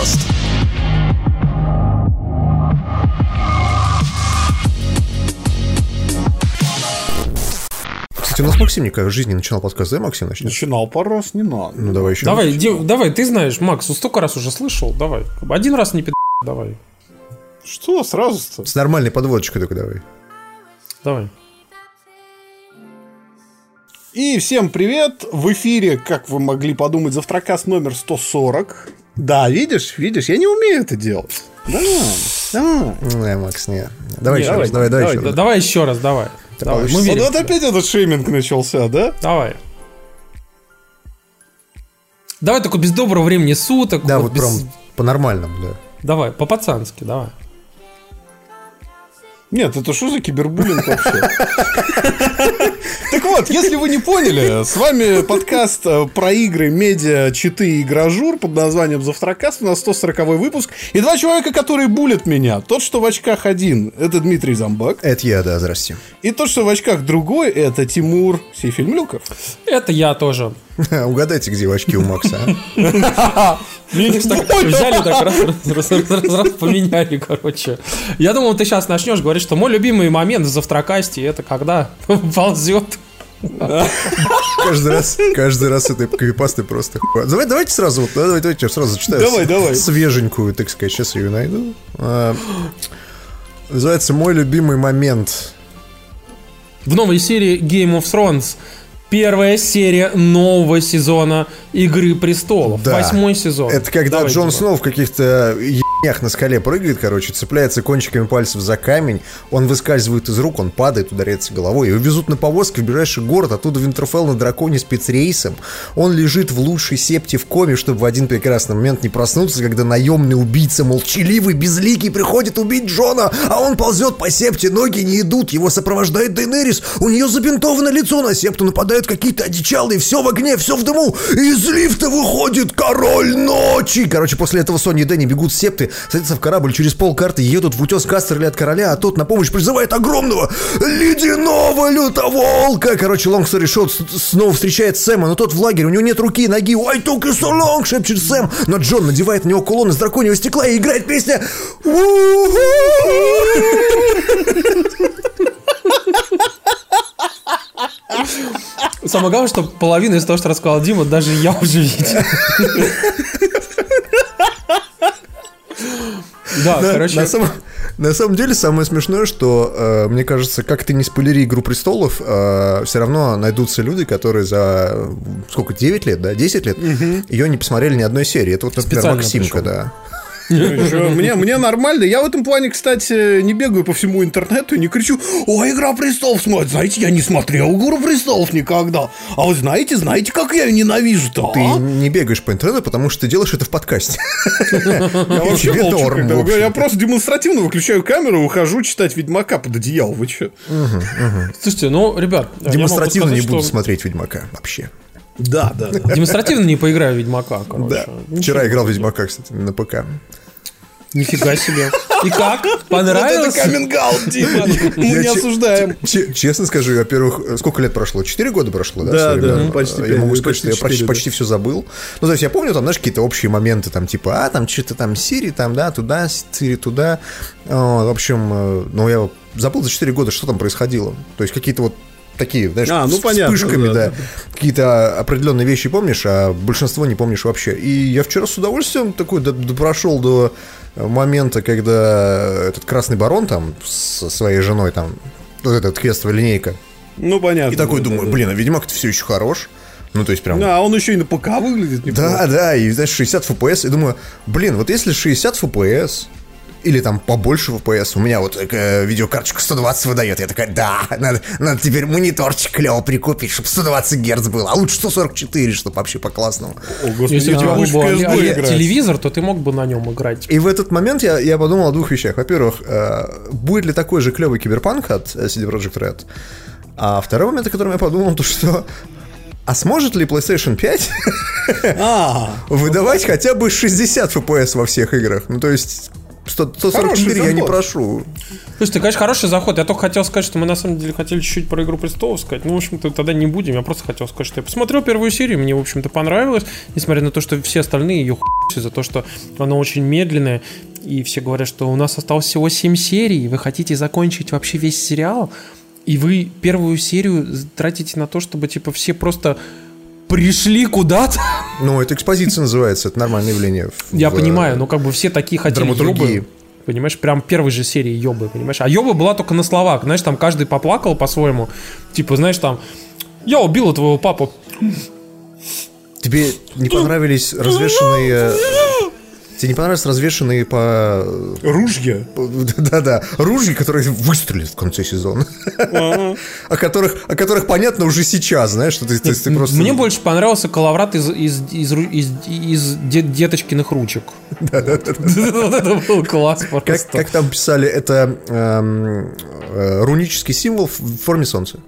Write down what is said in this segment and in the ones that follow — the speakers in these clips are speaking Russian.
подкаст. Кстати, у нас Максим никогда в жизни не начинал подкаст, да, Максим начнет? Начинал пару раз, не надо. Ну, давай еще. Давай, ди- давай, ты знаешь, Макс, ну, столько раз уже слышал, давай. Один раз не пи***, давай. Что сразу-то? С нормальной подводочкой только давай. Давай. И всем привет! В эфире, как вы могли подумать, завтракаст номер 140. Да, видишь, видишь, я не умею это делать. Да, да. Не, Макс, не. Давай Не, еще раз, давай, давай еще Да- раз. Давай еще раз, давай. Давай, мы верим. Вот опять этот шейминг начался, да? Давай. Давай только без доброго времени суток. Да, вот без- прям по-нормальному, да. Давай, по-пацански, давай. Нет, это что за кибербуллинг вообще? Так вот, если вы не поняли, с вами подкаст э, про игры, медиа, читы и гражур под названием Завтракаст. У нас 140 выпуск. И два человека, которые булят меня. Тот, что в очках один, это Дмитрий Замбак. Это я, да, здрасте. И тот, что в очках другой, это Тимур Сейфельмлюков. Это я тоже. Угадайте, где очки у Макса, а? Так взяли, так раз, раз, раз, раз, раз, поменяли, короче. Я думал, ты сейчас начнешь говорить, что мой любимый момент в завтракасте это когда ползет. Каждый раз, каждый раз этой копипасты просто. Давай, давайте сразу, вот, давайте, давайте сразу зачитаю. Давай, давай. Свеженькую, так сказать, сейчас ее найду. А, Называется «Мой любимый момент». В новой серии Game of Thrones первая серия нового сезона Игры престолов. Да. Восьмой сезон. Это когда Давай, Джон. Сноу в каких-то на скале прыгает, короче, цепляется кончиками пальцев за камень, он выскальзывает из рук, он падает, ударяется головой. Его везут на повозке в ближайший город, оттуда Винтерфелл на драконе спецрейсом. Он лежит в лучшей септе в коме, чтобы в один прекрасный момент не проснуться, когда наемный убийца, молчаливый, безликий, приходит убить Джона, а он ползет по септе, ноги не идут, его сопровождает Дейнерис, у нее забинтовано лицо, на септу нападают какие-то одичалые, все в огне, все в дыму, из лифта выходит король ночи. Короче, после этого Соня и Дэнни бегут с септы, садятся в корабль, через полкарты едут в утес Кастерли от короля, а тот на помощь призывает огромного ледяного лютоволка. Короче, long story short, снова встречает Сэма, но тот в лагере, у него нет руки, ноги. I took it so long, шепчет Сэм. Но Джон надевает на него кулон из драконьего стекла и играет песня. Самое главное, что половину из того, что рассказал Дима, даже я уже видел. Да, На, короче, на самом, на самом деле самое смешное, что э, мне кажется, как ты не спойлери Игру престолов, все равно найдутся люди, которые за э, сколько 9 лет, да, 10 лет ее не посмотрели ни одной серии. Это вот, например, Специально Максимка, пришел. да. Чё, Мне, мне нормально. Я в этом плане, кстати, не бегаю по всему интернету и не кричу «О, Игра престолов смотрит!» Знаете, я не смотрел Игру престолов никогда. А вы знаете, знаете, как я ее ненавижу-то, Ты а? не бегаешь по интернету, потому что ты делаешь это в подкасте. Я вообще общем. Я просто демонстративно выключаю камеру, ухожу читать Ведьмака под одеяло. Вы что? слушайте, ну, ребят, Демонстративно не буду смотреть Ведьмака вообще. Да, да. Демонстративно не поиграю в Ведьмака, короче. Да. Вчера играл в Ведьмака, кстати, на ПК. Нифига себе. И как? Вот это Понравилось? каминг-аут, Дима. Мы не осуждаем. Че- Честно скажу, во-первых, э, сколько лет прошло? Четыре года прошло, да? Да, с времен? да, Э, почти Я могу сказать, что я почти все забыл. Ну, то есть я помню там, знаешь, какие-то общие моменты, там, типа, а, там, что-то там Сири, там, да, туда, Сири, туда. А, В общем, э, ну, я забыл за четыре года, что там происходило. То есть какие-то вот такие, знаешь, А, ну, с понятно, вспышками, да, да, да. какие-то определенные вещи помнишь, а большинство не помнишь вообще. И я вчера с удовольствием такой до- до- прошел до момента, когда этот красный барон там со своей женой там вот этот квестовая линейка. Ну, понятно. И такой да, думаю, да. блин, а Ведьмак-то все еще хорош. Ну, то есть прям... Да, он еще и на ПК выглядит неплохо. Да, да, и знаешь, 60 FPS, и думаю, блин, вот если 60 FPS, или там побольше FPS, у меня вот э, видеокарточка 120 выдает, я такая, да, надо, надо теперь мониторчик клево прикупить, чтобы 120 Гц было, а лучше 144, чтобы вообще по-классному. О, господи, Если у тебя был бы телевизор, то ты мог бы на нем играть. И в этот момент я, я подумал о двух вещах. Во-первых, э, будет ли такой же клевый киберпанк от CD Projekt Red? А второй момент, о котором я подумал, то что а сможет ли PlayStation 5 А, выдавать хотя бы 60 FPS во всех играх? Ну, то есть, 100 144 я не прошу. Слушай, ты, конечно, хороший заход. Я только хотел сказать, что мы на самом деле хотели чуть-чуть про Игру Престолов сказать. Ну, в общем-то, тогда не будем. Я просто хотел сказать, что я посмотрел первую серию, мне, в общем-то, понравилось. Несмотря на то, что все остальные ее за то, что она очень медленная. И все говорят, что у нас осталось всего 7 серий, вы хотите закончить вообще весь сериал, и вы первую серию тратите на то, чтобы, типа, все просто пришли куда-то. Ну, это экспозиция называется, это нормальное явление. в- Я в, понимаю, э, но как бы все такие хотели ёбы. Понимаешь, прям первой же серии ёбы, понимаешь? А ёба была только на словах. Знаешь, там каждый поплакал по-своему. Типа, знаешь, там, я убила твоего папу. Тебе не понравились развешенные... Тебе не понравились развешенные по... Ружья. Да-да, ружья, которые выстрелят в конце сезона. О которых, о которых понятно уже сейчас, знаешь, что ты, ты- ты просто... Мне больше понравился коловрат из, из, из, из, из де- деточкиных ручек. Вот это был класс Как, просто. как там писали, это эм, э, рунический символ в форме солнца.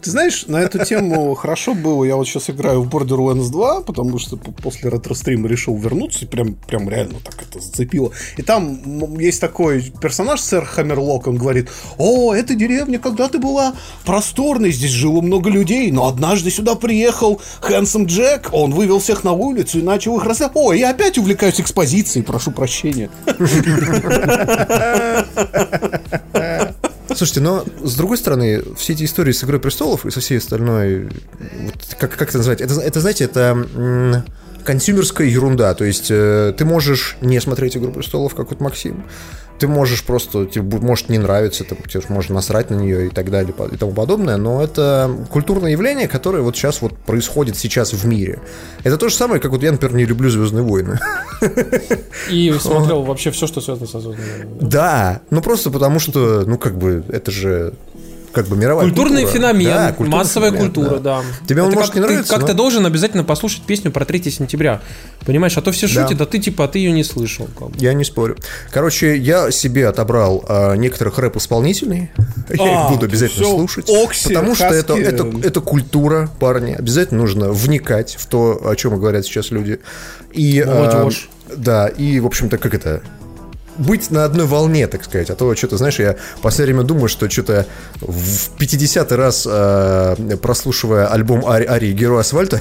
Ты знаешь, на эту тему хорошо было. Я вот сейчас играю в Borderlands 2, потому что после ретро-стрима решил вернуться, и прям, прям реально так это зацепило. И там есть такой персонаж, сэр Хаммерлок, он говорит, о, эта деревня когда-то была просторной, здесь жило много людей, но однажды сюда приехал Хэнсом Джек, он вывел всех на улицу и начал их рассказывать. О, я опять увлекаюсь экспозицией, прошу прощения. Слушайте, но с другой стороны, все эти истории с Игрой престолов и со всей остальной, вот, как, как это назвать? Это, это знаете, это консюмерская ерунда. То есть э, ты можешь не смотреть Игру престолов, как вот Максим. Ты можешь просто, тебе может не нравится, там, тебе можно насрать на нее и так далее и тому подобное, но это культурное явление, которое вот сейчас вот происходит сейчас в мире. Это то же самое, как вот я, например, не люблю Звездные войны. И смотрел вообще все, что связано со звездными войнами. Да, ну просто потому что, ну как бы, это же как бы мировая Культурный культура. феномен, Да, культурный массовая феномен, культура, да. Тебе он Это может как не ты- Как ты но- должен обязательно послушать песню про 3 сентября. Понимаешь, а то все Да. шутят, а ты типа, а ты ее не слышал. как бы. Я не спорю. Короче, я себе отобрал а, некоторых рэп-исполнителей. Я А, их буду обязательно слушать. Окси, потому что это, это, это культура, парни. Обязательно нужно вникать в то, о чем говорят сейчас люди. И, а, Молодежь. да, и, в общем-то, как это быть на одной волне, так сказать. А то что-то, знаешь, я в последнее время думаю, что что-то в 50-й раз э, прослушивая альбом Ари, Арии «Герой асфальта»,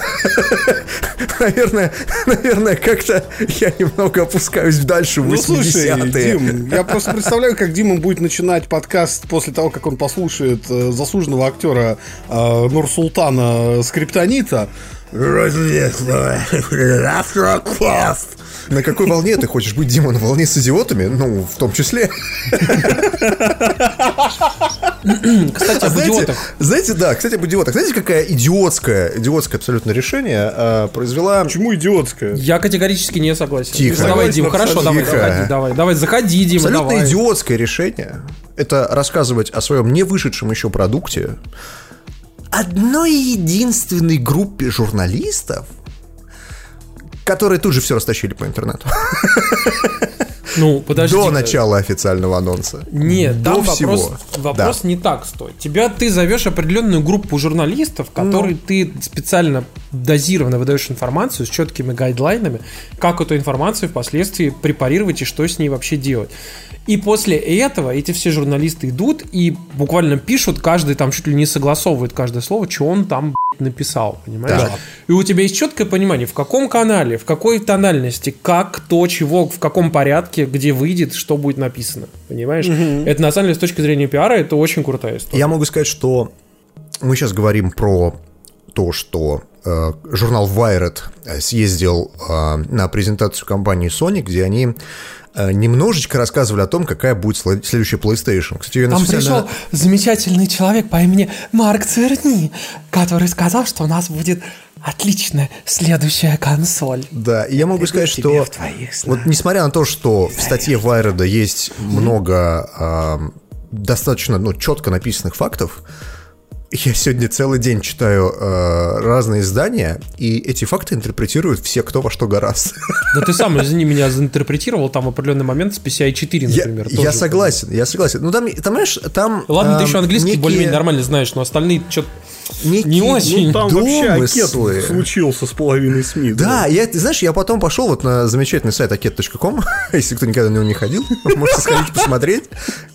наверное, наверное, как-то я немного опускаюсь дальше в Ну, слушай, 80-е. Дим, я просто представляю, как Дима будет начинать подкаст после того, как он послушает э, заслуженного актера э, Нурсултана Скриптонита. На какой волне ты хочешь быть, Дима? На волне с идиотами? Ну, в том числе. Кстати, об знаете, идиотах. знаете, да, кстати, об идиотах. Знаете, какая идиотская, идиотское абсолютно решение э, произвела... Почему идиотская? Я категорически не согласен. Тихо. Давай, Согласен, Дим, хорошо, давай, заходи, давай, давай, заходи, Дима, Абсолютно давай. идиотское решение это рассказывать о своем не вышедшем еще продукте одной единственной группе журналистов, которые тут же все растащили по интернету. Ну, подожди. До начала официального анонса. Нет, До там всего. вопрос, вопрос не так стоит. Тебя ты зовешь определенную группу журналистов, которые Ну. ты специально дозированно выдаешь информацию с четкими гайдлайнами, как эту информацию впоследствии препарировать и что с ней вообще делать. И после этого эти все журналисты идут и буквально пишут, каждый там чуть ли не согласовывает каждое слово, что он там написал, понимаешь? Да. И у тебя есть четкое понимание, в каком канале, в какой тональности, как, кто, чего, в каком порядке, где выйдет, что будет написано. Понимаешь? Это на самом деле с точки зрения пиара это очень крутая история. Я могу сказать, что мы сейчас говорим про то, что э, журнал Wired э, съездил э, на презентацию компании Sony, где они э, немножечко рассказывали о том, какая будет след- следующая PlayStation. Кстати, ее Там специально- пришел замечательный человек по имени Марк Церни, который сказал, что у нас будет отличная следующая консоль. Да, и я могу сказать, что вот несмотря на то, что в статье Вайреда есть много ам, достаточно ну, четко написанных фактов, я сегодня целый день читаю э, разные издания, и эти факты интерпретируют все, кто во что гораст. Да ты сам, извини, меня заинтерпретировал там в определенный момент с PCI 4, Я, например. я тоже. согласен, я согласен. Ну там, там знаешь, там... Ладно, ты ам, еще английский некие- более-менее нормально знаешь, но остальные что некие Не очень. Ну, там вообще акет домыслы. случился с половиной СМИ. Да, я, ты знаешь, я потом пошел вот на замечательный сайт aket.com, если кто никогда на него не ходил, можете сходить посмотреть.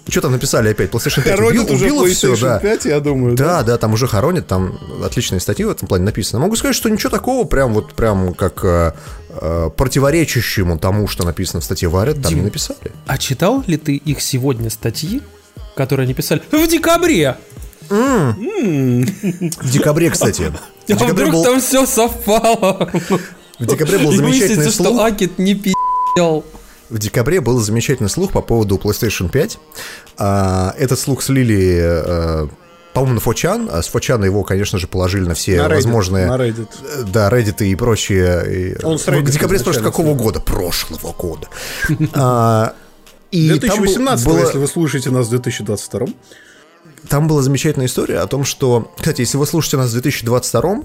Что там написали опять? PlayStation 5 Хоронят убил, уже убило все, PlayStation да. 5, я думаю. Да, да, там уже хоронят, там отличные статьи в этом плане написаны. Могу сказать, что ничего такого прям вот прям как э, э, противоречащему тому, что написано в статье Варят, там не написали. А читал ли ты их сегодня статьи, которые они писали в декабре? В декабре, кстати. В А декабре вдруг был, там все совпало? в декабре был замечательный выяснится, что слух. Акет не пи***л. В декабре был замечательный слух по поводу PlayStation 5. А, этот слух слили, э, по-моему, на Фочан. А с Фочана его, конечно же, положили на все На Reddit, возможные... на Reddit. э, Да, Reddit и прочие. Он с В Reddit декабре спрашивают, какого года? Прошлого года. А, И там был- 2018, было- если вы слушаете нас в 2022. Там была замечательная история о том, что, кстати, если вы слушаете нас в 2022,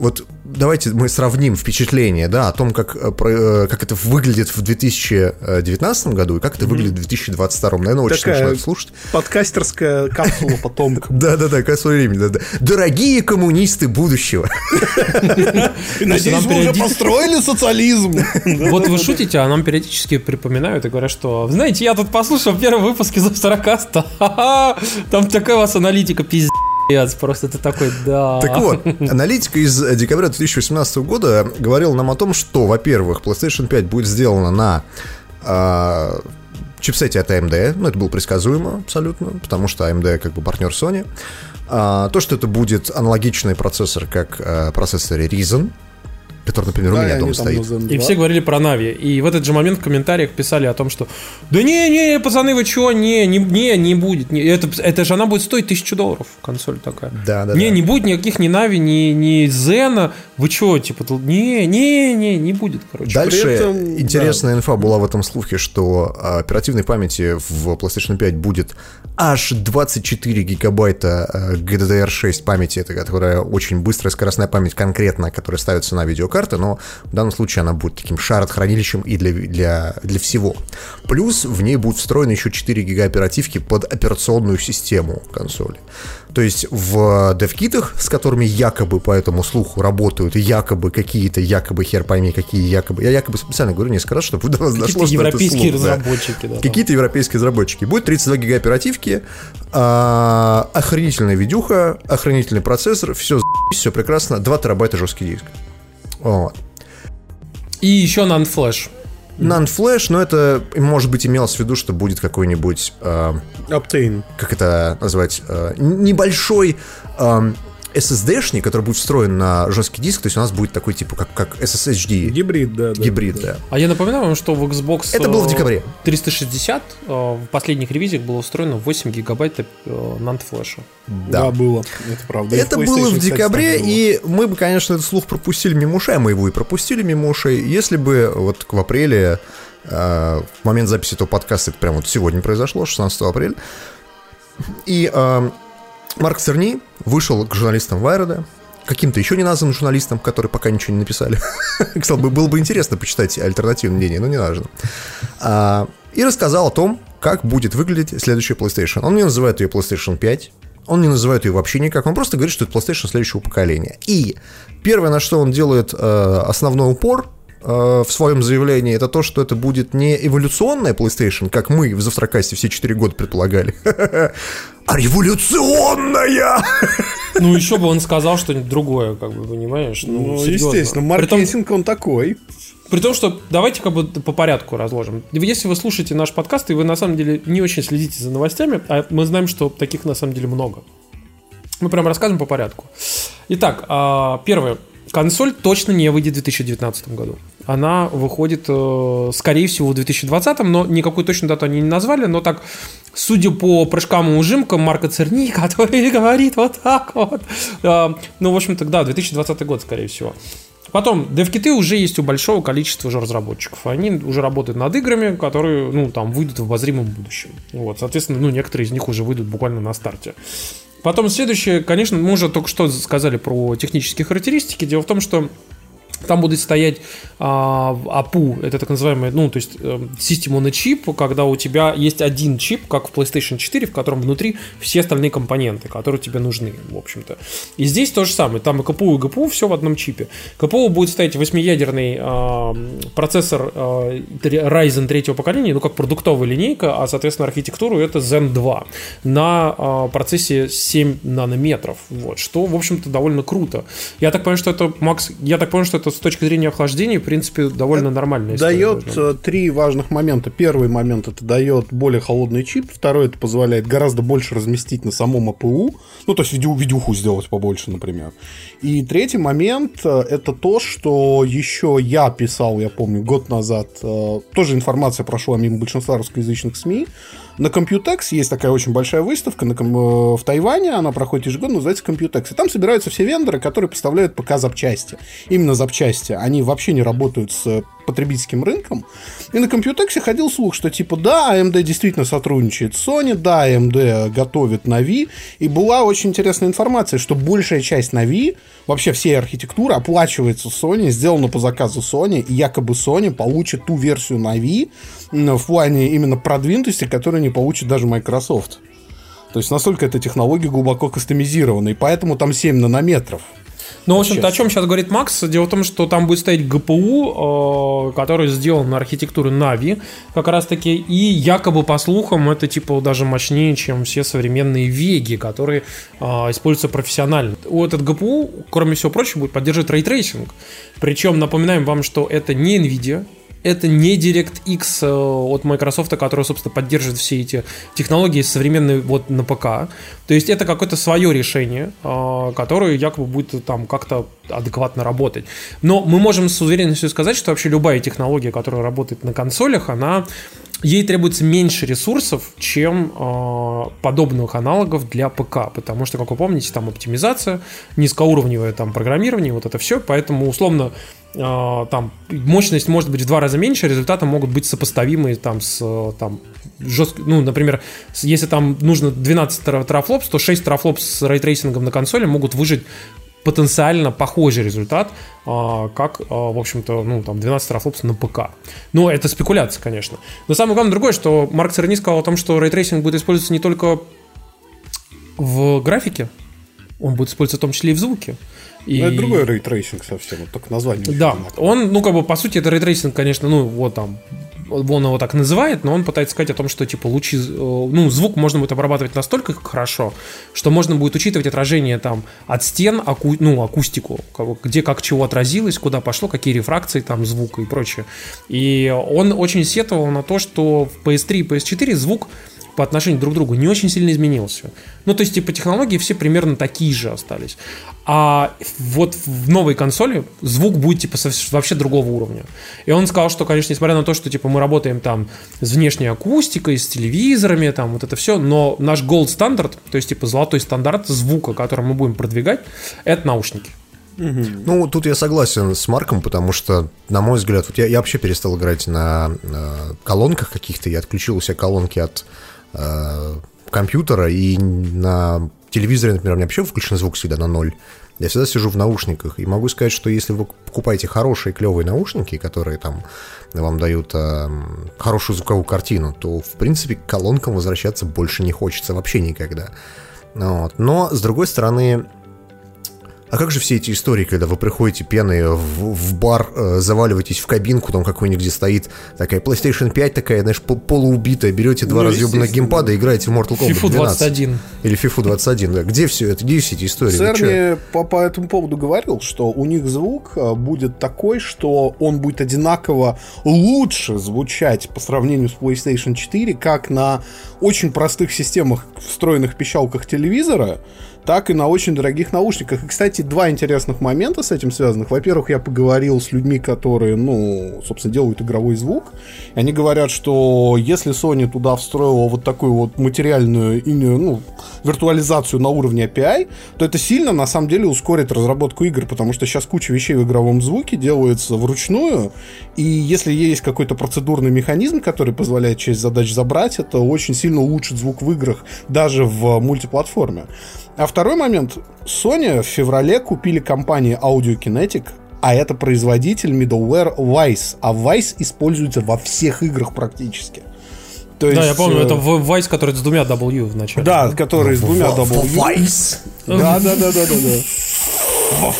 вот давайте мы сравним впечатление, да, о том, как, э, э, как это выглядит в 2019 году и как это выглядит в 2022. Наверное, очень Такая- смешно это слушать. Подкастерская капсула потомков. Да-да-да, как в свое время, да-да. Дорогие коммунисты будущего. Надеюсь, нам вы уже построили социализм. Вот вы шутите, а нам периодически припоминают и говорят, что, знаете, я тут послушал первый выпуск из Авторокаста, ха-ха, там такая у вас аналитика пиздец, просто ты такой, да. Так вот, аналитика из э, декабря 2018 года говорила нам о том, что, во-первых, PlayStation 5 будет сделана на а, чипсете от AMD, ну, это было предсказуемо абсолютно, потому что AMD как бы партнер Sony. А, то, что это будет аналогичный процессор, как э, процессор Ryzen, который, например, у Да, меня они дома там стоит. И 2. все говорили про Нави. И в этот же момент в комментариях писали о том, что да не, не, пацаны, вы чё, не, не, не, не будет. Не, это, это же она будет стоить тысячу долларов, консоль такая. Да, да, не, да. не будет никаких ни Нави, ни, ни Зена. Вы чё, типа, не, не, не, не будет, короче. Дальше этом, интересная инфа была в этом слухе, что а, оперативной памяти в PlayStation 5 будет аж 24 гигабайта а, GDDR6 памяти, это которая очень быстрая скоростная память конкретно, которая ставится на видеокарты, но в данном случае она будет таким шарот-хранилищем и для, для, для всего. Плюс в ней будут встроены еще 4 гига оперативки под операционную систему консоли. То есть в девкитах, с которыми якобы по этому слуху работают якобы какие-то, якобы хер пойми, какие якобы. Я якобы специально говорю несколько раз, чтобы до вас Какие-то дошло, что это европейские слух, да. разработчики, да. там. Какие-то европейские разработчики. Будет 32 гига оперативки, а, охренительная видюха, охренительный процессор, все все прекрасно, 2 терабайта жесткий диск. Вот. И еще. NAND флеш, но это, может быть, имелось в виду, что будет какой-нибудь а, Optane. как это назвать, э, небольшой эм, SSD-шник, который будет встроен на жесткий диск, то есть у нас будет такой типа как, как SSHD Гибрид, да. да, гибрид, да. А я напоминаю вам, что в Xbox Это было в э, декабре. 360 э, в последних ревизиях было устроено 8 гигабайт э, нант-флеша. Да. Да. было. Это правда. И Это в было в кстати, декабре, было. и мы бы, конечно, этот слух пропустили мимо ушей, а мы его и пропустили мимо ушей, если бы вот в апреле, э, в момент записи этого подкаста, это прямо вот сегодня произошло, 16 апреля, и э, Марк Церни вышел к журналистам Вайрода, каким-то еще не названным журналистам, которые пока ничего не написали. Кстати, было бы интересно почитать альтернативное мнение, но не важно. А, И рассказал о том, как будет выглядеть следующая PlayStation. Он не называет ее PlayStation 5, он не называет ее вообще никак, он просто говорит, что это PlayStation следующего поколения. И первое, на что он делает э, основной упор в своем заявлении, это то, что это будет не эволюционная PlayStation, как мы в Завтракасте все 4 года предполагали, а революционная! Ну, еще бы он сказал что-нибудь другое, как бы, понимаешь? Ну, серьезно. естественно, При том- маркетинг он такой. При том, что давайте как бы по порядку разложим. Если вы слушаете наш подкаст, и вы на самом деле не очень следите за новостями, а мы знаем, что таких на самом деле много. Мы прям рассказываем по порядку. Итак, а, первое. Консоль точно не выйдет в 2019 году. Она выходит, э, скорее всего, в 2020, но никакую точную дату они не назвали, но так, судя по прыжкам и ужимкам Марка Церни, который говорит вот так вот, э, ну, в общем-то, да, 2020 год, скорее всего. Потом, девкиты уже есть у большого количества уже разработчиков. Они уже работают над играми, которые, ну, там, выйдут в обозримом будущем. Вот, соответственно, ну, некоторые из них уже выйдут буквально на старте. Потом следующее, конечно, мы уже только что сказали про технические характеристики. Дело в том, что Там будет стоять а, APU, это так называемый, ну, то есть э, System on a Chip, когда у тебя есть один чип, как в PlayStation 4, в котором внутри все остальные компоненты, которые тебе нужны, в общем-то. И здесь то же самое, там и КПУ, и ГПУ, все в одном чипе. КПУ будет стоять восьмиядерный а, процессор а, Ryzen третьего поколения, ну, как продуктовая линейка, а, соответственно, архитектуру это Zen 2 на а, процессе 7 нанометров, вот, что, в общем-то, довольно круто. Я так понимаю, что это, Макс, я так понял, что это с точки зрения охлаждения, в принципе, довольно это нормальная история. Дает э, три важных момента. Первый момент это дает более холодный чип, второй это позволяет гораздо больше разместить на самом АПУ, ну, то есть видео, видюху сделать побольше, например. И третий момент э, это то, что еще я писал, я помню, год назад, э, тоже информация прошла мимо большинства русскоязычных СМИ, на Computex есть такая очень большая выставка на, в Тайване, она проходит ежегодно, называется Computex. И там собираются все вендоры, которые поставляют ПК запчасти. Именно запчасти. Они вообще не работают с потребительским рынком. И на Computex ходил слух, что типа да, AMD действительно сотрудничает с Sony, да, AMD готовит Navi. И была очень интересная информация, что большая часть Navi, вообще всей архитектуры, оплачивается Sony, сделана по заказу Sony, и якобы Sony получит ту версию Navi в плане именно продвинутости, которую не получит даже Microsoft. То есть настолько эта технология глубоко кастомизирована, и поэтому там 7 нанометров. Ну, в общем-то, о чем сейчас говорит Макс? Дело в том, что там будет стоять GPU, э, который сделан на архитектуре Navi, как раз-таки, и якобы, по слухам, это типа даже мощнее, чем все современные Веги, которые э, используются профессионально. И этот GPU, кроме всего прочего, будет поддерживать рейтрейсинг. Причем, напоминаем вам, что это не NVIDIA, это не DirectX э, от Microsoft, который, собственно, поддерживает все эти технологии современные вот на ПК. То есть это какое-то свое решение, э, которое якобы будет там как-то адекватно работать. Но мы можем с уверенностью сказать, что вообще любая технология, которая работает на консолях, она ей требуется меньше ресурсов, чем э, подобных аналогов для ПК, потому что, как вы помните, там оптимизация, низкоуровневое там программирование, вот это все, поэтому условно там мощность может быть в два раза меньше, результаты могут быть сопоставимые там с там жестко, ну, например, если там нужно 12 терафлопс, то 6 терафлопс с рейтрейсингом на консоли могут выжить потенциально похожий результат, а, как, а, в общем-то, ну, там, 12 терафлопс на ПК. Но это спекуляция, конечно. Но самое главное другое, что Марк Церни сказал о том, что рейтрейсинг будет использоваться не только в графике, он будет использоваться в том числе и в звуке. И... Ну, это другой рейтрейсинг совсем, только название. Да, он, ну, как бы, по сути, это рейтрейсинг, конечно, ну, вот там, он его так называет, но он пытается сказать о том, что типа лучи, э, ну, звук можно будет обрабатывать настолько хорошо, что можно будет учитывать отражение там от стен, аку, ну, акустику, где как чего отразилось, куда пошло, какие рефракции там звука и прочее. И он очень сетовал на то, что в PS3 и PS4 звук по отношению друг к другу не очень сильно изменился. Ну, то есть, типа, технологии все примерно такие же остались. А вот в новой консоли звук будет, типа, вообще другого уровня. И он сказал, что, конечно, несмотря на то, что, типа, мы работаем там с внешней акустикой, с телевизорами, там, вот это все, но наш gold стандарт, то есть, типа, золотой стандарт звука, который мы будем продвигать, это наушники. Ну, тут я согласен с Марком, потому что, на мой взгляд, вот я, я вообще перестал играть на, на колонках каких-то, я отключил у себя колонки от э, компьютера, и на телевизоре, например, у меня вообще включен звук всегда на ноль. Я всегда сижу в наушниках, и могу сказать, что если вы покупаете хорошие клевые наушники, которые там вам дают э, хорошую звуковую картину, то, в принципе, к колонкам возвращаться больше не хочется вообще никогда. Вот. Но, с другой стороны, а как же все эти истории, когда вы приходите пьяные в, в бар, э, заваливаетесь в кабинку, там какой-нибудь, где стоит такая PlayStation 5, такая, знаешь, полуубитая, берете два ну, разъебанных геймпада и играете в Mortal Kombat FIFA 21. Или FIFA 21, да. Где все это? Где все эти истории? Церни по, по этому поводу говорил, что у них звук э, будет такой, что он будет одинаково лучше звучать по сравнению с PlayStation 4, как на очень простых системах, встроенных пищалках телевизора, так и на очень дорогих наушниках. И, кстати, два интересных момента с этим связанных. Во-первых, я поговорил с людьми, которые, ну, собственно, делают игровой звук. И они говорят, что если Sony туда встроила вот такую вот материальную, ну, виртуализацию на уровне API, то это сильно, на самом деле, ускорит разработку игр, потому что сейчас куча вещей в игровом звуке делается вручную, и если есть какой-то процедурный механизм, который позволяет часть задач забрать, это очень сильно улучшит звук в играх, даже в мультиплатформе. А второй момент. Sony в феврале купили компанию Audio Kinetic, а это производитель middleware Vice, а Vice используется во всех играх практически. То да, есть, я помню, э... это Vice, который с двумя W в начале. Да, который с двумя W. Vice. Да, да, да, да, да, да.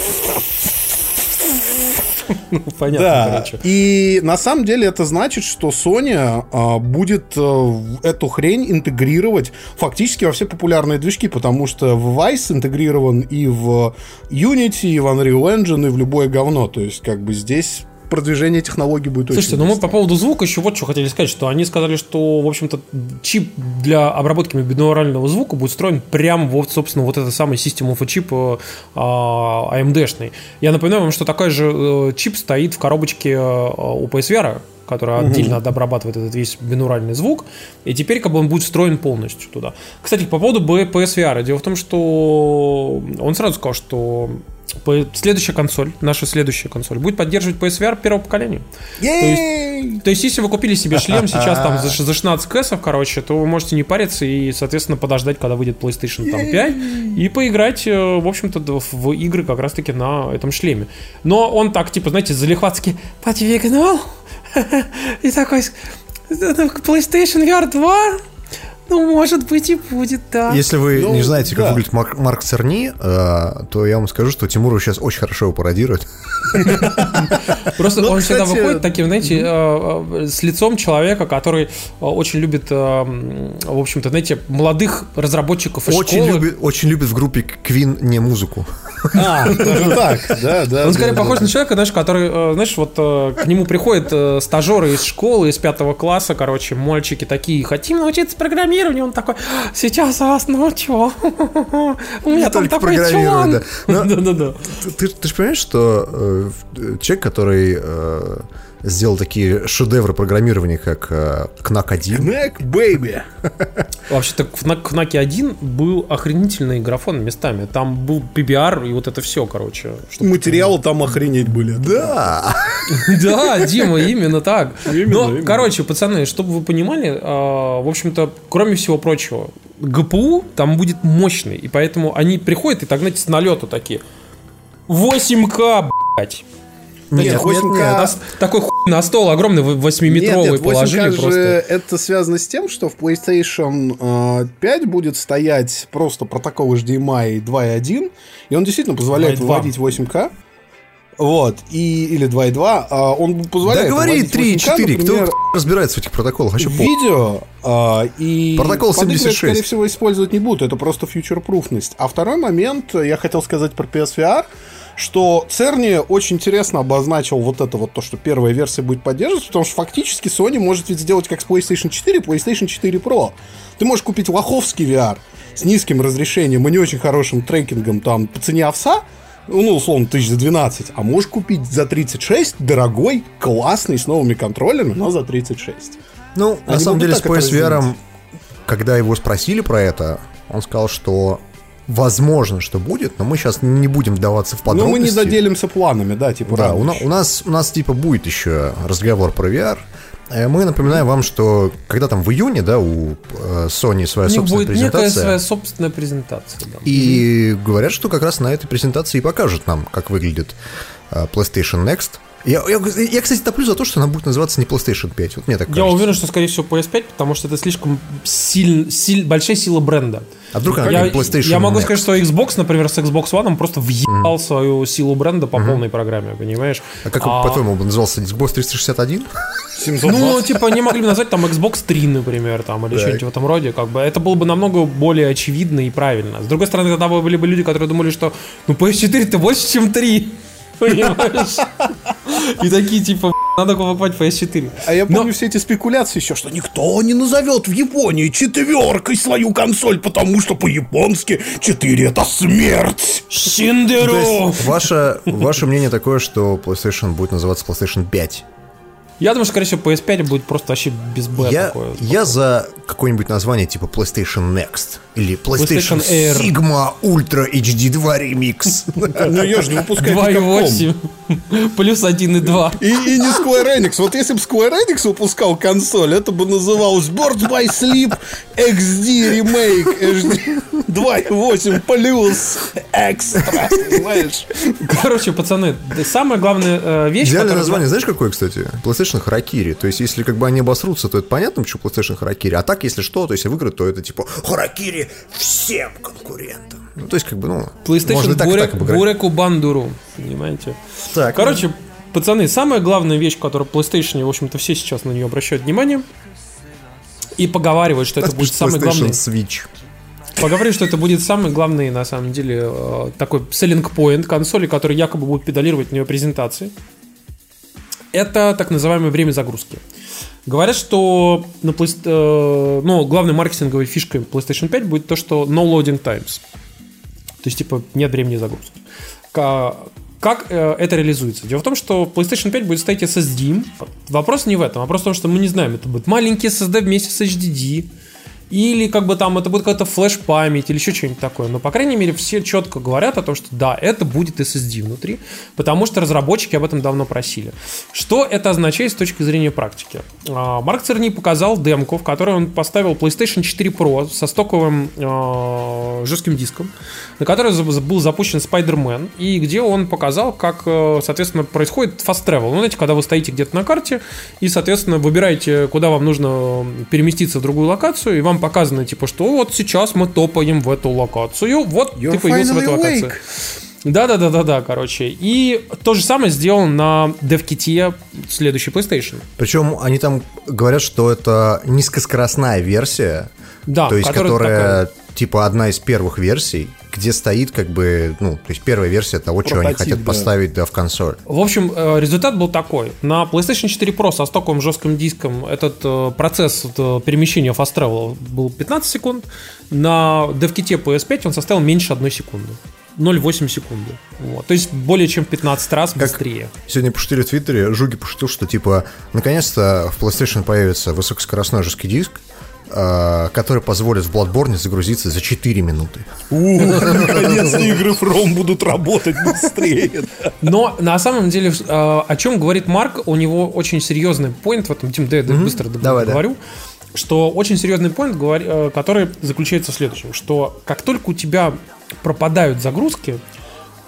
Ну, понятно, да. короче. И на самом деле это значит, что Sony а, будет а, эту хрень интегрировать фактически во все популярные движки, потому что в Vice интегрирован и в Unity, и в Unreal Engine, и в любое говно. То есть, как бы здесь продвижение технологий будет Слушайте, очень ну мы по поводу звука еще вот что хотели сказать, что они сказали, что, в общем-то, чип для обработки бинурального звука будет встроен прямо вот, собственно, вот этот самый System of a чип э, AMD-шный. Я напоминаю вам, что такой же э, чип стоит в коробочке э, у PSVR, которая угу. отдельно обрабатывает этот весь бинуральный звук, и теперь как бы он будет встроен полностью туда. Кстати, по поводу PSVR. Дело в том, что он сразу сказал, что следующая консоль, наша следующая консоль, будет поддерживать PSVR первого поколения. То есть, то есть, если вы купили себе шлем сейчас там за, за 16 кэсов, короче, то вы можете не париться и, соответственно, подождать, когда выйдет PlayStation там, 5 и поиграть, э, в общем-то, в игры как раз-таки на этом шлеме. Но он так, типа, знаете, залихватски подвигнул и такой PlayStation VR 2 ну, может быть, и будет, да. Если вы ну, не знаете, как да. выглядит Марк, Марк Церни, э, то я вам скажу, что Тимуру сейчас очень хорошо его пародирует. Просто ну, он всегда выходит таким, знаете, э, э, с лицом человека, который очень любит, в общем-то, знаете, молодых разработчиков из школы. Очень любит в группе Queen не музыку. А, даже так, да, да. Он скорее похож на человека, знаешь, который, знаешь, вот к нему приходят стажеры из школы, из пятого класса, короче, мальчики такие, хотим научиться программировать, программирования, он такой, сейчас вас научу. У меня там такой чулан. Да-да-да. Ты же понимаешь, что э, человек, который э, сделал такие шедевры программирования, как э, Knack 1. Knack Baby. Вообще-то в Knack 1 был охренительный графон местами. Там был PBR и вот это все, короче. Материалы там охренеть были. Да. Да, Дима, именно так. Но, короче, пацаны, чтобы вы понимали, а, в общем-то, кроме всего прочего, ГПУ там будет мощный, и поэтому они приходят и так, знаете, с налету такие. 8К, блядь. Нет, 8К... Нет, нет. Такой хуй на стол огромный 8-метровый нет, нет, положили просто. Же это связано с тем, что в PlayStation 5 э, будет стоять просто протокол HDMI 2.1, и он действительно позволяет 2. выводить 8К. Вот, и, или 2.2, а он позволяет... Да говори 3.4, кто разбирается в этих протоколах? Вообще видео, а, и Протокол 76. скорее всего, использовать не будут, это просто фьючер-пруфность. А второй момент, я хотел сказать про PSVR, что Церни очень интересно обозначил вот это вот то, что первая версия будет поддерживать, потому что фактически Sony может ведь сделать как с PlayStation 4, PlayStation 4 Pro. Ты можешь купить лоховский VR с низким разрешением и не очень хорошим трекингом там по цене овса, ну, условно, тысяч за 12, а можешь купить за 36 дорогой, классный, с новыми контроллерами, но за 36. Ну, Они на самом деле, с PSVR, когда его спросили про это, он сказал, что возможно, что будет, но мы сейчас не будем вдаваться в подробности. Ну, мы не заделимся планами, да, типа. Да, у, у нас у нас типа будет еще разговор про VR. Э, мы напоминаем вам, что когда там в июне, да, у э, Sony своя у собственная будет презентация. некая своя собственная презентация. Да. И говорят, что как раз на этой презентации и покажут нам, как выглядит э, PlayStation Next. Я, я, я, кстати, топлю за то, что она будет называться не PlayStation 5. Вот мне так кажется. Я уверен, что, скорее всего, PS5, потому что это слишком силь, силь, большая сила бренда. А вдруг она я, PlayStation Я могу сказать, что Xbox, например, с Xbox One просто въебал mm. свою силу бренда по mm-hmm. полной программе, понимаешь? А как, а... по-твоему, он назывался Xbox 361? 720. Ну, типа, не могли бы назвать там Xbox 3, например, там, или что-нибудь в этом роде, как бы. Это было бы намного более очевидно и правильно. С другой стороны, тогда были бы люди, которые думали, что, ну, PS4-то больше, чем 3. Понимаешь? И такие, типа, надо покупать PS4. А я помню Но... все эти спекуляции еще, что никто не назовет в Японии четверкой свою консоль, потому что по-японски 4 это смерть. Синдеру! Ваше, ваше мнение такое, что PlayStation будет называться PlayStation 5. Я думаю, что, скорее всего, PS5 будет просто вообще без Б я, такое. Я за какое-нибудь название типа PlayStation Next или PlayStation, PlayStation Air. Sigma Ultra HD 2 Remix. Ну, ее же не выпускают никаком. 2.8 плюс 1.2. И, и не Square Enix. Вот если бы Square Enix выпускал консоль, это бы называлось Birds by Sleep XD Remake HD 2.8 плюс экстра. Короче, пацаны, самая главная э, вещь... Идеальное название, знаешь, какое, кстати? PlayStation Харакири. То есть, если как бы они обосрутся, то это понятно, почему PlayStation Харакири. А так, если что, то если выиграют, то это типа Харакири всем конкурентам. Ну, то есть, как бы, ну, PlayStation можно так, Бурек, так. Буреку Бандуру. Понимаете? Так, Короче, пацаны, самая главная вещь, которая в PlayStation, в общем-то, все сейчас на нее обращают внимание. И поговаривают, что это будет самый PlayStation главный. Switch. Поговорили, что это будет самый главный, на самом деле, э, такой selling point консоли, который якобы будут педалировать на ее презентации. Это так называемое время загрузки. Говорят, что на э, ну, главной маркетинговой фишкой PlayStation 5 будет то, что no loading times. То есть, типа, нет времени загрузки. Ка- Как э, это реализуется? Дело в том, что PlayStation 5 будет стоять SSD. Вопрос не в этом. Вопрос в том, что мы не знаем, это будет маленький SSD вместе с HDD. Или как бы там это будет какая-то флеш-память или еще что-нибудь такое. Но, по крайней мере, все четко говорят о том, что да, это будет SSD внутри, потому что разработчики об этом давно просили. Что это означает с точки зрения практики? А, Марк Церни показал демку, в которой он поставил PlayStation 4 Pro со стоковым э, жестким диском, на который был запущен Spider-Man, и где он показал, как, э, соответственно, происходит fast travel. Ну, знаете, когда вы стоите где-то на карте, и, соответственно, выбираете, куда вам нужно переместиться в другую локацию, и вам показано, типа, что вот сейчас мы топаем в эту локацию, вот You're ты появился в эту локацию. awake. Да, да, да, да, да, короче. И то же самое сделано на DevKit следующей PlayStation. Причем они там говорят, что это низкоскоростная версия, Да, то есть которая которая типа одна из первых версий, где стоит как бы, ну, то есть первая версия того, чего они хотят да. поставить да, в консоль. В общем, э, результат был такой. На PlayStation 4 Pro со стоковым жестким диском этот э, процесс э, перемещения Fast Travel был 15 секунд. На DevKit PS5 он составил меньше 1 секунды. 0,8 секунды. Вот. То есть более чем в 15 раз быстрее. Сегодня пошутили в Твиттере, Жуги пошутил, что типа наконец-то в PlayStation появится высокоскоростной жесткий диск, который позволит в Bloodborne загрузиться за 4 минуты. Наконец-то игры From будут работать быстрее. Но на самом деле, э, о чем говорит Марк, у него очень серьезный поинт в этом. Тим, да, я быстро говорю. Что очень серьезный поинт, э, который заключается в следующем, что как только у тебя пропадают загрузки,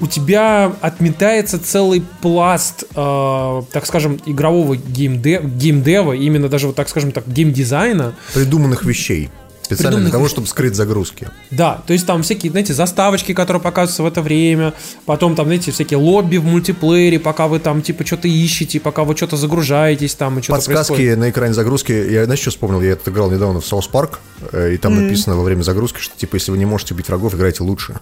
у тебя отметается целый пласт, э, так скажем, игрового геймде- геймдева, именно даже вот так скажем так, геймдизайна, Придуманных вещей. Специально для того, чтобы скрыть загрузки. Да, то есть там всякие, знаете, заставочки, которые показываются в это время, потом там, знаете, всякие лобби в мультиплеере, пока вы там, типа, что-то ищете, пока вы что-то загружаетесь там, и что-то Подсказки происходит. на экране загрузки. Я, знаешь, что вспомнил? Я это играл недавно в South Park, э, и там написано во время загрузки, что типа, если вы не можете убить врагов, играйте лучше.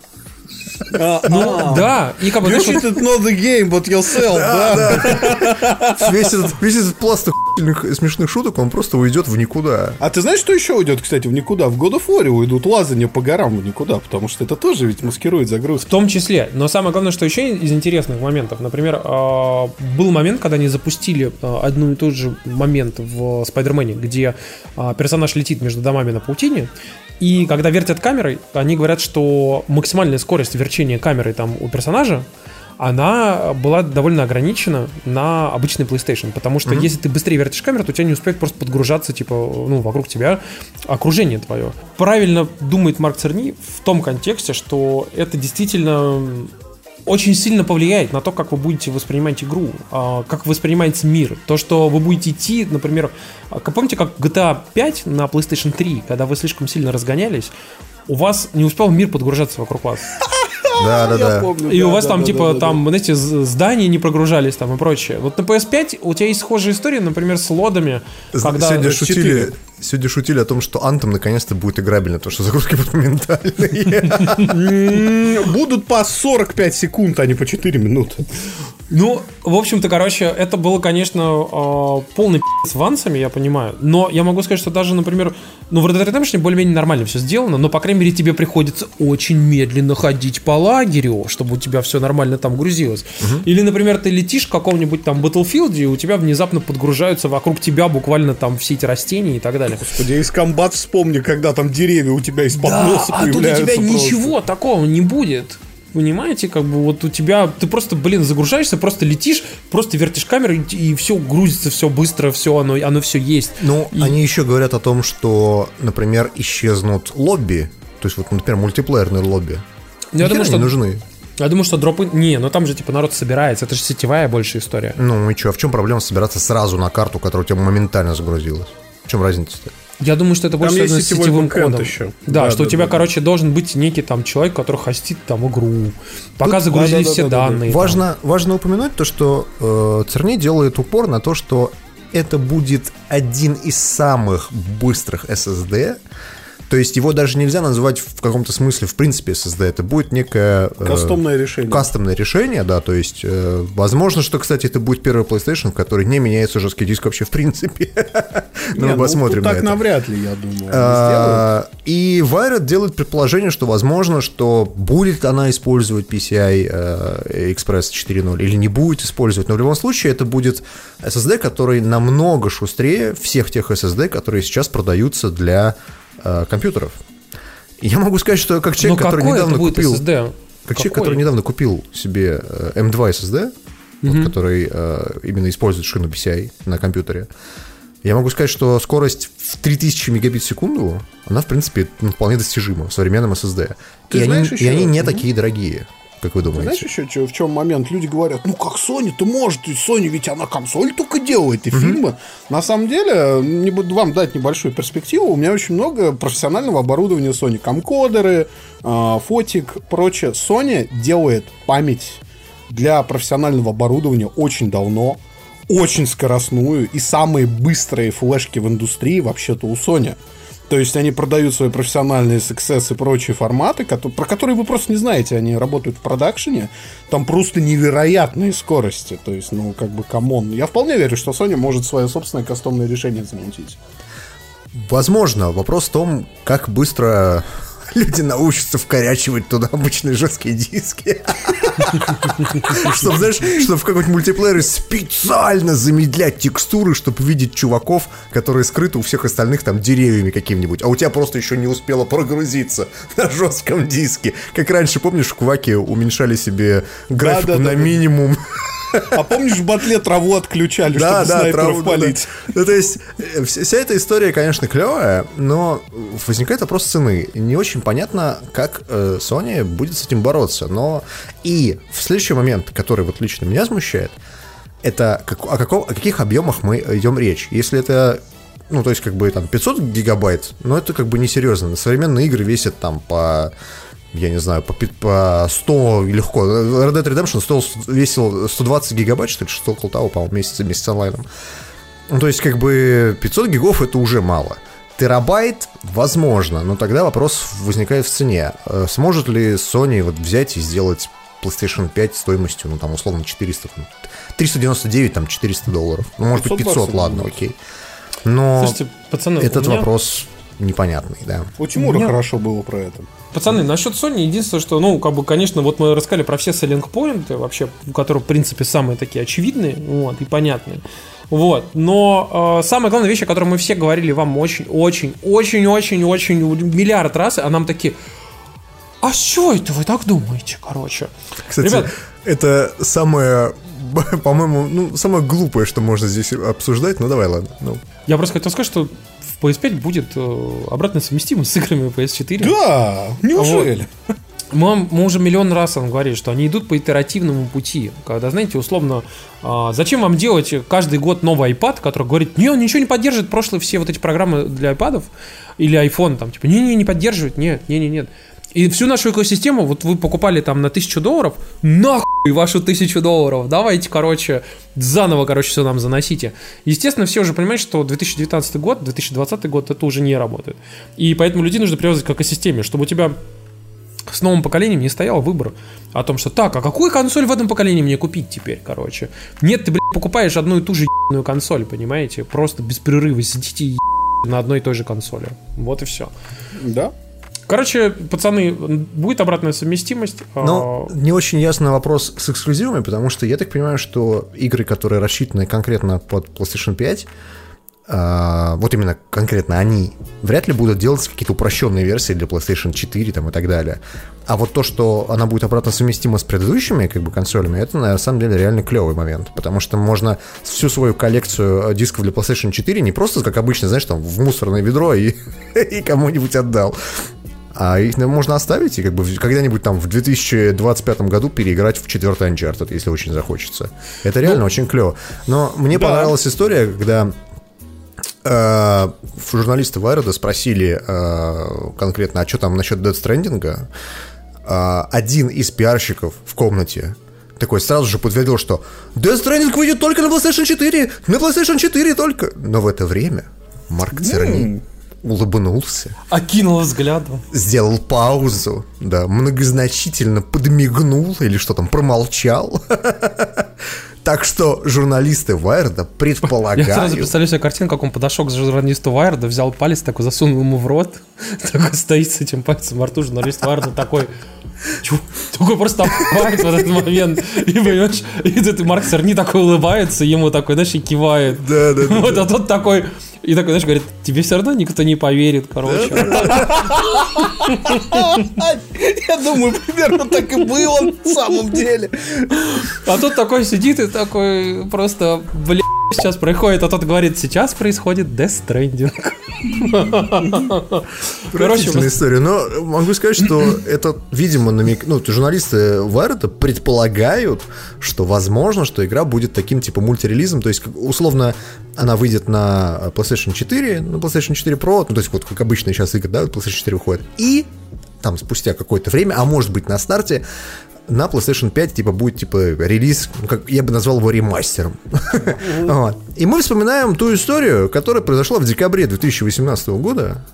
Ну, да, и как бы, You should know the game, but yourself, да? Весь этот, весь этот пласт смешных шуток, он просто уйдет в никуда. А ты знаешь, что еще уйдет, кстати, в никуда? В God of War уйдут лазания по горам в никуда, потому что это тоже ведь маскирует в загрузку. том числе. Но самое главное, что еще из интересных моментов, например, э, был момент, когда они запустили одну и тот же момент в Спайдермене, где персонаж летит между домами на паутине, и когда вертят камерой, они говорят, что максимальная скорость верчения камерой там у персонажа она была довольно ограничена на обычный PlayStation, потому что если ты быстрее вертишь камеру, то у тебя не успеет просто подгружаться, типа, ну, вокруг тебя окружение твое. Правильно думает Марк Церни в том контексте, что это действительно очень сильно повлияет на то, как вы будете воспринимать игру, а, как воспринимается мир. То, что вы будете идти, например, а, как помните, как GTA 5 на PlayStation 3, когда вы слишком сильно разгонялись, у вас не успел мир подгружаться вокруг вас. Да, да, да. И у вас там, типа, там, знаете, здания не прогружались там и прочее. Вот на PS5 у тебя есть схожая история, например, с лодами, когда... Сегодня шутили, сегодня шутили о том, что Антом наконец-то будет играбельно, то что загрузки будут моментальные. Будут по 45 секунд, а не по 4 минуты. Ну, в общем-то, короче, это было, конечно, э, полный пи*** с вансами, я понимаю. Но я могу сказать, что даже, например, ну, в Red Dead Redemption более-менее нормально все сделано, но, по крайней мере, тебе приходится очень медленно ходить по лагерю, чтобы у тебя все нормально там грузилось. Угу. Или, например, ты летишь в каком-нибудь там Battlefield, и у тебя внезапно подгружаются вокруг тебя буквально там все эти растения и так далее. Господи, из комбат вспомни, когда там деревья у тебя из-под да, носа а появляются. а тут у тебя просто. ничего такого не будет. Понимаете, как бы вот у тебя, ты просто, блин, загружаешься, просто летишь, просто вертишь камеру, и, и все грузится, все быстро, все, оно, оно все есть. Ну, и... они еще говорят о том, что, например, исчезнут лобби, то есть вот, например, мультиплеерные лобби. Я думаю, что... нужны. Я думаю, что дропы... Не, ну там же типа народ собирается, это же сетевая больше история. Ну и что, а в чем проблема собираться сразу на карту, которая у тебя моментально загрузилась? В чем разница-то? Я думаю, что это больше там связано с сетевым кодом. Еще. Да, да, что да, у тебя, да, короче, да. должен быть некий там человек, который хостит там игру. Пока Тут, загрузили да, все да, данные. Да, да. Важно, важно упомянуть то, что э, Церни делает упор на то, что это будет один из самых быстрых SSD, то есть его даже нельзя назвать в каком-то смысле, в принципе, SSD. Это будет некое... Э, кастомное решение. Кастомное решение, да. То есть, э, возможно, что, кстати, это будет первый PlayStation, в который не меняется жесткий диск вообще в принципе. Но мы ну, посмотрим так навряд ли, я думаю, а, И Wired делает предположение, что, возможно, что будет она использовать PCI э, Express 4.0 или не будет использовать. Но в любом случае это будет SSD, который намного шустрее всех тех SSD, которые сейчас продаются для компьютеров. я могу сказать, что как человек, который недавно купил... SSD? Как человек, который недавно купил себе M2 SSD, угу. вот, который э, именно использует шину PCI на компьютере, я могу сказать, что скорость в 3000 мегабит в секунду, она, в принципе, ну, вполне достижима в современном SSD. Ты и, знаешь, они, еще... и они не угу. такие дорогие. Как вы думаете? Знаешь еще что, в чем момент? Люди говорят, ну как Sony-то может, ведь Sony ведь она консоль только делает и фильмы. На самом деле, не буду вам дать небольшую перспективу, у меня очень много профессионального оборудования Sony. Камкодеры, э, фотик, прочее. Sony делает память для профессионального оборудования очень давно, очень скоростную и самые быстрые флешки в индустрии вообще-то у Sony. То есть они продают свои профессиональные success и прочие форматы, про которые вы просто не знаете. Они работают в продакшене. Там просто невероятные скорости. То есть, ну, как бы, come on. Я вполне верю, что Sony может свое собственное кастомное решение замутить. Возможно. Вопрос в том, как быстро люди научатся вкорячивать туда обычные жесткие диски. Чтобы, знаешь, чтобы в каком-нибудь мультиплеере специально замедлять текстуры, чтобы видеть чуваков, которые скрыты у всех остальных там деревьями каким-нибудь, а у тебя просто еще не успело прогрузиться на жестком диске. Как раньше, помнишь, в Кваке уменьшали себе графику на минимум. А помнишь, в батле траву отключали, да, чтобы да, снайперов траву, палить? Да, да. Ну, то есть, э, вся эта история, конечно, клевая, но возникает вопрос цены. Не очень понятно, как э, Sony будет с этим бороться. Но и в следующий момент, который вот лично меня смущает, это как, о, каком, о каких объемах мы идем речь. Если это ну, то есть, как бы там 500 гигабайт, но это как бы несерьезно. Современные игры весят там по я не знаю, по, по 100 легко. Red Dead Redemption стоил, весил 120 гигабайт, что ли, что около того, по-моему, месяца вместе с онлайном. Ну, то есть, как бы 500 гигов это уже мало. Терабайт, возможно, но тогда вопрос возникает в цене. Э, сможет ли Sony вот взять и сделать PlayStation 5 стоимостью, ну, там, условно, 400, 399, там, 400 долларов. Ну, может быть, 500, ладно, окей. Но Слушайте, пацаны, этот меня... вопрос непонятный, да. У Тимура меня... хорошо было про это. Пацаны, насчет Sony, единственное, что, ну, как бы, конечно, вот мы рассказали про все selling поинты, вообще, которые, в принципе, самые такие очевидные, вот, и понятные. Вот. Но э, самая главная вещь, о которой мы все говорили вам очень, очень, очень, очень, очень миллиард раз, а нам такие. А с чего это вы так думаете, короче? Кстати, Ребят, это самое по-моему, ну, самое глупое, что можно здесь обсуждать, ну давай, ладно. Ну. Я просто хотел сказать, что PS5 будет э, обратно совместимым с играми PS4. Да, неужели? Вот. Мы, мы уже миллион раз вам говорили, что они идут по итеративному пути. Когда, знаете, условно, а, зачем вам делать каждый год новый iPad, который говорит, не, он ничего не поддерживает прошлые все вот эти программы для iPad или iPhone, там, типа, не-не, не поддерживает, нет, не-не-нет. И всю нашу экосистему, вот вы покупали там на тысячу долларов, нахуй вашу тысячу долларов, давайте, короче, заново, короче, все нам заносите. Естественно, все уже понимают, что 2019 год, 2020 год это уже не работает. И поэтому людей нужно привязывать к экосистеме, чтобы у тебя с новым поколением не стоял выбор о том, что так, а какую консоль в этом поколении мне купить теперь, короче? Нет, ты, блядь, покупаешь одну и ту же ебаную консоль, понимаете? Просто без прерыва сидите и на одной и той же консоли. Вот и все. Да. Короче, пацаны, будет обратная совместимость. Но а... не очень ясный вопрос с эксклюзивами, потому что я так понимаю, что игры, которые рассчитаны конкретно под PlayStation 5, Uh, вот именно конкретно они вряд ли будут делать какие-то упрощенные версии для PlayStation 4 там, и так далее. А вот то, что она будет обратно совместима с предыдущими как бы, консолями, это на самом деле реально клевый момент. Потому что можно всю свою коллекцию э, дисков для PlayStation 4 не просто, как обычно, знаешь, там в мусорное ведро и, и кому-нибудь отдал. А их можно оставить и как бы когда-нибудь там в 2025 году переиграть в четвертый Uncharted, если очень захочется. Это реально ну, очень клево. Но мне да. понравилась история, когда Э, журналисты Вайрода спросили э, конкретно, а что там насчет Dead Stranding? Э, один из пиарщиков в комнате такой сразу же подтвердил, что Death Stranding выйдет только на PlayStation 4, на PlayStation 4 только. Но в это время Марк Церни улыбнулся. Окинул взглядом. Сделал паузу, да, многозначительно подмигнул или что там, промолчал. Так что журналисты Вайерда предполагают... Я сразу представляю себе картину, как он подошел к журналисту Вайерда, взял палец, такой засунул ему в рот, такой стоит с этим пальцем во рту, журналист Вайерда такой... Такой просто обхватит в этот момент. И понимаешь, и этот Марк Серни такой улыбается, ему такой, знаешь, и кивает. Да, да, да. Вот, а тот такой, и такой, знаешь, говорит, тебе все равно никто не поверит, короче. Я думаю, примерно так и было на самом деле. А тут такой сидит и такой просто, блин, сейчас происходит, а тот говорит, сейчас происходит Death Stranding. Короче, история. Но могу сказать, что это, видимо, намек... ну, журналисты Вайрета предполагают, что возможно, что игра будет таким типа мультирелизом, то есть условно она выйдет на PlayStation 4, на PlayStation 4 Pro, ну, то есть вот как обычно сейчас игры, да, PlayStation 4 выходит, и там спустя какое-то время, а может быть на старте, на PlayStation 5 типа будет типа релиз, ну, как я бы назвал его ремастером. И мы вспоминаем ту историю, которая произошла в декабре 2018 года,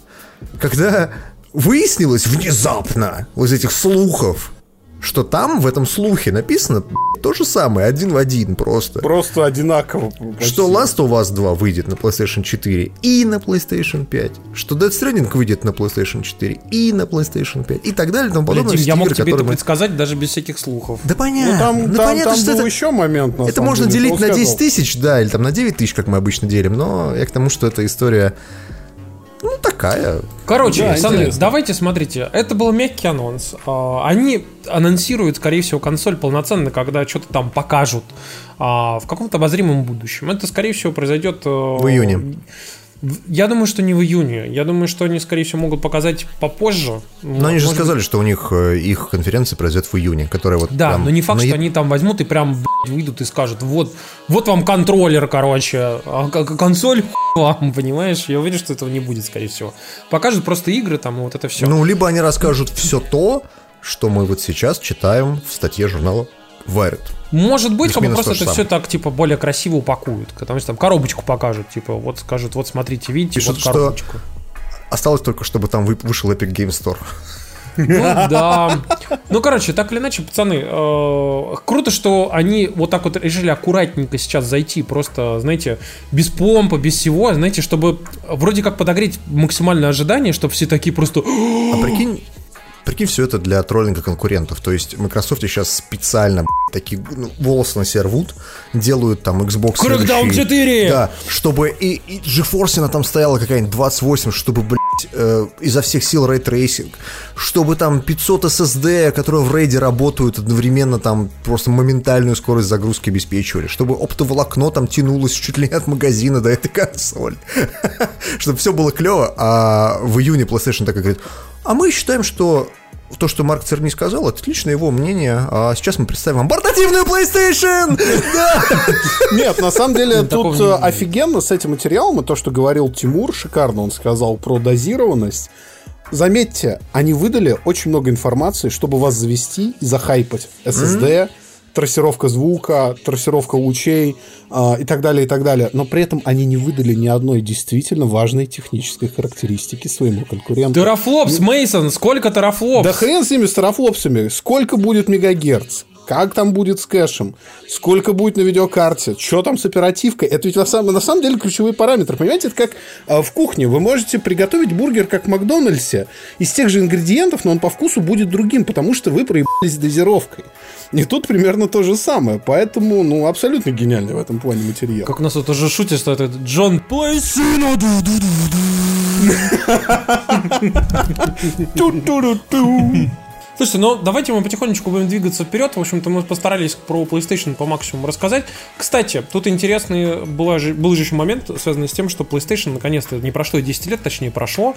когда выяснилось внезапно из этих слухов, что там в этом слухе написано то же самое, один в один просто. Просто одинаково. Почти. Что Last of Us 2 выйдет на PlayStation 4 и на PlayStation 5. Что Dead Stranding выйдет на PlayStation 4 и на PlayStation 5. И так далее и тому подобное. Блин, я мог тебе это мы... предсказать даже без всяких слухов. Да понятно. Ну, там, ну, там, понятно, там что был это... еще момент. это можно деле, делить на 10 тысяч, да, или там на 9 тысяч, как мы обычно делим. Но я к тому, что эта история ну, такая. Короче, да, Александр, давайте смотрите. Это был мягкий анонс. А, они анонсируют, скорее всего, консоль полноценно, когда что-то там покажут а, в каком-то обозримом будущем. Это, скорее всего, произойдет... Э, в июне. Я думаю, что не в июне. Я думаю, что они, скорее всего, могут показать попозже. Но они же сказали, быть... что у них э, их конференция произойдет в июне, которая вот. Да, но не факт, на... что они там возьмут и прям блядь, выйдут и скажут: вот, вот вам контроллер, короче, а консоль вам, понимаешь? Я уверен, что этого не будет, скорее всего. Покажут просто игры там, вот это все. Ну, либо они расскажут все то, что мы вот сейчас читаем в статье журнала Wired. Может быть, как бы просто это все так, типа, более красиво упакуют. Потому что там коробочку покажут, типа, вот скажут, вот смотрите, видите, Пишут, вот коробочку. Осталось только, чтобы там вышел Epic Game Store. Ну да. Ну, короче, так или иначе, пацаны, э, круто, что они вот так вот решили аккуратненько сейчас зайти, просто, знаете, без помпа, без всего, знаете, чтобы вроде как подогреть максимальное ожидание, чтобы все такие просто... А прикинь, Прикинь, все это для троллинга конкурентов. То есть Microsoft сейчас специально такие ну, волосы на себя рвут, делают там Xbox Crackdown 4! Да, чтобы и, и GeForce она там стояла какая-нибудь 28, чтобы, блядь, э, изо всех сил рейтрейсинг, чтобы там 500 SSD, которые в рейде работают одновременно, там просто моментальную скорость загрузки обеспечивали, чтобы оптоволокно там тянулось чуть ли не от магазина до этой консоли. чтобы все было клево, а в июне PlayStation так и говорит, а мы считаем, что то, что Марк Церни сказал, это лично его мнение. А сейчас мы представим вам портативную PlayStation! Нет, на самом деле тут э, офигенно с этим материалом, и то, что говорил Тимур, шикарно он сказал про дозированность. Заметьте, они выдали очень много информации, чтобы вас завести и захайпать. SSD, трассировка звука, трассировка лучей э, и так далее, и так далее. Но при этом они не выдали ни одной действительно важной технической характеристики своему конкуренту. Терафлопс, Мейсон, сколько терафлопс? Да хрен с ними, с терафлопсами. Сколько будет мегагерц? как там будет с кэшем, сколько будет на видеокарте, что там с оперативкой. Это ведь на самом, на самом деле ключевые параметры. Понимаете, это как э, в кухне. Вы можете приготовить бургер, как в Макдональдсе, из тех же ингредиентов, но он по вкусу будет другим, потому что вы проебались дозировкой. И тут примерно то же самое. Поэтому, ну, абсолютно гениальный в этом плане материал. Как у нас вот уже шутит, что это Джон Плейсино. Слушайте, ну давайте мы потихонечку будем двигаться вперед. В общем-то, мы постарались про PlayStation по максимуму рассказать. Кстати, тут интересный была же, был же еще момент, связанный с тем, что PlayStation наконец-то не прошло 10 лет, точнее прошло,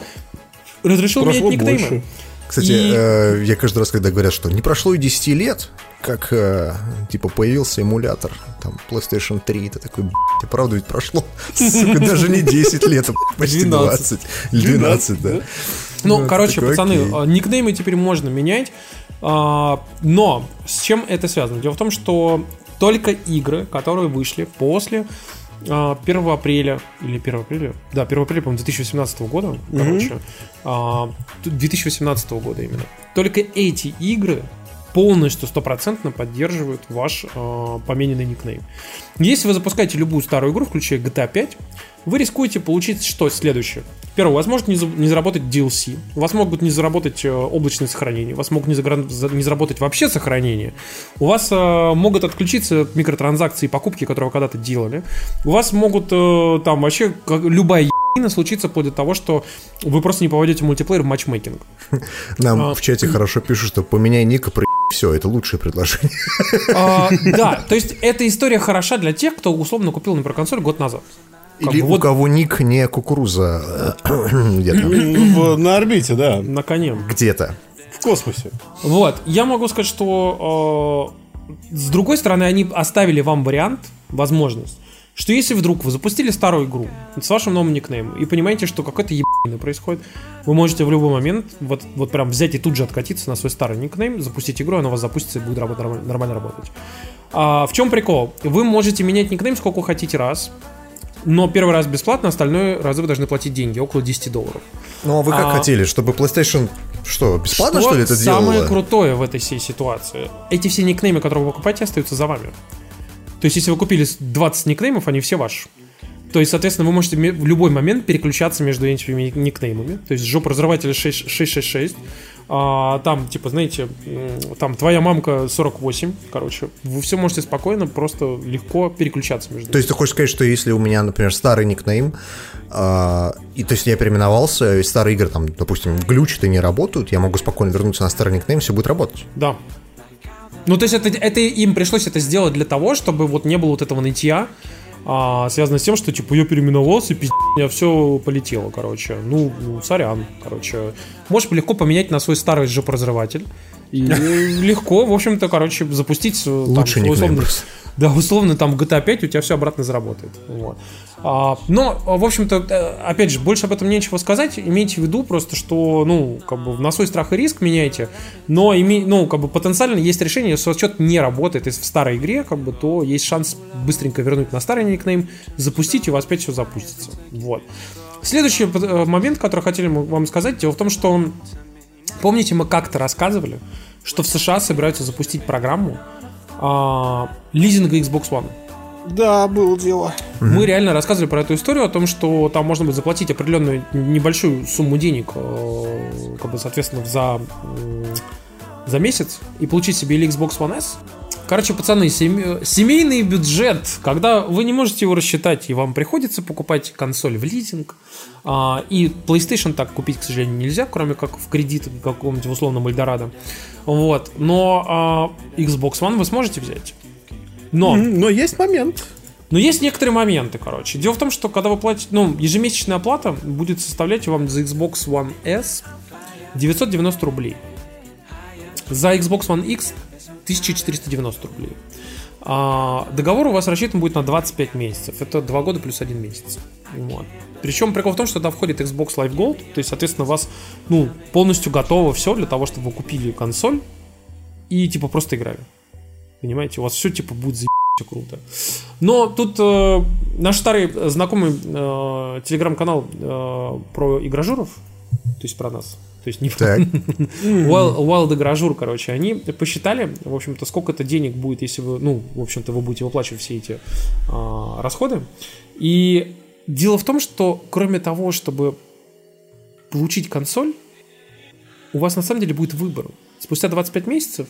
разрешил Прошло менять никнеймы. больше. Кстати, И- э, я каждый раз, когда говорят, что не прошло и 10 лет, как, э, типа, появился эмулятор, там, PlayStation 3, ты такой, и правда ведь прошло, сука, даже не 10 лет, а почти 12. 20. Или 12, да. Ну, Ну, короче, пацаны, а, никнеймы теперь можно менять. а, Но с чем это связано? Дело в том, что только игры, которые вышли после а, 1 апреля, или 1 апреля, да, 1 апреля, по-моему, 2018 года, короче, а, т- 2018 года именно, только эти игры полностью стопроцентно поддерживают ваш а, помененный никнейм. Если вы запускаете любую старую игру, включая GTA 5, вы рискуете получить что следующее. Первое, у вас может не, за- не заработать DLC, у вас могут не заработать э, облачное сохранение, у вас могут не, загра- за- не заработать вообще сохранение, у вас э, могут отключиться микротранзакции и покупки, которые вы когда-то делали, у вас могут э, там вообще как- любая ебанина случиться вплоть до того, что вы просто не поводите мультиплеер в матчмейкинг. Нам А, в чате хорошо пишут, что поменяй ник и про все, это лучшее предложение. А, Да, то есть эта история хороша для тех, кто условно купил, например, консоль год назад. Как Или бы у вот кого ник не кукуруза где-то. В- на орбите, да. на коне. Где-то. В космосе. Вот, я могу сказать, что э, с другой стороны, они оставили вам вариант, возможность, что если вдруг вы запустили старую игру с вашим новым никнеймом и понимаете, что какой-то ебаный происходит, вы можете в любой момент вот, вот прям взять и тут же откатиться на свой старый никнейм, запустить игру, она у вас запустится и будет работать, нормально, нормально работать. А, в чем прикол? Вы можете менять никнейм сколько хотите раз, но первый раз бесплатно, остальное разы вы должны платить деньги, около 10 долларов. Ну, а вы как А- хотели, чтобы PlayStation... Что, бесплатно, что ли, это самое делало? крутое в этой всей ситуации? Эти все никнеймы, которые вы покупаете, остаются за вами. То есть, если вы купили 20 никнеймов, они все ваши. То есть, соответственно, вы можете в любой момент переключаться между этими никнеймами. То есть, жопа разрывателя 6- 666. а, там, типа, знаете, там твоя мамка 48, короче. Вы все можете спокойно, просто легко переключаться между То есть ты хочешь сказать, что если у меня, например, старый никнейм, а, и то есть я переименовался, и старые игры там, допустим, глючат и не работают, я могу спокойно вернуться на старый никнейм, все будет работать. Да. Ну, то есть это, это им пришлось это сделать для того, чтобы вот не было вот этого нытья, а, связано с тем, что, типа, я переименовался, пиздец, у меня все полетело, короче. Ну, ну, сорян, короче. Можешь легко поменять на свой старый жопоразрыватель. И легко, в общем-то, короче, запустить... э, там, Лучший никнейм условно, да, условно, там GTA 5 у тебя все обратно заработает. Вот. А, но, в общем-то, э, опять же, больше об этом нечего сказать. Имейте в виду просто, что, ну, как бы на свой страх и риск меняйте. Но, име, ну, как бы потенциально есть решение, если что-то не работает из- в старой игре, как бы, то есть шанс быстренько вернуть на старый никнейм, запустить, и у вас опять все запустится. Вот. Следующий э, момент, который хотели мы вам сказать, дело в том, что Помните, мы как-то рассказывали, что в США собираются запустить программу а, лизинга Xbox One. Да, было дело. Мы реально рассказывали про эту историю о том, что там можно будет заплатить определенную небольшую сумму денег, э, как бы, соответственно, за, за месяц и получить себе или Xbox One S. Короче, пацаны, сем- семейный бюджет, когда вы не можете его рассчитать, и вам приходится покупать консоль в лизинг, а, и PlayStation так купить, к сожалению, нельзя, кроме как в кредит каком-нибудь условном Эльдорадо. Вот. Но а, Xbox One вы сможете взять. Но Но есть момент. но есть некоторые моменты, короче. Дело в том, что когда вы платите, ну, ежемесячная оплата будет составлять вам за Xbox One S 990 рублей. За Xbox One X 1490 рублей. А, договор у вас рассчитан будет на 25 месяцев. Это 2 года плюс 1 месяц. Вот. Причем прикол в том, что туда входит Xbox Live Gold, то есть, соответственно, у вас ну, полностью готово все для того, чтобы вы купили консоль и типа просто играли. Понимаете, у вас все типа будет за круто. Но тут э, наш старый знакомый э, телеграм-канал э, про игражуров, то есть про нас, то есть не Так. Wild, Игражур, короче, они посчитали, в общем-то, сколько это денег будет, если вы, ну, в общем-то, вы будете выплачивать все эти а, расходы. И дело в том, что кроме того, чтобы получить консоль, у вас на самом деле будет выбор. Спустя 25 месяцев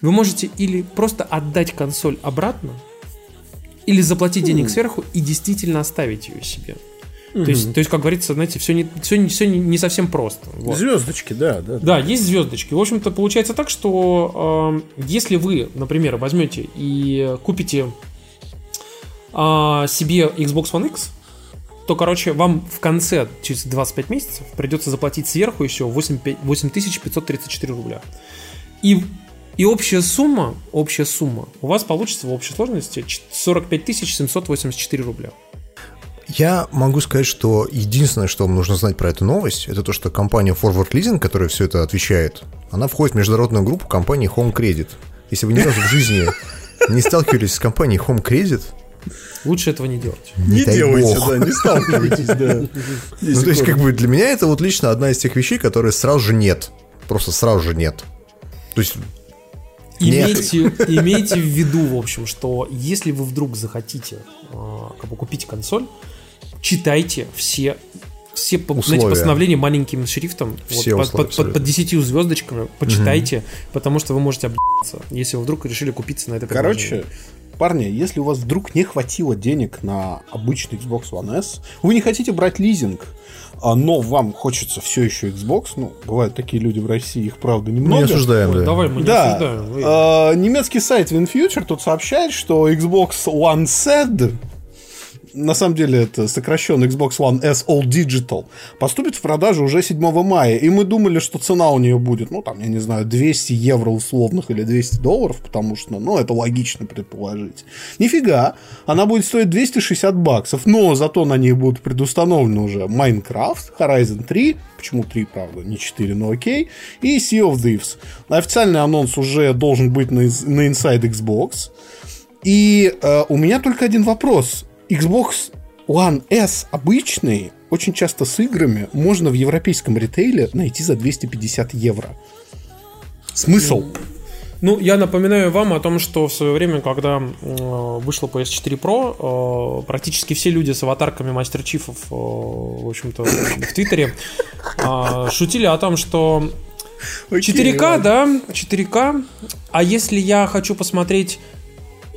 вы можете или просто отдать консоль обратно, или заплатить денег сверху и действительно оставить ее себе. То, есть, то есть, как говорится, знаете, все не, все не, все не, не совсем просто. Вот. Звездочки, да, да. Да, есть звездочки. В общем-то, получается так, что э, если вы, например, возьмете и купите а, себе Xbox One X, то, короче, вам в конце, через 25 месяцев, придется заплатить сверху еще 8 пя- 8534 рубля. И, и общая сумма, общая сумма у вас получится в общей сложности ч- 45 784 рубля. Я могу сказать, что единственное, что вам нужно знать про эту новость, это то, что компания Forward Leasing, которая все это отвечает, она входит в международную группу компании Home Credit. Если вы ни разу в жизни не сталкивались с компанией Home Credit, Лучше этого не делать. не, Не делайте, бог. да, не сталкивайтесь, да. Ну, то есть, как бы для меня это вот лично одна из тех вещей, которые сразу же нет. Просто сразу же нет. То есть. Имейте, имейте в виду, в общем, что если вы вдруг захотите э, как бы купить консоль, читайте все все знаете, постановления маленьким шрифтом, Все вот, условия, под, под, под, абсолютно. 10 звездочками, почитайте, потому что вы можете объебаться, если вы вдруг решили купиться на это Короче, парни, если у вас вдруг не хватило денег на обычный Xbox One S, вы не хотите брать лизинг, а, но вам хочется все еще Xbox, ну, бывают такие люди в России, их правда мы не немного. осуждаем, Ой, да. давай, мы не Да, осуждаем. Вы- А, немецкий сайт WinFuture тут сообщает, что Xbox One SED, на самом деле это сокращенно Xbox One S All Digital, поступит в продажу уже 7 мая. И мы думали, что цена у нее будет, ну, там, я не знаю, 200 евро условных или 200 долларов, потому что, ну, это логично предположить. Нифига, она будет стоить 260 баксов, но зато на ней будут предустановлены уже Minecraft, Horizon 3, почему 3, правда, не 4, но окей, и Sea of Thieves. Официальный анонс уже должен быть на, на Inside Xbox. И э, у меня только один вопрос. Xbox One S обычный, очень часто с играми, можно в европейском ритейле найти за 250 евро. Смысл? Ну, я напоминаю вам о том, что в свое время, когда э, вышла PS4 Pro, э, практически все люди с аватарками мастер чифов, э, в общем-то, в Твиттере э, шутили о том, что 4К, да, 4К, а если я хочу посмотреть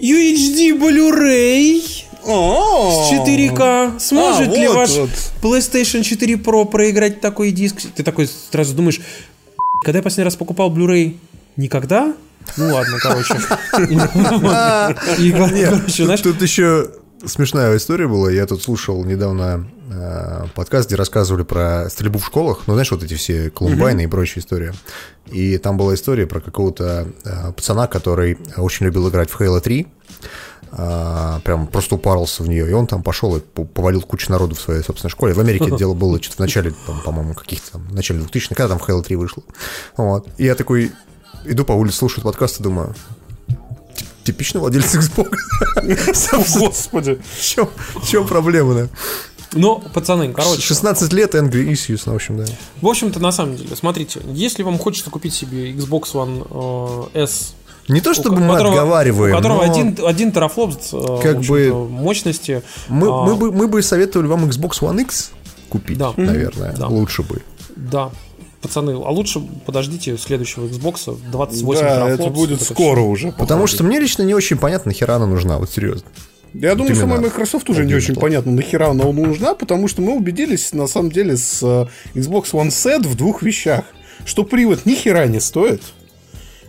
UHD Blu-ray с 4К, сможет А, ли вот, ваш вот. PlayStation 4 Pro проиграть такой диск? Ты такой сразу думаешь, когда я последний раз покупал Blu-ray? Никогда? Ну ладно, короче. Тут еще смешная история была. Я тут слушал недавно э, подкаст, где рассказывали про стрельбу в школах. Ну, знаешь, вот эти все колумбайны и прочая история. И там была история про какого-то э, пацана, который очень любил играть в Halo 3. А, прям просто упарился в нее, и он там пошел и по- повалил кучу народу в своей собственной школе. В Америке это дело было что-то в начале, там, по-моему, каких-то там, в начале 2000-х, когда там Halo 3 вышло. Вот. И я такой иду по улице, слушаю подкаст и думаю, «Тип- типичный владелец Xbox. Господи. в чем, в чем проблема, да? но, пацаны, короче, 16 лет, Angry Issues, ну, в общем, да. в общем-то, на самом деле, смотрите, если вам хочется купить себе Xbox One э, S, Не то, у чтобы ко- мы которого- отговариваем, у которого но один, один терафлоп э, Как бы мощности, мы, а, мы, бы, мы бы советовали вам Xbox One X купить, Да. наверное, Да. лучше бы. да, пацаны, а лучше подождите следующего Xbox 28 Да, терафлопс, это будет это скоро уже. Потому что мне лично не очень понятно, нахера она нужна, вот серьезно. Я думаю, именно самой Microsoft уже не очень понятно, нахера она нужна, потому что мы убедились, на самом деле, с э, Xbox One S в двух вещах. Что привод ни хера не стоит.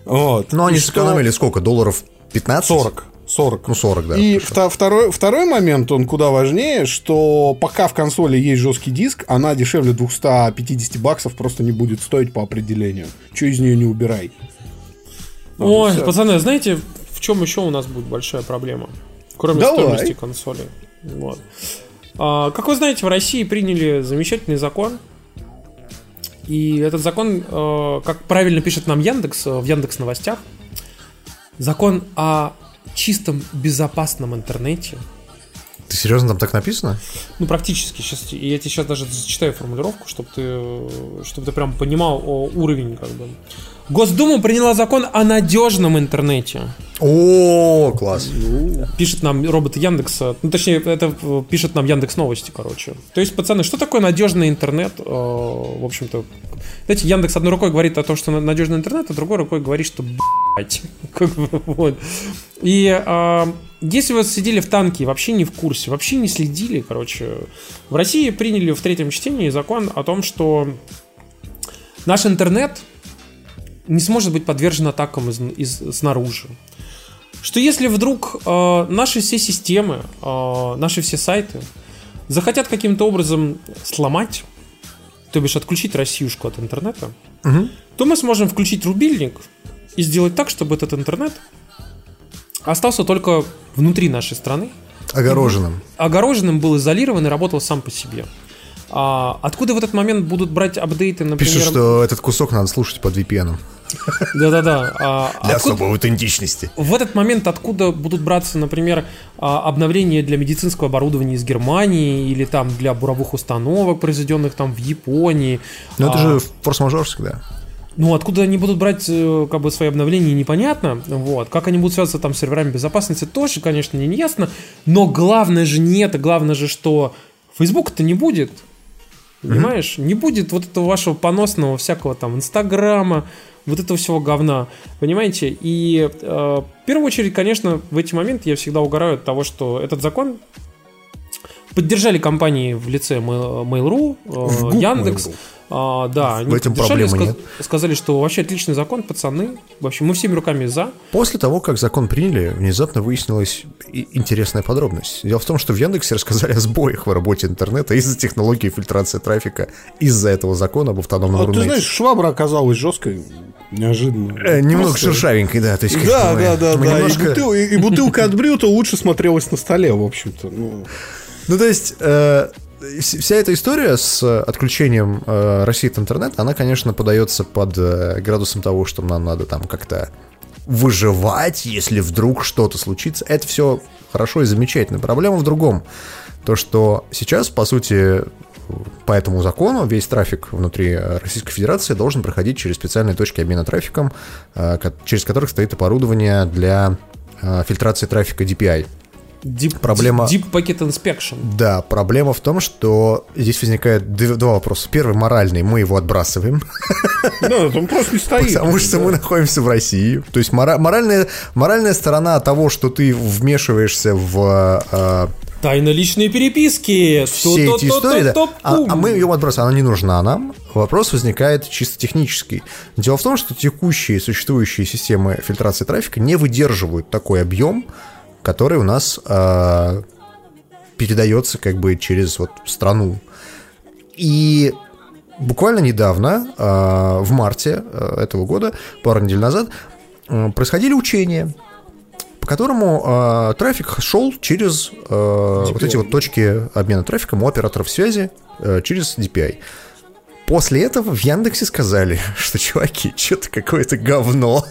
Вот. Но они И что- сэкономили сколько? Долларов 15? 40. 40. Ну, 40, да. И вта- второй, второй момент, он куда важнее, что пока в консоли есть жесткий диск, она дешевле 250 баксов просто не будет стоить по определению. Че из нее не убирай. И Ой, всё. пацаны, знаете, в чем еще у нас будет большая проблема? Кроме Давай. стоимости консоли. Вот. А, как вы знаете, в России приняли замечательный закон. И этот закон, э, как правильно пишет нам Яндекс э, в Яндекс новостях, закон о чистом безопасном интернете. Ты серьезно там так написано? Ну, практически. Сейчас, я тебе сейчас даже зачитаю формулировку, чтобы ты, чтобы ты прям понимал о, уровень как бы. Госдума приняла закон о надежном интернете. О, класс. Пишет нам робот Яндекса. Ну, точнее, это э, пишет нам Яндекс Новости, короче. То есть, пацаны, что такое надежный интернет? Э, в общем-то, знаете, Яндекс одной рукой говорит о том, что надежный интернет, а другой рукой говорит, что блять. вот. И э, если вы сидели в танке вообще не в курсе, вообще не следили, короче, в России приняли в третьем чтении закон о том, что наш интернет не сможет быть подвержен атакам из, из, снаружи. Что если вдруг э, наши все системы, э, наши все сайты захотят каким-то образом сломать, то бишь отключить Россиюшку от интернета, угу. то мы сможем включить рубильник и сделать так, чтобы этот интернет остался только внутри нашей страны. Огороженным. Огороженным был изолирован и работал сам по себе. А откуда в этот момент будут брать апдейты, например... Пишут, что этот кусок надо слушать под VPN. Да-да-да. А, для откуда... особой аутентичности. В этот момент откуда будут браться, например, а, обновления для медицинского оборудования из Германии или там для буровых установок, произведенных там в Японии? Ну, это а... же форс-мажор всегда. Ну, откуда они будут брать э, как бы свои обновления, непонятно. Вот. Как они будут связываться там с серверами безопасности, тоже, конечно, не ясно. Но главное же не это. Главное же, что Facebook-то не будет. Понимаешь? Mm-hmm. Не будет вот этого вашего поносного всякого там Инстаграма, вот этого всего говна. Понимаете? И э, в первую очередь, конечно, в эти моменты я всегда угораю от того, что этот закон поддержали компании в лице Mail.ru, э, Яндекс. Mail.ru. А, да, в этом проблемы нет. Сказали, что вообще отличный закон, пацаны. В общем, мы всеми руками за. После того, как закон приняли, внезапно выяснилась интересная подробность. Дело в том, что в Яндексе рассказали о сбоях в работе интернета из-за технологии фильтрации трафика, из-за этого закона об автономном а, Рунете. Ты знаешь, швабра оказалась жесткой. Неожиданно. Э, немного Просто... шершавенькой, да. То есть, да, да, да, да. Немножко... И, бутыл, и, бутылка от брюта лучше смотрелась на столе, в общем-то. Ну, ну то есть, э, вся эта история с отключением э, России от интернета, она, конечно, подается под э, градусом того, что нам надо там как-то выживать, если вдруг что-то случится. Это все хорошо и замечательно. Проблема в другом. То, что сейчас, по сути, по этому закону весь трафик внутри Российской Федерации должен проходить через специальные точки обмена трафиком, э, через которых стоит оборудование для э, фильтрации трафика DPI. Deep, проблема... Deep Packet Inspection. Да, проблема в том, что здесь возникает два вопроса. Первый моральный, мы его отбрасываем. Да, он просто не стоит. Потому что мы находимся в России. То есть моральная, моральная сторона того, что ты вмешиваешься в а, Тайно личные переписки. Все эти истории, да. А, а мы ее отбрасываем, она не нужна нам. Вопрос возникает чисто технический. Дело в том, что текущие существующие системы фильтрации трафика не выдерживают такой объем, который у нас э, передается как бы через вот страну. И буквально недавно, э, в марте э, этого года, пару недель назад, э, происходили учения, по которому э, трафик шел через э, вот эти вот точки обмена трафиком у операторов связи э, через DPI. После этого в Яндексе сказали, что, чуваки, что-то какое-то говно.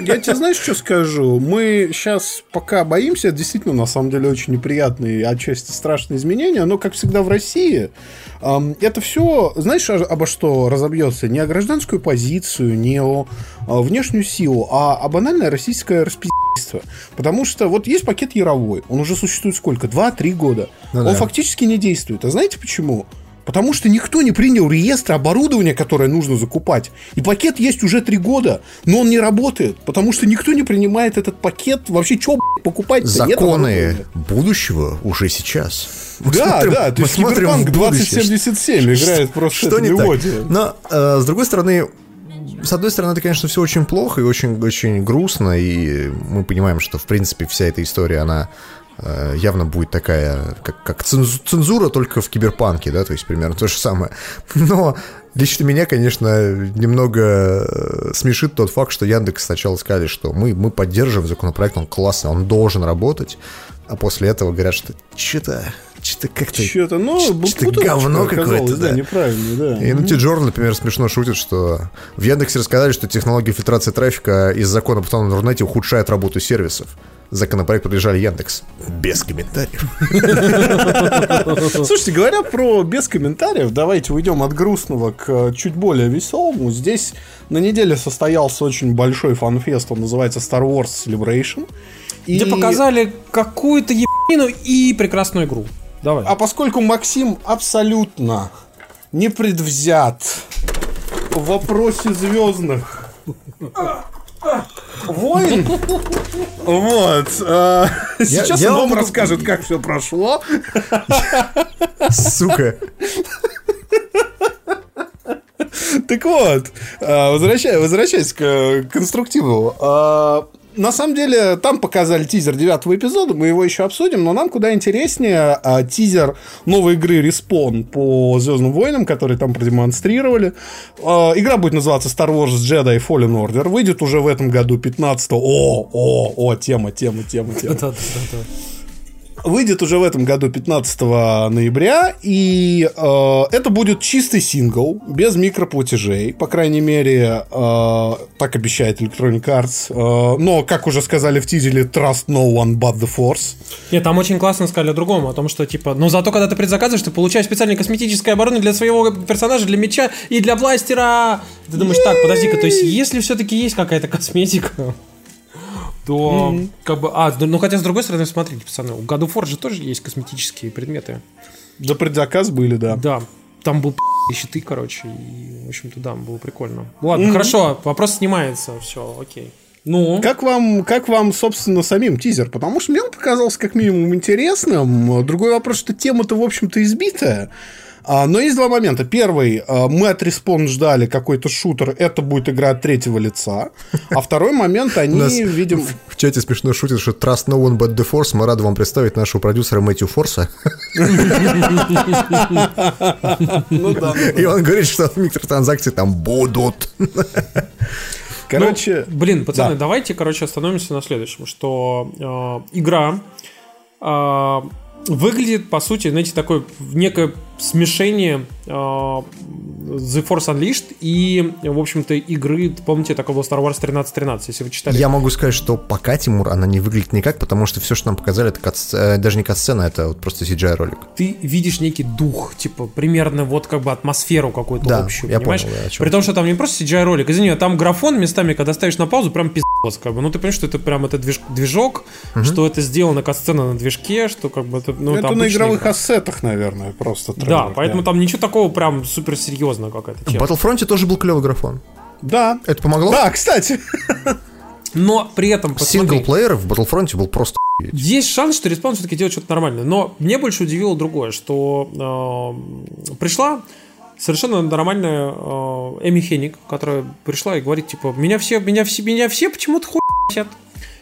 Я тебе знаешь, что скажу? Мы сейчас пока боимся, это действительно, на самом деле, очень неприятные, отчасти страшные изменения, но, как всегда в России, это все, знаешь, обо что разобьется? Не о гражданскую позицию, не о внешнюю силу, а о банальное российское распиздительство. Потому что вот есть пакет Яровой, он уже существует сколько? Два-три года. Ну, он да. фактически не действует. А знаете почему? Потому что никто не принял реестр оборудования, которое нужно закупать. И пакет есть уже три года, но он не работает, потому что никто не принимает этот пакет. Вообще, что покупать Законы будущего уже сейчас. Мы да, смотрим, да, то есть Киберпанк 2077 играет просто что не так? Но, э, с другой стороны, с одной стороны, это, конечно, все очень плохо и очень, очень грустно, и мы понимаем, что, в принципе, вся эта история, она явно будет такая, как, как цензура, только в киберпанке, да, то есть примерно то же самое. Но лично меня, конечно, немного э, смешит тот факт, что Яндекс сначала сказали, что мы, мы поддерживаем законопроект, он классный, он должен работать, а после этого говорят, что что-то Что-то как-то... Что-то, ну, бутылочка говно какое-то, да. да. неправильно, да. И ну, Джордан, например, смешно шутит, что в Яндексе рассказали, что технология фильтрации трафика из закона по в интернете ухудшает работу сервисов. Законопроект подлежали Яндекс. Без комментариев. Слушайте, говоря про без комментариев, давайте уйдем от грустного к э, чуть более веселому. Здесь на неделе состоялся очень большой фан-фест, он называется Star Wars Celebration. Где И- показали какую-то ебану и прекрасную игру. Давай. А поскольку Максим абсолютно не предвзят в вопросе звездных войн, вот, э, сейчас он вам расскажет, как все прошло. Сука. Так вот, э, возвращай- возвращаясь к э, конструктиву. На самом деле, там показали тизер девятого эпизода, мы его еще обсудим, но нам куда интереснее э, тизер новой игры Respawn по Звездным войнам, которые там продемонстрировали. Э, Игра будет называться Star Wars Jedi Fallen Order. Выйдет уже в этом году 15 О, о, о, тема, тема, тема, тема. Выйдет уже в этом году 15 ноября, и э, это будет чистый сингл, без микроплатежей, по крайней мере, э, так обещает Electronic Arts. Э, но, как уже сказали в тизере, trust no one but the Force. Нет, там очень классно сказали о другом, о том, что типа, ну зато когда ты предзаказываешь, ты получаешь специальное косметическое оборудование для своего персонажа, для меча и для бластера. Ты думаешь, так, подожди-ка, то есть если все-таки есть какая-то косметика, то как бы, а, ну хотя с другой стороны, смотрите, пацаны, у War же тоже есть косметические предметы. За предзаказ были, да. Да, там был щиты, короче, и, в общем-то, да, было прикольно. Ладно, хорошо, вопрос снимается, все, окей. Ну, Как вам, как вам, собственно, самим тизер? Потому что мне он показался как минимум интересным. Другой вопрос, что тема-то, в общем-то, избитая. А, Но есть два момента. Первый, а, мы от Respawn ждали какой-то шутер, это будет игра от третьего лица. А второй момент, они, видим... в чате смешно шутит, что Trust No One But The Force. Мы рады вам представить нашего продюсера Мэтью Форса. Ну да, И он говорит, что микротранзакции там будут. Короче, Блин, пацаны, Да. давайте, короче, остановимся на следующем, что э, игра э, выглядит, по сути, знаете, такое некое смешение э, The Force Unleashed и, в общем-то, игры, помните, такого Star Wars 1313, если вы читали. Я могу сказать, что пока, Тимур, она не выглядит никак, потому что все, что нам показали, это кат- э, даже не кат-сцена, это вот просто CGI-ролик. Ты видишь некий дух, типа, примерно вот как бы атмосферу какую-то Да, общую, я понимаешь? понял, да, При том, что там не просто CGI-ролик, извини, а там графон местами, когда ставишь на паузу, прям пиздец, как бы. Ну, ты понимаешь, что это прям это движ- движок, что это сделано кат-сцена на движке, что как бы это, ну, это на игровых игра. ассетах, наверное, просто трейлер, Да, поэтому там ничего такого прям супер серьезного какая-то В. Battlefront тоже был клевый графон. Да. Это помогло? Да, кстати. Но при этом, посмотри, Синглплеер в Battlefront был просто. Есть шанс, что респаун все-таки делает что-то нормальное. Но мне больше удивило другое, что э, пришла совершенно нормальная э, Эми Хеник, которая пришла и говорит, типа, меня все, меня все, меня все почему-то хуй.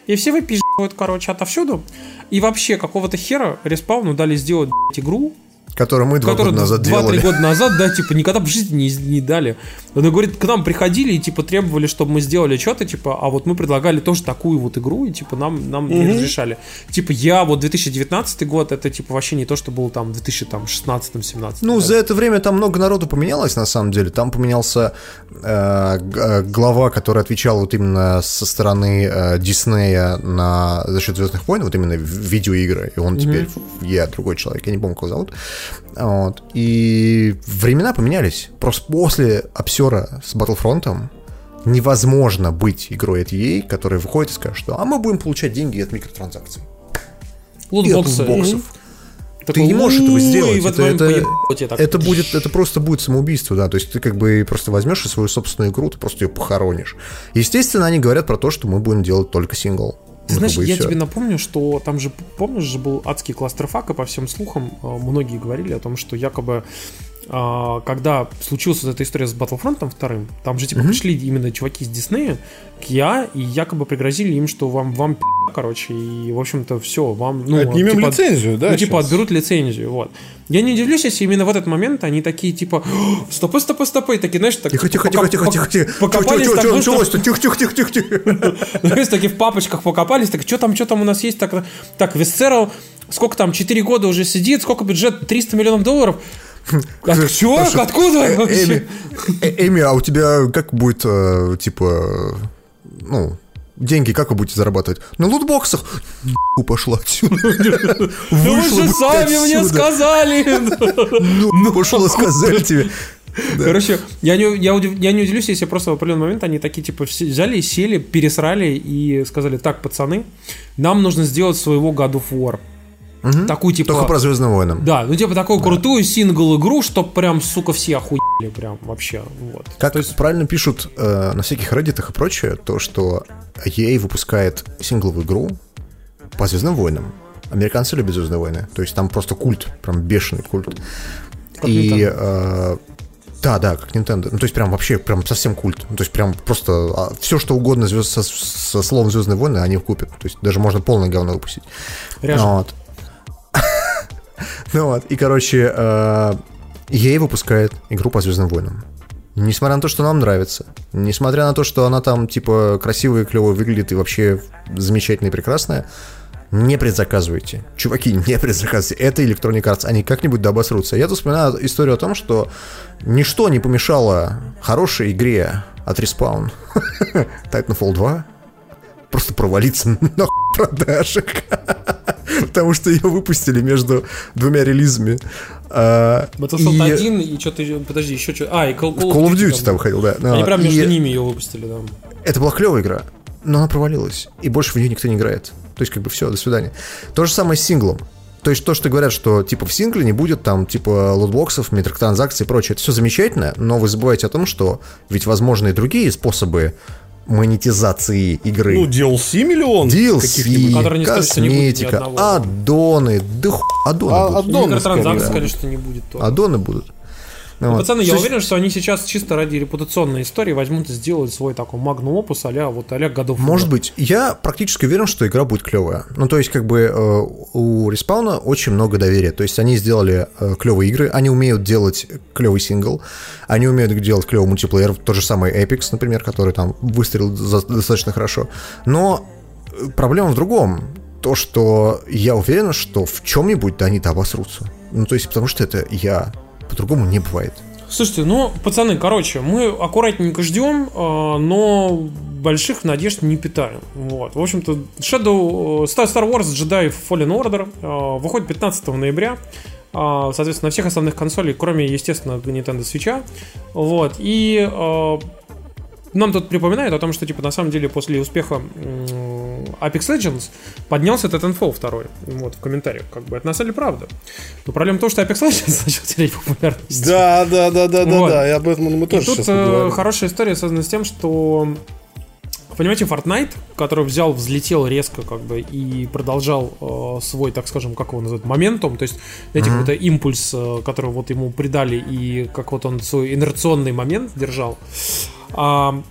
И все выпизживают, короче, отовсюду. И вообще, какого-то хера респауну дали сделать блядь, игру, Который мы два года назад 2-3 делали. года назад, да, типа, никогда в жизни не, не дали. Она говорит, к нам приходили и, типа, требовали, чтобы мы сделали что-то, типа, а вот мы предлагали тоже такую вот игру, и, типа, нам, нам не разрешали. Типа, я вот 2019 год, это, типа, вообще не то, что было там в 2016-17. Ну, за это время там много народу поменялось, на самом деле. Там поменялся э, э, глава, который отвечал вот именно со стороны э, Диснея на, за счет Звездных войн, вот именно в- видеоигры. И он теперь, я другой человек, я не помню, как его зовут. Вот. И времена поменялись. Просто после обсера с Battlefront невозможно быть игрой от EA, которая выходит и скажет, что а мы будем получать деньги от микротранзакций. И от Лутбоксы. лутбоксов. Такой, Ты не можешь этого «Уй», сделать. Это, это- так. это будет, это просто будет самоубийство, да. То есть ты как бы просто возьмешь и свою собственную игру, ты просто ее похоронишь. Естественно, они говорят про то, что мы будем делать только сингл. Ты знаешь, я всё. тебе напомню, что там же, помнишь же, был адский кластерфак, и по всем слухам э, многие говорили о том, что якобы а, когда случилась вот эта история с Battlefront вторым, там же типа пришли именно чуваки из Диснея к я и якобы пригрозили им, что вам вам пи***, короче, и в общем-то все, вам ну Отнимем типа, лицензию, да? ну, типа, отберут лицензию, вот. Я не удивлюсь, если именно в этот момент они такие, типа, «О, стопы, стопы, стопы, и такие, знаешь, так... Тихо, тихо, пока- тихо, тихо, пока- тихо, тихо. Покопались Чё, так чё, чё быстро, началось-то? Тихо, тихо, тихо, тихо, тихо. знаешь, такие в папочках покопались, так что там, что там у нас есть, так, так, Висцерал, сколько там, 4 года уже сидит, сколько бюджет, 300 миллионов долларов. От, чё? Откуда вообще? Эми, Эми, а у тебя как будет, э, типа, ну, деньги как вы будете зарабатывать? На лутбоксах? Пошла отсюда. Ну вы же сами мне сказали. Ну, пошло сказали тебе. Короче, я не, я, удив- я не удивлюсь, если просто в определенный момент они такие, типа, взяли, сели, пересрали и сказали, так, пацаны, нам нужно сделать своего God of War. Такую, типа... Только про Звездным войнам. Да, ну типа такую крутую сингл-игру, чтоб прям, сука, все охуели прям вообще. Вот. Как То есть, правильно пишут э, на всяких реддитах и прочее, то, что EA выпускает сингловую игру по Звездным войнам. Американцы любят Звездные войны. То есть там просто культ, прям бешеный культ. Как и э, да, да, как Nintendo. Ну, то есть прям вообще прям совсем культ. Ну, то есть прям просто все, что угодно звезд- со, со словом Звездные войны, они купят. То есть даже можно полное говно выпустить. Ну вот. Ну вот, и, короче, э, EA выпускает игру по Звездным войнам. Несмотря на то, что нам нравится, несмотря на то, что она там, типа, красивая, клевая выглядит и вообще замечательная и прекрасная, не предзаказывайте. Чуваки, не предзаказывайте. Это Electronic Arts, они как-нибудь да обосрутся. Я тут вспоминаю историю о том, что ничто не помешало хорошей игре от Respawn Titanfall 2 просто провалиться на продажах. Потому что ее выпустили между двумя релизами. А, Battlefield и 1 и что-то, подожди, еще что А, и Call, of Duty там выходил, да. Они А, прям между ними ее выпустили, да. Это была клевая игра, но она провалилась. И больше в нее никто не играет. То есть, как бы все, до свидания. То же самое с синглом. То есть то, что говорят, что типа в сингле не будет там типа лотбоксов, микротранзакций и прочее, это все замечательно, но вы забываете о том, что ведь возможны и другие способы монетизации игры. Ну, DLC миллион. DLC, косметика, аддоны, да ху... аддоны А, будут. аддоны, Микротранзакций, скорее. конечно, не будет тоже. Аддоны будут. Ну вот. Пацаны, я Слушай, уверен, что они сейчас чисто ради репутационной истории возьмут и сделают свой такой магнум опус а-ля вот а-ля годов. Может быть. Я практически уверен, что игра будет клевая. Ну, то есть, как бы э, у Респауна очень много доверия. То есть, они сделали э, клевые игры, они умеют делать клевый сингл, они умеют делать клевый мультиплеер, тот же самый Apex, например, который там выстрелил достаточно хорошо. Но э, проблема в другом. То, что я уверен, что в чем-нибудь да они-то обосрутся. Ну, то есть, потому что это я. По-другому не бывает. Слушайте, ну, пацаны, короче, мы аккуратненько ждем, э, но больших надежд не питаем. Вот. В общем-то, Shadow, э, Star Wars Jedi Fallen Order э, выходит 15 ноября. Соответственно, на всех основных консолей, кроме, естественно, Nintendo Switch. Вот. И нам тут припоминают о том, что, типа, на самом деле, после успеха Apex Legends поднялся Titanfall 2. Вот, в комментариях, как бы. Это на самом деле правда. Но проблема в том, что Apex Legends начал терять популярность. Да, да, да, да, да, Вот. да. И об этом мы И тоже тут сейчас э, поговорим. хорошая история связана с тем, что Понимаете, Fortnite, который взял, взлетел резко, как бы, и продолжал э, свой, так скажем, как его называют, моментум, то есть, знаете, какой-то импульс, э, который вот ему придали, и как вот он свой инерционный момент держал. А,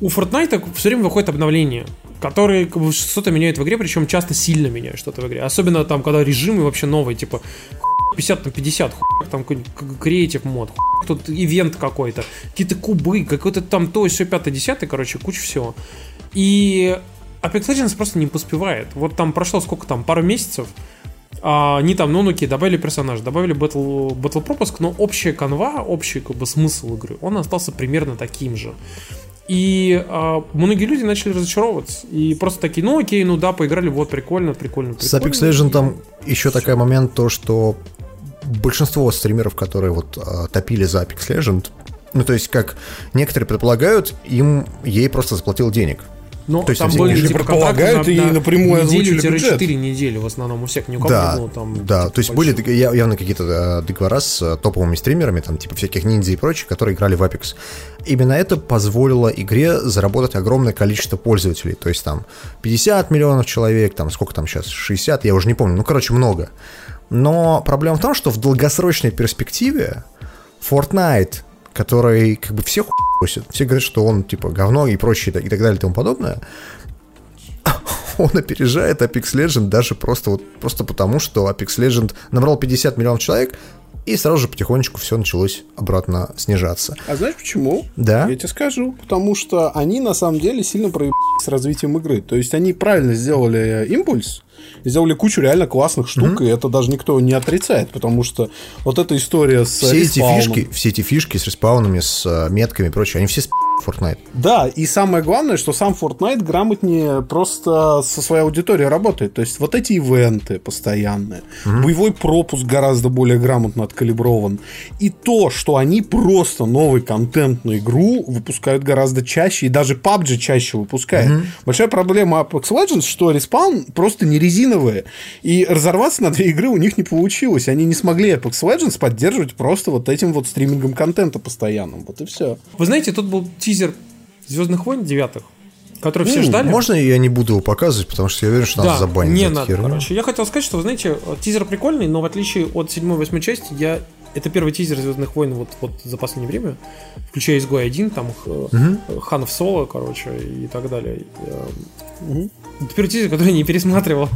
у Fortnite все время выходит обновление, которые как бы, что-то меняют в игре, причем часто сильно меняют что-то в игре. Особенно там, когда режимы вообще новые, типа 50 на 50, хуй, там креатив мод, хуй, тут ивент какой-то, какие-то кубы, какой-то там то, все пятое, десятое, короче, куча всего. И Apex Legends просто не поспевает. Вот там прошло сколько там, пару месяцев, а, они там, ну, ну, окей, добавили персонажа, добавили батл, батл пропуск, но общая канва, общий как бы смысл игры, он остался примерно таким же. И а, многие люди начали разочаровываться. И просто такие, ну окей, ну да, поиграли, вот, прикольно, прикольно, С прикольно. Apex Legends там еще всё. такой момент, то, что большинство стримеров, которые вот а, топили за Apex Legend, ну, то есть, как некоторые предполагают, им ей просто заплатил денег. Ну, То есть там были не типа предполагают контракты и напрямую озвучили бюджет. 4 недели в основном у всех, ни у кого Да, не было там. да, типа, то есть были дог- я- явно какие-то э, договора с э, топовыми стримерами, там, типа всяких ниндзя и прочих, которые играли в Apex. Именно это позволило игре заработать огромное количество пользователей, то есть там 50 миллионов человек, там сколько там сейчас, 60, я уже не помню, ну, короче, много. Но проблема в том, что в долгосрочной перспективе Fortnite, который как бы все хуйсят, все говорят, что он типа говно и прочее и так далее и тому подобное, он опережает Apex Legend даже просто, вот, просто потому, что Apex Legend набрал 50 миллионов человек, и сразу же потихонечку все началось обратно снижаться. А знаешь почему? Да? Я тебе скажу. Потому что они на самом деле сильно проебались с развитием игры. То есть они правильно сделали импульс, сделали кучу реально классных штук, и это даже никто не отрицает, потому что вот эта история с Все эти фишки, все эти фишки с респаунами, с э, метками и прочее, они все с Fortnite. Да, и самое главное, что сам Fortnite грамотнее просто со своей аудиторией работает. То есть вот эти ивенты постоянные, боевой пропуск гораздо более грамотно откалиброван. И то, что они просто новый контент на игру выпускают гораздо чаще, и даже PUBG чаще выпускает. Большая проблема Apex Legends, что Respawn просто не резиновые. И разорваться на две игры у них не получилось. Они не смогли Apex Legends поддерживать просто вот этим вот стримингом контента постоянным. Вот и все. Вы знаете, тут был тизер Звездных войн девятых, который все ждали. Можно я не буду его показывать, потому что я уверен, что нас Да, забанят не надо, херню. короче. Я хотел сказать, что, вы знаете, тизер прикольный, но в отличие от 7-8 части, я... Это первый тизер Звездных войн вот, вот за последнее время, включая изгой 1, там х- Ханов Соло, короче, и так далее. Э, Первый тизер, который я не пересматривал.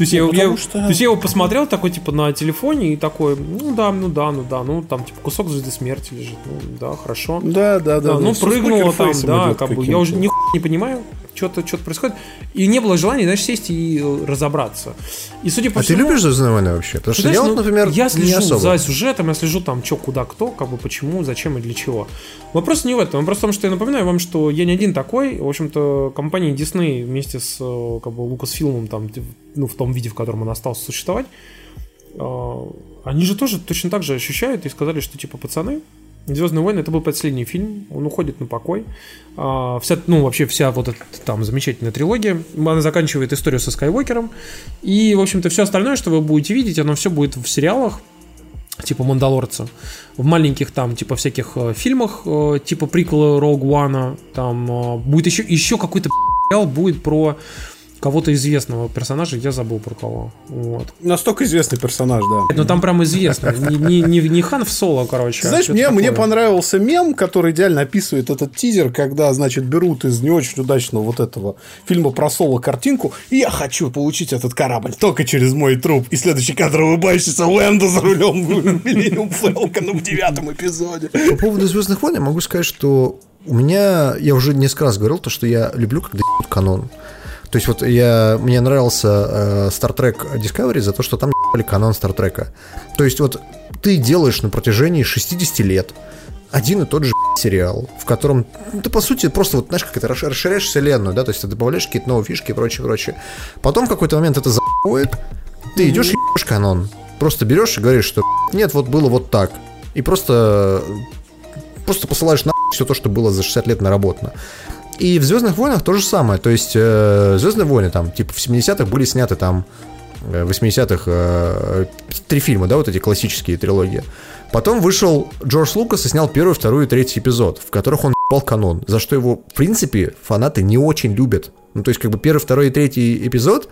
То есть, я, Ну, я- что- то есть я его посмотрел такой, типа, на телефоне и такой, ну да, ну да, ну да, ну там, типа, кусок звезды смерти лежит, ну да, хорошо. Да, да, да. Да, ну, прыгнула там, да, как бы, я уже ни не понимаю, что-то что происходит. И не было желания, знаешь, сесть и э, разобраться. И судя по А ты всему... любишь «Звездные войны» вообще? Потому ты что я вот, ну, например, я не слежу особо. за сюжетом, я слежу там, что, куда, кто, как бы, почему, зачем и для чего. Вопрос не в этом. Вопрос в том, что я напоминаю вам, что я не один такой. В общем-то, компания Disney вместе с э, как бы, Lucasfilm, там, ну, в том виде, в котором он остался существовать, э, они же тоже точно так же ощущают и сказали, что, типа, пацаны, Звездные войны это был последний фильм, он уходит на покой. А, вся, ну, вообще вся вот эта там замечательная трилогия, она заканчивает историю со Скайуокером. И, в общем-то, все остальное, что вы будете видеть, оно все будет в сериалах, типа Мандалорца, в маленьких там, типа всяких э, фильмах, э, типа приквела One, там э, будет еще, еще какой-то сериал будет про кого-то известного персонажа, я забыл про кого. Вот. Настолько известный персонаж, да. Но там прям известно. Не, не, не, не Хан в соло, короче. Ты а знаешь, мне, мне понравился мем, который идеально описывает этот тизер, когда, значит, берут из не очень удачного вот этого фильма про Соло картинку, и я хочу получить этот корабль только через мой труп. И следующий кадр улыбающийся Лэнда за рулем Миллениум Фэлкона в девятом эпизоде. По поводу Звездных войн я могу сказать, что у меня, я уже несколько раз говорил, то, что я люблю, когда канон. То есть вот я, мне нравился э, Star Trek Discovery за то, что там ебали канон Star Trek. То есть вот ты делаешь на протяжении 60 лет один и тот же сериал, в котором ну, ты, по сути, просто вот, знаешь, как это, расш- расширяешь вселенную, да, то есть ты добавляешь какие-то новые фишки и прочее, прочее. Потом в какой-то момент это заходит, ты идешь и ебешь канон. Просто берешь и говоришь, что нет, вот было вот так. И просто просто посылаешь на все то, что было за 60 лет наработано. И в Звездных войнах то же самое. То есть э, Звездные войны там, типа, в 70-х были сняты там э, 80-х э, три фильма, да, вот эти классические трилогии. Потом вышел Джордж Лукас и снял первый, второй и третий эпизод, в которых он ебал канон, за что его, в принципе, фанаты не очень любят. Ну, то есть, как бы первый, второй и третий эпизод,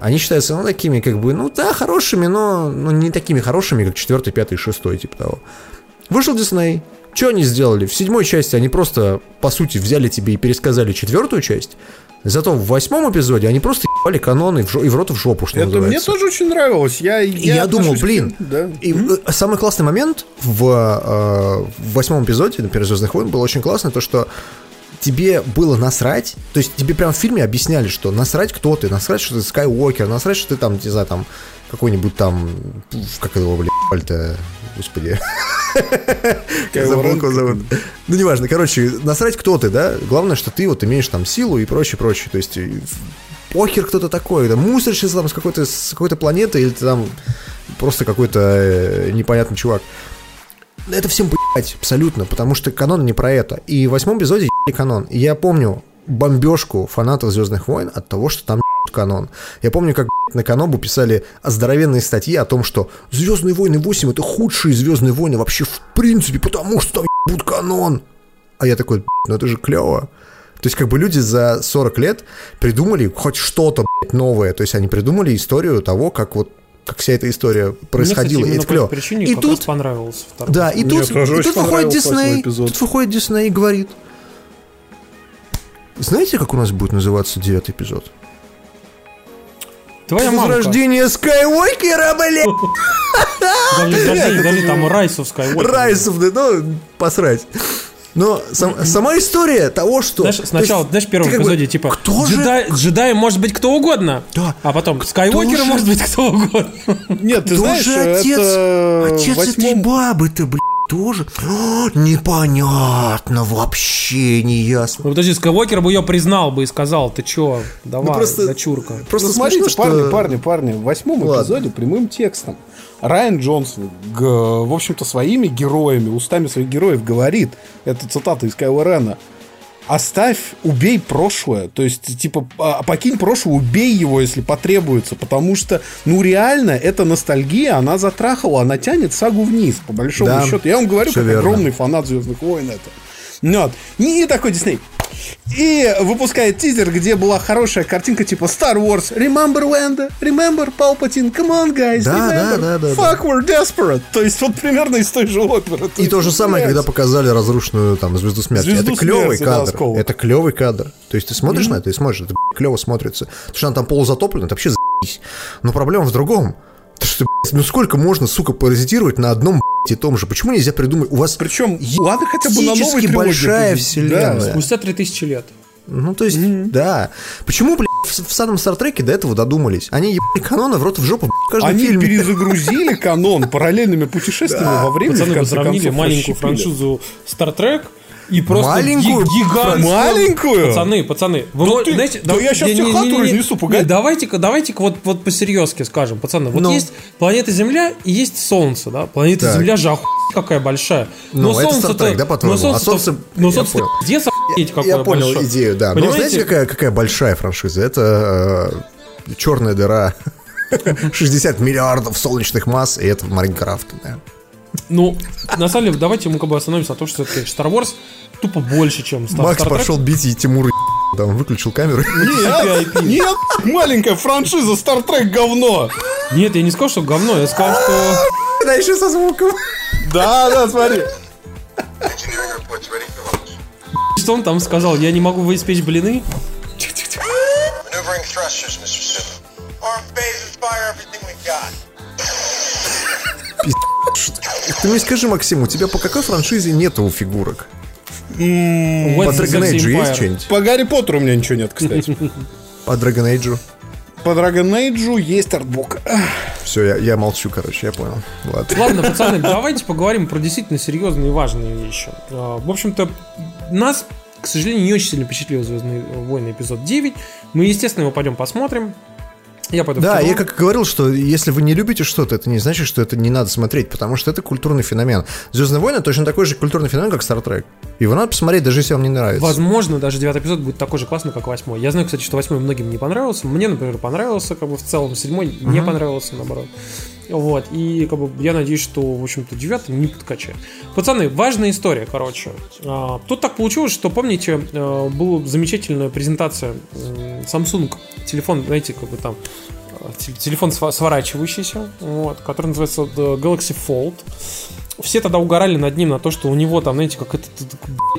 они считаются, ну, такими, как бы, ну, да, хорошими, но ну, не такими хорошими, как четвертый, пятый, шестой, типа того. Вышел Дисней. Что они сделали? В седьмой части они просто, по сути, взяли тебе и пересказали четвертую часть. Зато в восьмом эпизоде они просто ебали каноны в и в рот в жопу, что Это мне называется. тоже очень нравилось. Я, И я, думал, блин, да. и э, самый классный момент в, э, в восьмом эпизоде, например, Звездных войн, был очень классный, то, что тебе было насрать, то есть тебе прям в фильме объясняли, что насрать кто ты, насрать, что ты Скайуокер, насрать, что ты там, не знаю, там, какой-нибудь там, как его, блядь, господи, забыл, зовут. Ну, неважно, короче, насрать кто ты, да, главное, что ты вот имеешь там силу и прочее, прочее, то есть э, похер кто-то такой, да, мусорщица там с какой-то, с какой-то планеты или ты там просто какой-то э, непонятный чувак. Это всем поебать, абсолютно, потому что канон не про это. И в восьмом эпизоде ебали канон. И я помню бомбежку фанатов Звездных войн от того, что там канон. Я помню, как на Канобу писали здоровенные статьи о том, что Звездные войны 8 это худшие Звездные войны вообще в принципе, потому что там ебут канон. А я такой, ну это же клево. То есть, как бы люди за 40 лет придумали хоть что-то новое. То есть, они придумали историю того, как вот как вся эта история происходила. Мне, и кстати, это именно клево. причине И как тут раз понравился второй. да, и Мне тут, и тут выходит Дисней, тут выходит Дисней и говорит, знаете, как у нас будет называться девятый эпизод? Твоя. Возрождение Скайуокера, блядь! Подожди, подожди, подожди, там Райсов Скайуокер. Райсов, да, ну, посрать. Но сам- сама история того, что... Знаешь, сначала, есть знаешь, в первом бы, эпизоде, типа, кто же- джедай, джедаем может быть кто угодно. Да. А потом, Скайуокером же- может быть кто угодно. Нет, ты Кто знаешь, же отец, это отец в этой восьмом... бабы-то, блядь, тоже? О, непонятно, вообще не ясно. Ну, подожди, Скайуокер бы ее признал бы и сказал, ты чё, давай, Ну, просто- дочурка. Просто Ну, смотрите, смешно, парни, что- парни, парни, в восьмом Ладно. эпизоде прямым текстом Райан Джонсон, г- в общем-то, своими героями, устами своих героев говорит, это цитата из Кайла Рена, оставь, убей прошлое. То есть, типа, а, покинь прошлое, убей его, если потребуется. Потому что, ну, реально, эта ностальгия, она затрахала, она тянет сагу вниз, по большому Да, счету. Я вам говорю, как верно. огромный фанат Звездных войн это. Ну Вот. И такой Дисней. И выпускает тизер, где была хорошая картинка типа Star Wars. Remember when? Remember Palpatine? Come on, guys. Да, remember? да, да, да, Fuck, we're desperate. То есть вот примерно из той же оперы. И то же самое, когда показали разрушенную там звезду смерти. Звезду это клевый смерти, да, кадр. осколок. это клевый кадр. То есть ты смотришь на это и смотришь, это клево смотрится. Потому что она там полузатоплена, это вообще заебись. Но проблема в другом. То что, ну сколько можно, сука, паразитировать на одном и том же? Почему нельзя придумать? У вас Причем, ладно, хотя бы на новой трилогии большая это- вселенная. да. Спустя 3000 лет. Ну, то есть, да. Почему, блядь, в, в самом Стартреке до этого додумались? Они ебали канона в рот в жопу блядь, в каждом Они фильме. перезагрузили канон параллельными путешествиями во времени. Пацаны, вы сравнили маленькую франшизу Star Trek и просто Маленькую ги- гигантскую... Маленькую? Пацаны, пацаны, вы мо- ты- знаете... да я щас тебе хату разнесу, погоди. Не, давайте-ка, давайте-ка вот, вот по-серьезки скажем, пацаны. Вот Ну. есть планета Земля и есть Солнце, да? Планета Так. Земля же охуеть какая большая. Ну, это Солнце-то- Star Trek, да, по-твоему? Но А солнце... Солнце- Но солнце пиздец охуеть какое Я понял большое. идею, да. Но Понимаете? знаете, какая, какая большая франшиза? Это э, черная дыра. 60 миллиардов солнечных масс, и это Майнкрафт. Да. Ну, на самом деле, давайте мы как бы остановимся на том, что все-таки Star Wars тупо больше, чем Star, Макс Star Trek. пошел бить и Тимур да, он выключил камеру. Нет, нет, маленькая франшиза Star Trek говно. Нет, я не сказал, что говно, я сказал, что... Да, еще со звуком. Да, да, смотри. Engineering reports ready for launch. Что он там сказал? Я не могу выспечь блины? Maneuvering thrusters, Mr. Arm fire everything we got. Ты мне скажи, Максим, у тебя по какой франшизе нету фигурок? По What's the Dragon Age есть что-нибудь? По Гарри Поттеру у меня ничего нет, кстати. По Dragon Age? По Dragon Age есть артбук. Все, я, я молчу, короче, я понял. Ладно. Ладно, пацаны, давайте поговорим про действительно серьезные и важные вещи. А, В общем-то, нас, к сожалению, не очень сильно впечатлил «Звездные войны» эпизод 9. Мы, естественно, его пойдем посмотрим. Я пойду Да, я как говорил, что если вы не любите что-то, это не значит, что это не надо смотреть, потому что это культурный феномен. Звездные войны точно такой же культурный феномен, как Star Trek. Его надо посмотреть, даже если вам не нравится. Возможно, даже девятый эпизод будет такой же классный, как восьмой. Я знаю, кстати, что восьмой многим не понравился. Мне, например, понравился, как бы в целом. Седьмой не понравился, наоборот. Вот, и как бы я надеюсь, что, в общем-то, девятый не подкачает. Пацаны, важная история, короче. А, Тут так получилось, что, помните, э, была замечательная презентация Samsung, телефон, знаете, как бы там, э, те- телефон сворачивающийся, вот, который называется э, Galaxy Fold. Все тогда угорали над ним на то, что у него там, знаете, как это,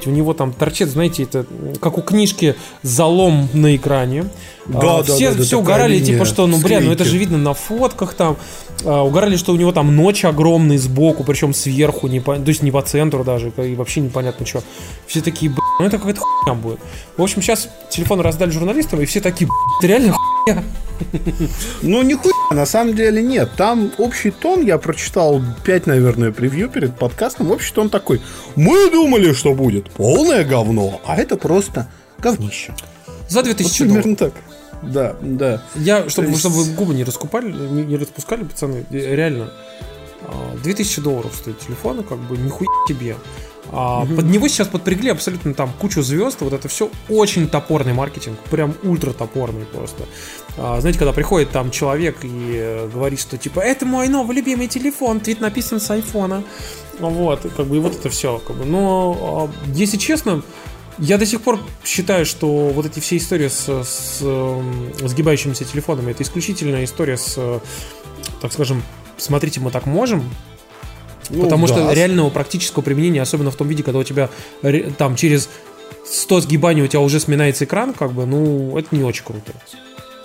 у него там торчит, знаете, это как у книжки залом на экране. Да, А, да, все, да, все угорали, линия типа, что, ну, бля, ну это же видно на фотках там. А, угорали, что у него там ночь огромный сбоку, причем сверху, не по, то есть не по центру даже, и вообще непонятно что. Все такие, бля, ну это какая-то хуйня будет. В общем, сейчас телефон раздали журналистам, и все такие, это реально хуйня. Ну, нихуя, на самом деле нет. Там общий тон, я прочитал 5, наверное, превью перед подкастом. Общий тон такой. Мы думали, что будет полное говно, а это просто говнище. За Вот 2000 долларов. примерно так. Да, да. Я, чтобы, есть- чтобы вы губы не раскупали, не, не распускали, пацаны, реально. а, 2000 долларов стоит телефон, как бы нихуя тебе. А, Под него сейчас подпрягли абсолютно там кучу звезд. Вот это все очень топорный маркетинг. Прям ультра топорный просто. А, знаете, когда приходит там человек и э, говорит, что типа это мой новый любимый телефон, твит написан с айфона. Вот, как бы и вот это все. Как бы. Но, а, если честно, я до сих пор считаю, что вот эти все истории с, с, эм, сгибающимися телефонами это исключительная история с, э, так скажем, смотрите, мы так можем. Ну, потому что да. реального практического применения, особенно в том виде, когда у тебя там через 100 сгибаний у тебя уже сминается экран, как бы, ну, это не очень круто.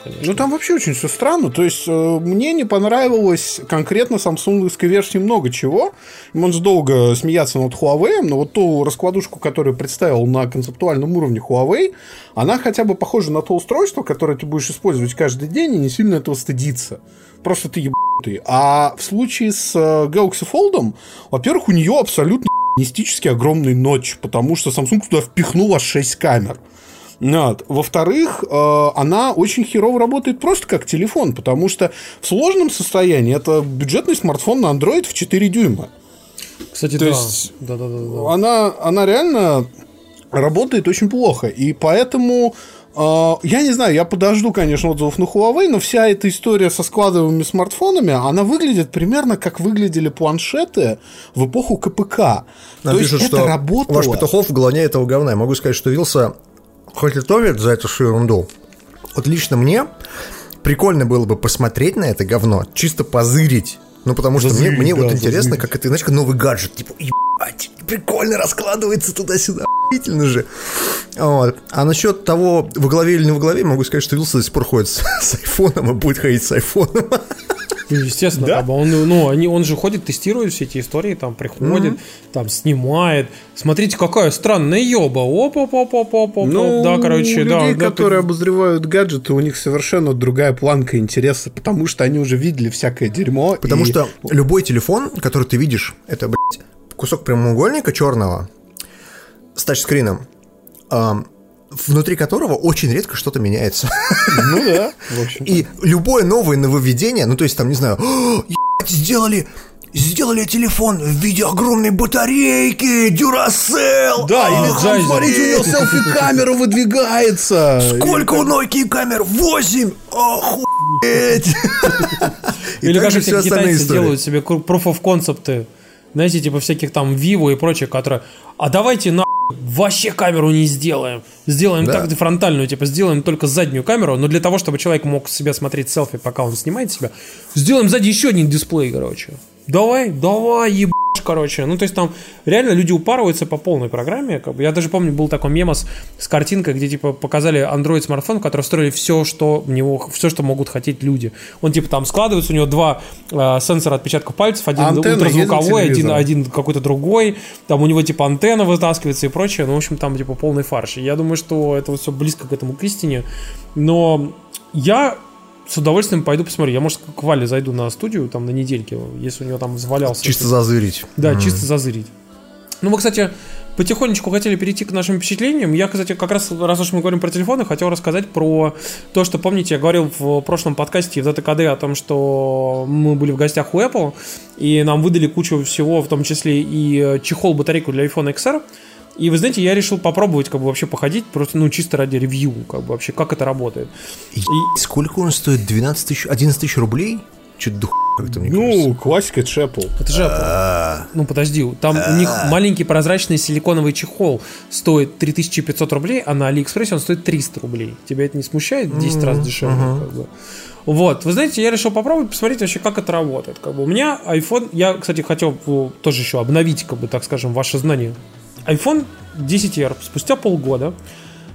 Конечно. Ну там вообще очень все странно. То есть э, мне не понравилось конкретно самсунговской версии много чего. Можно долго смеяться над Huawei, но вот ту раскладушку, которую представил на концептуальном уровне Huawei, она хотя бы похожа на то устройство, которое ты будешь использовать каждый день и не сильно этого стыдиться. Просто ты ебанутый. А в случае с э, Galaxy Fold, во-первых, у нее абсолютно мистически огромный ночь, потому что Samsung туда впихнул аж 6 камер. Вот. Во-вторых, э, она очень херово работает просто как телефон, потому что в сложном состоянии это бюджетный смартфон на Android в 4 дюйма. Кстати, То да. есть- да, да, да, да. Она, она реально работает очень плохо. И поэтому э, я не знаю, я подожду, конечно, отзывов на Huawei, но вся эта история со складываемыми смартфонами, она выглядит примерно как выглядели планшеты в эпоху КПК. Нам То есть пишут, это что работало. ваш Петухов в голове этого говна. Я могу сказать, что Вилса хоть и товит за эту всю ерунду. Вот лично мне прикольно было бы посмотреть на это говно, чисто позырить. Ну, потому что мне, Зазырить, мне вот да, интересно, зазырить. как это, знаешь, как новый гаджет. Типа, ебать, прикольно раскладывается туда-сюда. Охуительно же. Вот. А насчет того, во главе или не во главе, могу сказать, что Вилса до сих пор ходит с, с айфоном и будет ходить с айфоном. Ну, естественно, Да? бы он, ну, они, он же ходит, тестирует все эти истории, там приходит, там снимает. Смотрите, какая странная еба. Оп, оп, оп, оп, оп, оп, Ну, да, короче, у да. людей, да, которые обозревают гаджеты, у них совершенно другая планка интереса, потому что они уже видели всякое дерьмо. Потому и- что любой телефон, который ты видишь, это, блядь, кусок прямоугольника черного с тачскрином, ам, внутри которого очень редко что-то меняется. Ну да, в общем. И любое новое нововведение, ну то есть там, не знаю, «О, ебать, сделали Сделали телефон в виде огромной батарейки, Duracell. Да, или Ах, там, смотрите, у него селфи-камера выдвигается. Сколько у Nokia камер? Восемь! Охуеть! Или как все эти остальные китайцы делают себе proof of concept, знаете, типа всяких там Vivo и прочее, которые, а давайте на вообще камеру не сделаем. Сделаем Да. так фронтальную, типа сделаем только заднюю камеру, но для того, чтобы человек мог себя смотреть селфи, пока он снимает себя, сделаем сзади еще один дисплей, короче. Давай, давай, ебашь, короче. Ну, то есть там реально люди упарываются по полной программе. Как бы. Я даже помню, был такой мемос с картинкой, где типа показали Android смартфон, в который встроили все, что в него, все, что могут хотеть люди. Он типа там складывается, у него два э, сенсора отпечатков пальцев, один Антенна ультразвуковой, один, один какой-то другой. Там у него типа антенна вытаскивается и прочее. Ну, в общем, там типа полный фарш. И я думаю, что это вот все близко к этому к истине. Но я с удовольствием пойду посмотрю. Я, может, к Вале зайду на студию там на недельке, если у него там завалялся. Чисто зазырить. Да, чисто зазырить. Ну, мы, кстати, потихонечку хотели перейти к нашим впечатлениям. Я, кстати, как раз, раз уж мы говорим про телефоны, хотел рассказать про то, что, помните, я говорил в прошлом подкасте в ДТКД о том, что мы были в гостях у Apple, и нам выдали кучу всего, в том числе и э, чехол-батарейку для iPhone XR. И вы знаете, я решил попробовать, как бы вообще походить, просто, ну, чисто ради ревью, как бы вообще, как это работает. И сколько он стоит? 12 тысяч, 11 тысяч рублей? Что-то дух как-то, мне кажется. Ну, классика, это же Apple. Это же А. Apple. Ну, подожди, там у них маленький прозрачный силиконовый чехол стоит 3500 рублей, а на Алиэкспрессе он стоит 300 рублей. Тебя это не смущает? 10 раз дешевле. как бы. Вот, вы знаете, я решил попробовать посмотреть вообще, как это работает. Как бы у меня iPhone, я, кстати, хотел тоже еще обновить, как бы, так скажем, ваши знания. iPhone 10R спустя полгода,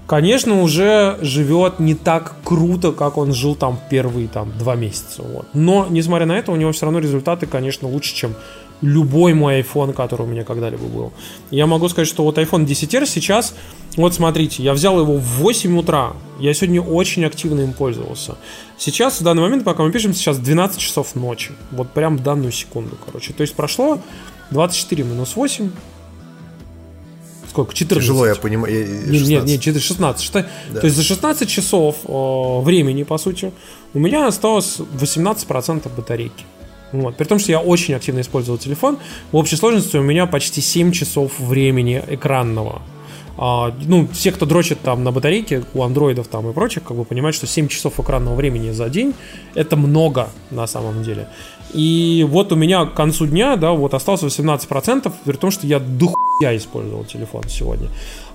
конечно, уже живет не так круто, как он жил там первые там два месяца. Вот. Но, несмотря на это, у него все равно результаты, конечно, лучше, чем любой мой iPhone, который у меня когда-либо был. Я могу сказать, что вот iPhone 10R сейчас, вот смотрите, я взял его в 8 утра, я сегодня очень активно им пользовался. Сейчас, в данный момент, пока мы пишем, сейчас 12 часов ночи, вот прям в данную секунду, короче. То есть прошло 24 минус 8, сколько? 14. Тяжело, я понимаю. я- Не- Нет, 16. нет, 4, 16. Что- То есть за 16 часов э, времени, по сути, у меня осталось 18% батарейки. Вот. При том, что я очень активно использовал телефон, в общей сложности у меня почти 7 часов времени экранного. А, ну, все, кто дрочит там на батарейке, у андроидов там и прочих, как бы понимают, что 7 часов экранного времени за день это много на самом деле. И вот у меня к концу дня, да, вот осталось 18%, при том, что я дохуя использовал телефон сегодня.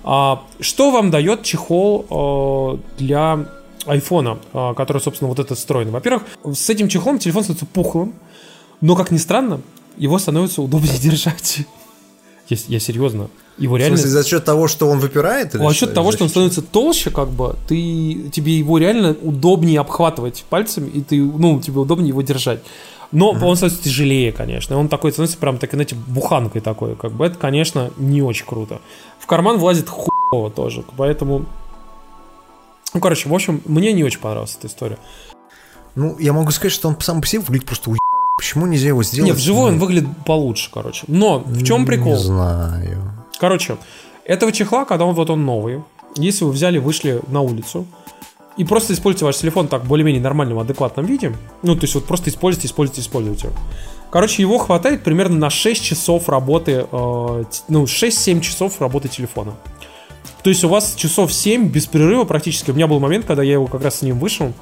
А, что вам дает чехол э, для айфона, э, который, собственно, вот этот встроен? Во-первых, с этим чехлом телефон становится пухлым, но, как ни странно, его становится удобнее держать. Я, я серьезно. Его В реально... смысле, за счет того, что он выпирает? или За счет что? того, За что он становится толще, как бы, ты, тебе его реально удобнее обхватывать пальцами, и ты, ну, тебе удобнее его держать. Но он становится тяжелее, конечно. Он такой становится прям, так, знаете, буханкой такой, как бы. Это, конечно, не очень круто. В карман влазит хуево тоже, поэтому... Ну, короче, в общем, мне не очень понравилась эта история. Ну, я могу сказать, что он сам по себе выглядит просто уеб. Почему нельзя его сделать? Не, вживую он ну, выглядит получше, короче. Но в чем прикол? Не знаю. Короче, этого чехла, когда он вот он новый, если вы взяли, вышли на улицу и просто используйте ваш телефон так более-менее нормальном, адекватном виде, ну, то есть вот просто используйте, используйте, используйте. Короче, его хватает примерно на 6 часов работы, э, ну, 6-7 часов работы телефона. То есть у вас часов 7 без перерыва практически. У меня был момент, когда я его как раз с ним вышел.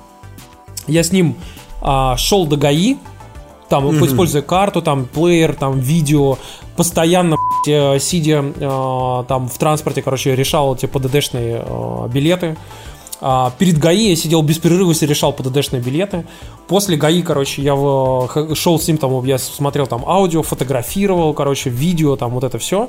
Я с ним а, шел до ГАИ, там, используя карту, там, плеер, там, видео, постоянно, блядь, э, сидя э, там в транспорте, короче, решал эти ПДДшные э, билеты. А, перед ГАИ я сидел без перерыва и решал ПДДшные билеты. После ГАИ, короче, я в- шел с ним, там, я смотрел там аудио, фотографировал, короче, видео, там, вот это все.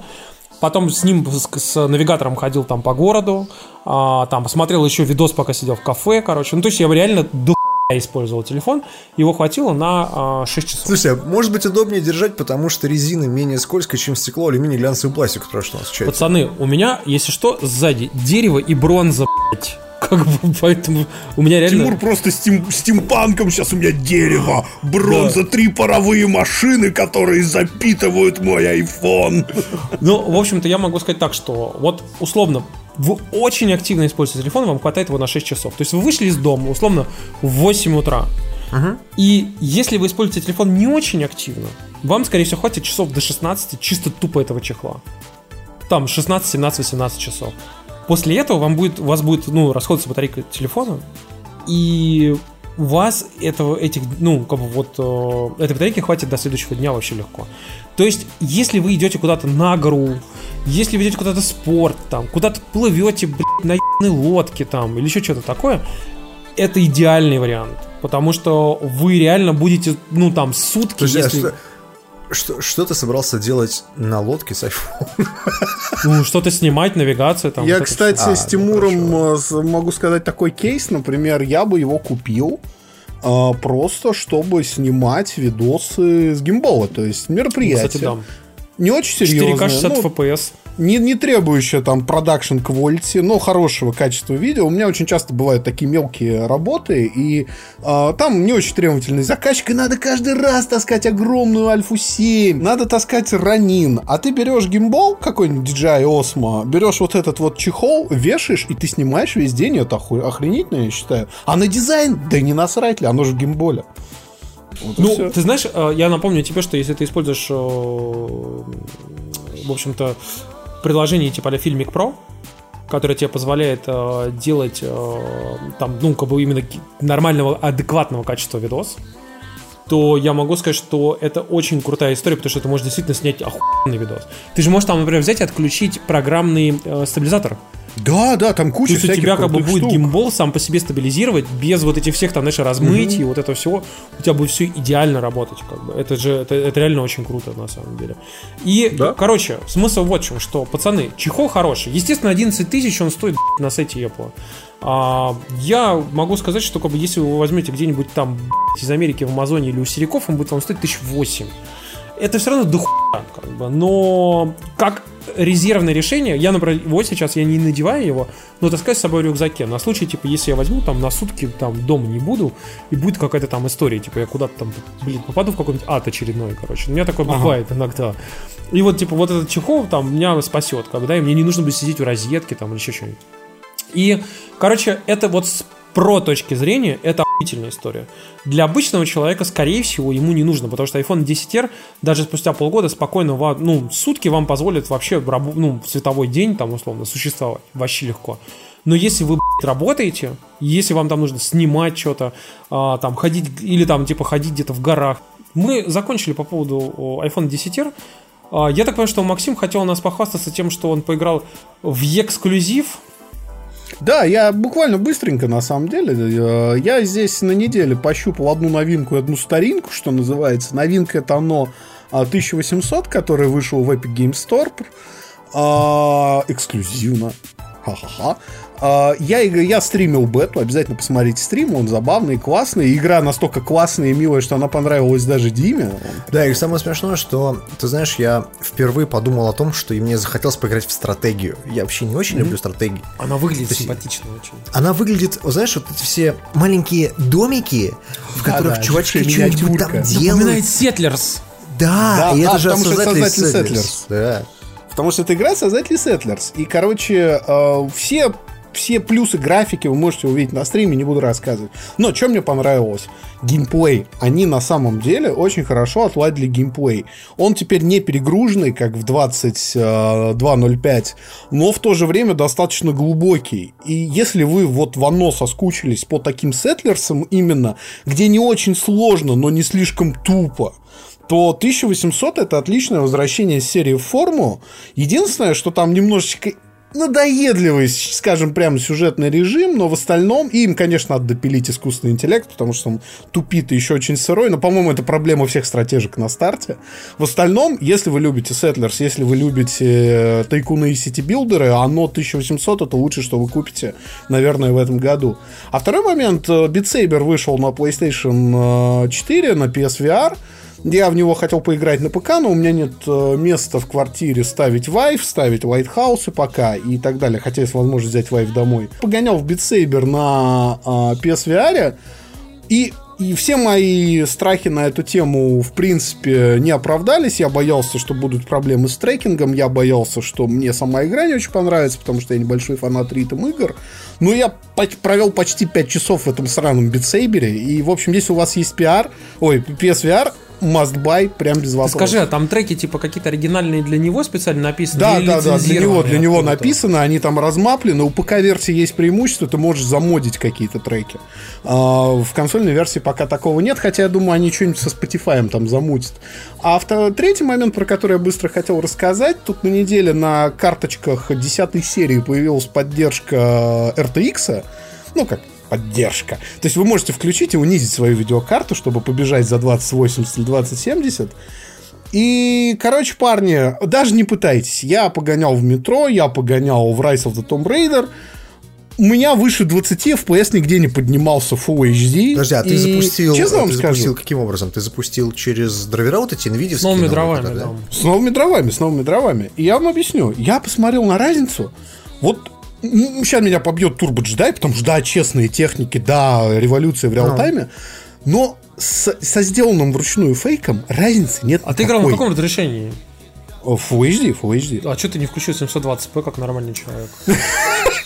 Потом с ним, с, с навигатором ходил там по городу, а, там, посмотрел еще видос, пока сидел в кафе, короче. Ну, то есть я реально до хуя использовал телефон, его хватило на а, 6 часов. Слушай, а может быть удобнее держать, потому что резина менее скользкая, чем стекло, алюминий, глянцевый пластик, который что у нас в чате. Пацаны, у меня, если что, сзади дерево и бронза, блядь. Как бы, поэтому у меня реально... Тимур просто стим, стимпанком, сейчас у меня дерево, бронза, три паровые машины, которые запитывают мой iPhone. Ну, в общем-то, я могу сказать так, что вот условно вы очень активно используете телефон, вам хватает его на 6 часов. То есть вы вышли из дома, условно, в 8 утра. И если вы используете телефон не очень активно, вам, скорее всего, хватит часов до 16 чисто тупо этого чехла. Там 16, 17, 18 часов. После этого вам будет, у вас будет, ну, расходиться батарейка телефона, и у вас этого, этих, ну, как бы вот, э, этой батарейки хватит до следующего дня вообще легко. То есть, если вы идете куда-то на гору, если вы идете куда-то спорт, там, куда-то плывете, блядь, на ебаной лодке, там, или еще что-то такое, это идеальный вариант. Потому что вы реально будете, ну, там, сутки, Слушай, а если... что, что, что ты собрался делать на лодке с iPhone? Ну, что-то снимать, навигацию, там. Я, вот кстати, с А, Тимуром ну, э, с- могу сказать такой кейс. Например, я бы его купил просто, чтобы снимать видосы с гимбола. То есть мероприятие. Кстати, да. Не очень 4К серьезное. 60 ну, FPS. Не, не требующее там продакшн quality, но хорошего качества видео. У меня очень часто бывают такие мелкие работы, и а, там не очень требовательный заказчик, и надо каждый раз таскать огромную Альфу 7, надо таскать ранин. А ты берешь гимбол какой-нибудь DJI Osmo, берешь вот этот вот чехол, вешаешь, и ты снимаешь весь день, это оху- охренительно, я считаю. А на дизайн, да не насрать ли, оно же в гимболе. Вот Ну, ты знаешь, э, я напомню тебе, что если ты используешь, э, в общем-то, приложение типа а Filmic Pro, которое тебе позволяет э, делать э, там, ну, как бы именно нормального, адекватного качества видос, то я могу сказать, что это очень крутая история, потому что ты можешь действительно снять охуенный видос. Ты же можешь там, например, взять и отключить программный э, стабилизатор. Да, да, там То куча есть у тебя как бы будет штук. гимбол сам по себе стабилизировать, без вот этих всех там, знаешь, размытий, вот этого всего. У тебя будет все идеально работать, как бы. Это же, это, это реально очень круто, на самом деле. И, Да. короче, смысл вот в чем, что, пацаны, чехол хороший. Естественно, 11 тысяч он стоит на сайте Apple. А, я могу сказать, что как бы, если вы возьмете где-нибудь там из Америки в Амазоне или у Сериков, он будет вам стоить тысяч восемь. Это все равно дохуя, как бы. Но как резервное решение, я, например, вот сейчас я не надеваю его, но таскаю с собой в рюкзаке. На случай, типа, если я возьму там на сутки там дома не буду, и будет какая-то там история, типа, я куда-то там, блин, попаду в какой-нибудь ад очередной, короче. У меня такое бывает иногда. И вот, типа, вот этот чехол там меня спасет, когда и мне не нужно будет сидеть у розетки там или еще что-нибудь. И, короче, это вот с про точки зрения, это охуительная история. Для обычного человека, скорее всего, ему не нужно, потому что iPhone 10R даже спустя полгода спокойно, ну, сутки вам позволит вообще, ну, в световой день, там, условно, существовать вообще легко. Но если вы, блядь, работаете, если вам там нужно снимать что-то, а, там, ходить, или там, типа, ходить где-то в горах. Мы закончили по поводу iPhone 10R. А, Я так понимаю, что Максим хотел у нас похвастаться тем, что он поиграл в эксклюзив Да, я буквально быстренько, на самом деле. Э, Я здесь на неделе пощупал одну новинку и одну старинку, что называется. Новинка это оно а, 1800, который вышел в Epic Games Store а, эксклюзивно. Ха-ха-ха. А, я, я стримил бету, обязательно посмотрите стрим, он забавный, классный. Игра настолько классная и милая, что она понравилась даже Диме. Да, и самое смешное, что, ты знаешь, я впервые подумал о том, что и мне захотелось поиграть в стратегию. Я вообще не очень люблю стратегии. Она выглядит есть- симпатично очень. Она выглядит, знаешь, вот эти все маленькие домики, в которых Да-да, чувачки что-нибудь там делают. Напоминает Settlers. Да, Да, и а, это же потому что это создатели создатели Settlers. Settlers. Да. Потому что это игра создателей Settlers. И, короче, э, все, все плюсы графики вы можете увидеть на стриме, не буду рассказывать. Но что мне понравилось? Геймплей. Они на самом деле очень хорошо отладили геймплей. Он теперь не перегруженный, как в 22.05, но в то же время достаточно глубокий. И если вы вот в оно соскучились по таким сеттлерсам именно, где не очень сложно, но не слишком тупо, то 1800 это отличное возвращение серии в форму. Единственное, что там немножечко надоедливый, скажем прямо, сюжетный режим, но в остальном им, конечно, надо допилить искусственный интеллект, потому что он тупит и еще очень сырой, но, по-моему, это проблема всех стратежек на старте. В остальном, если вы любите Settlers, если вы любите э, тайкуны и сити-билдеры, Anno 1800 это лучшее, что вы купите, наверное, в этом году. А второй момент, э, Beat Saber вышел на PlayStation э, 4, на PSVR, я в него хотел поиграть на ПК, но у меня нет э, места в квартире ставить Vive, ставить Lighthouse пока и так далее. Хотя есть возможность взять Vive домой. Погонял в Saber на э, PSVR, и, и все мои страхи на эту тему, в принципе, не оправдались. Я боялся, что будут проблемы с трекингом. Я боялся, что мне сама игра не очень понравится, потому что я небольшой фанат ритм игр. Но я провел почти 5 часов в этом сраном битсейбере. И, в общем, если у вас есть PR, ой, PSVR, must buy, прям без вопросов. Скажи, а там треки типа какие-то оригинальные для него специально написаны? Да, да, да, для него, для него написано, они там размаплены. У ПК-версии есть преимущество, ты можешь замодить какие-то треки. А, в консольной версии пока такого нет, хотя я думаю, они что-нибудь со Spotify там замутят. А вто- третий момент, про который я быстро хотел рассказать, тут на неделе на карточках 10 серии появилась поддержка RTX, ну как поддержка. То есть вы можете включить и унизить свою видеокарту, чтобы побежать за 2080 или 2070. И, короче, парни, даже не пытайтесь. Я погонял в метро, я погонял в Rise of the Tomb Raider. У меня выше 20 FPS нигде не поднимался Full HD. Подожди, а ты И, запустил, Честно вам ты скажу, запустил каким образом? Ты запустил через драйвера вот эти NVIDIA? С новыми дровами, да. с новыми дровами, с новыми дровами. И я вам объясню. Я посмотрел на разницу. Вот сейчас меня побьет турбо джедай, потому что да, честные техники, да, революция в реал-тайме. Но с- со сделанным вручную фейком разницы нет А ты играл на никакой. каком разрешении? Full HD, Full HD. А что ты не включил 720p, как нормальный человек?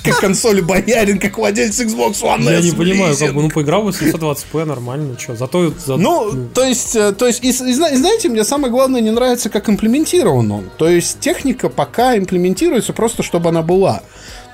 Как консоли боярин, как владелец Xbox One Я не понимаю, как бы, ну поиграл бы 720p, нормально, что? Зато... за- Ну, то есть, э, то есть и знаете, мне самое главное не нравится, как имплементирован он. То есть техника пока имплементируется просто, чтобы она была.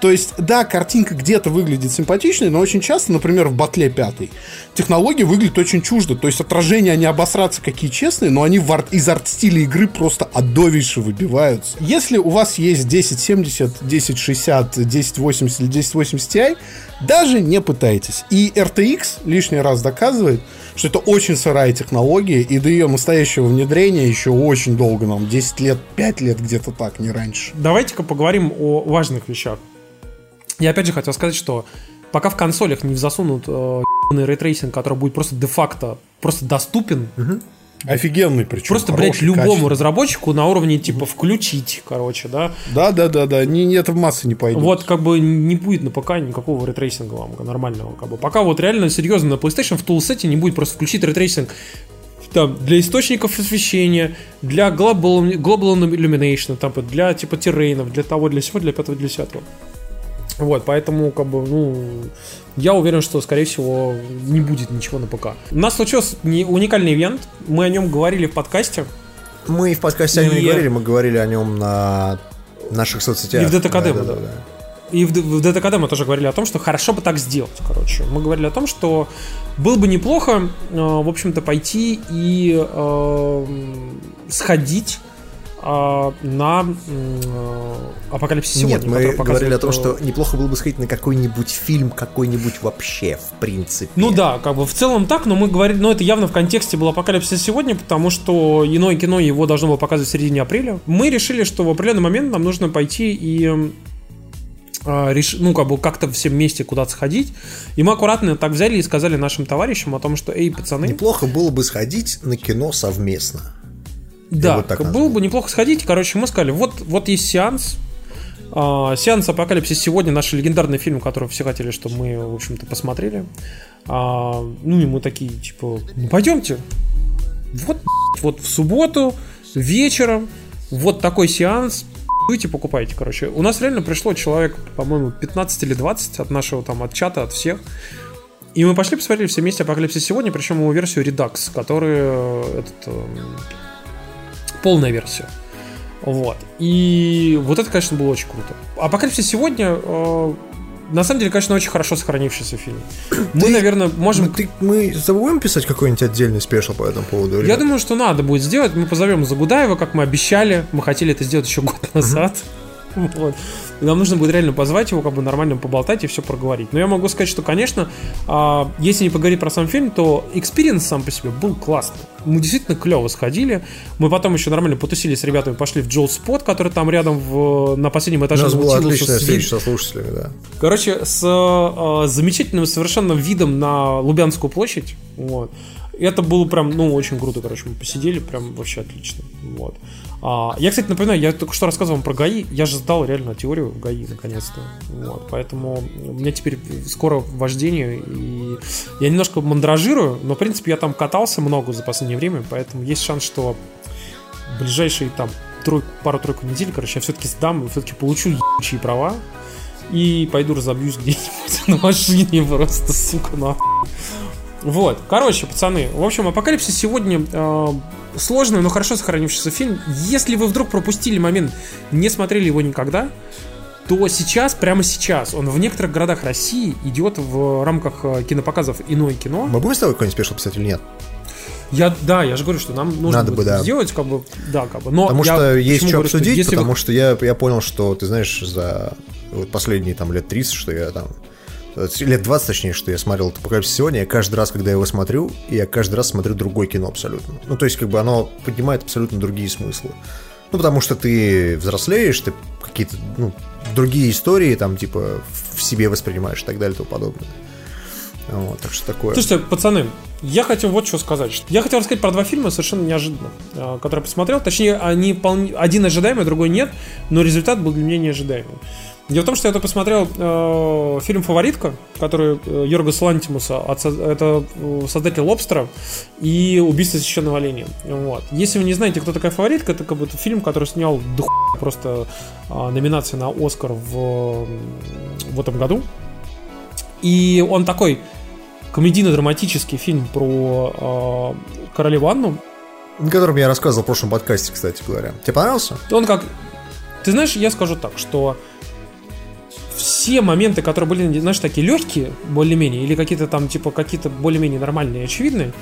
То есть, да, картинка где-то выглядит симпатичной, но очень часто, например, в батле пятой, технологии выглядят очень чуждо. То есть отражения, они обосраться какие честные, но они в арт- из арт-стиля игры просто отдовейше выбиваются. Если у вас есть 1070, 1060, 1080 или 1080 Ti, даже не пытайтесь. И RTX лишний раз доказывает, что это очень сырая технология, и до ее настоящего внедрения еще очень долго нам, 10 лет, 5 лет где-то так, не раньше. Давайте-ка поговорим о важных вещах. Я опять же хотел сказать, что пока в консолях не засунут э, рейтрейсинг, который будет просто де-факто просто доступен, Офигенный причем. просто, блядь, хороший, любому качественный. разработчику на уровне типа включить, короче, да. Да, да, да, да, не, не это в массы не пойдет. Вот как бы не будет на ПК никакого рейтрейсинга вам нормального. Как бы. Пока вот реально серьезно на PlayStation в тулсете не будет просто включить рейтрейсинг там, для источников освещения, для Global, global Illumination, там, для типа террейнов, для того, для всего, для пятого, для десятого. Вот, поэтому, как бы, ну, я уверен, что, скорее всего, не будет ничего на ПК. У нас случился уникальный ивент, мы о нем говорили в подкасте, Мы в подкасте о нем не И- говорили, мы говорили о нем на наших соцсетях. И в ДТКД мы, да, да. И в, в ДТКД мы тоже говорили о том, что хорошо бы так сделать, короче. Мы говорили о том, что было бы неплохо, э, в общем-то, пойти и э, сходить а, на э, Апокалипсис сегодня. Нет, мы говорили о том, что неплохо было бы сходить на какой-нибудь фильм, какой-нибудь вообще, в принципе. Ну да, как бы в целом так, но мы говорили, но это явно в контексте был Апокалипсис сегодня, потому что иное кино его должно было показывать в середине апреля. Мы решили, что в определенный момент нам нужно пойти и а, реш- ну, как бы как-то все вместе куда-то сходить. И мы аккуратно так взяли и сказали нашим товарищам о том, что, эй, пацаны, Неплохо было бы сходить на кино совместно. Да, вот так было бы неплохо сходить. Короче, мы сказали, вот, вот есть сеанс. А, сеанс Апокалипсис сегодня наш легендарный фильм, который все хотели, чтобы мы, в общем-то, посмотрели. А, ну и мы такие, типа, ну пойдемте. Вот, вот в субботу вечером вот такой сеанс. Идите, покупайте, короче. У нас реально пришло человек, по-моему, 15 или 20 от нашего там, от чата, от всех. И мы пошли посмотрели все вместе Апокалипсис сегодня, причем его версию Redux, который э, этот, эм, полная версия. Вот. И вот это, конечно, было очень круто. Апокалипсис сегодня, э, на самом деле, конечно, очень хорошо сохранившийся фильм. Мы, наверное, можем... Ну, ты- мы забудем писать какой-нибудь отдельный special по этому поводу? или Я думаю, что надо будет сделать. Мы позовем Загудаева, как мы обещали. Мы хотели это сделать еще год назад. Вот. Нам нужно будет реально позвать его, как бы нормально поболтать и все проговорить. Но я могу сказать, что, конечно, а, если не поговорить про сам фильм, то experience сам по себе был классный. Мы действительно клево сходили. Мы потом еще нормально потусили с ребятами, пошли в Jawsspot, который там рядом в, на последнем У этаже нас была отличная встреча со слушателями, да. Короче, с э, замечательным совершенно видом на Лубянскую площадь. Вот. Это было прям, ну, очень круто, короче, мы посидели, прям вообще отлично. Вот. А, я, кстати, напоминаю, я только что рассказывал вам про ГАИ, я же сдал реально теорию в ГАИ, наконец-то. Вот. Поэтому у меня теперь скоро вождение, и я немножко мандражирую, но, в принципе, я там катался много за последнее время, поэтому есть шанс, что ближайшие там трой- пару-тройку недель, короче, я все-таки сдам, все-таки получу ебучие права, и пойду разобьюсь где-нибудь на машине просто, сука, нахуй. Вот, короче, пацаны, в общем, Апокалипсис сегодня э, сложный, но хорошо сохранившийся фильм. Если вы вдруг пропустили момент, не смотрели его никогда, то сейчас, прямо сейчас, он в некоторых городах России идет в рамках э, кинопоказов иное кино. Мы будем с тобой какой-нибудь спешл писать или нет? Я, да, я же говорю, что нам нужно Надо бы, да. сделать, как бы, да, как бы. Но Потому я что есть что говорю, обсудить, если вы- потому что я, я понял, что, ты знаешь, за вот последние там лет 30, что я там лет 20, точнее, что я смотрел «Апокалипсис сегодня», я каждый раз, когда я его смотрю, я каждый раз смотрю другое кино абсолютно. Ну, то есть, как бы оно поднимает абсолютно другие смыслы. Ну, потому что ты взрослеешь, ты какие-то, ну, другие истории там, типа, в себе воспринимаешь и так далее и тому подобное. Вот, так что такое. Слушайте, пацаны, я хотел вот что сказать. Я хотел рассказать про два фильма совершенно неожиданно, э, которые я посмотрел. Точнее, они вполне- один ожидаемый, другой нет, но результат был для меня неожидаемый. Дело в том, что я только посмотрел э, фильм «Фаворитка», который э, Йоргас Лантимуса, от это э, создатель «Лобстера» и «Убийство священного оленя». Вот. Если вы не знаете, кто такая «Фаворитка», это как бы фильм, который снял хуя просто э, номинации на «Оскар» в, в этом году. И он такой комедийно-драматический фильм про э, королеву Анну. О котором я рассказывал в прошлом подкасте, кстати говоря. Тебе понравился? Он как... Ты знаешь, я скажу так, что все моменты, которые были, знаешь, такие легкие, более-менее, или какие-то там, типа, какие-то более-менее нормальные, очевидные,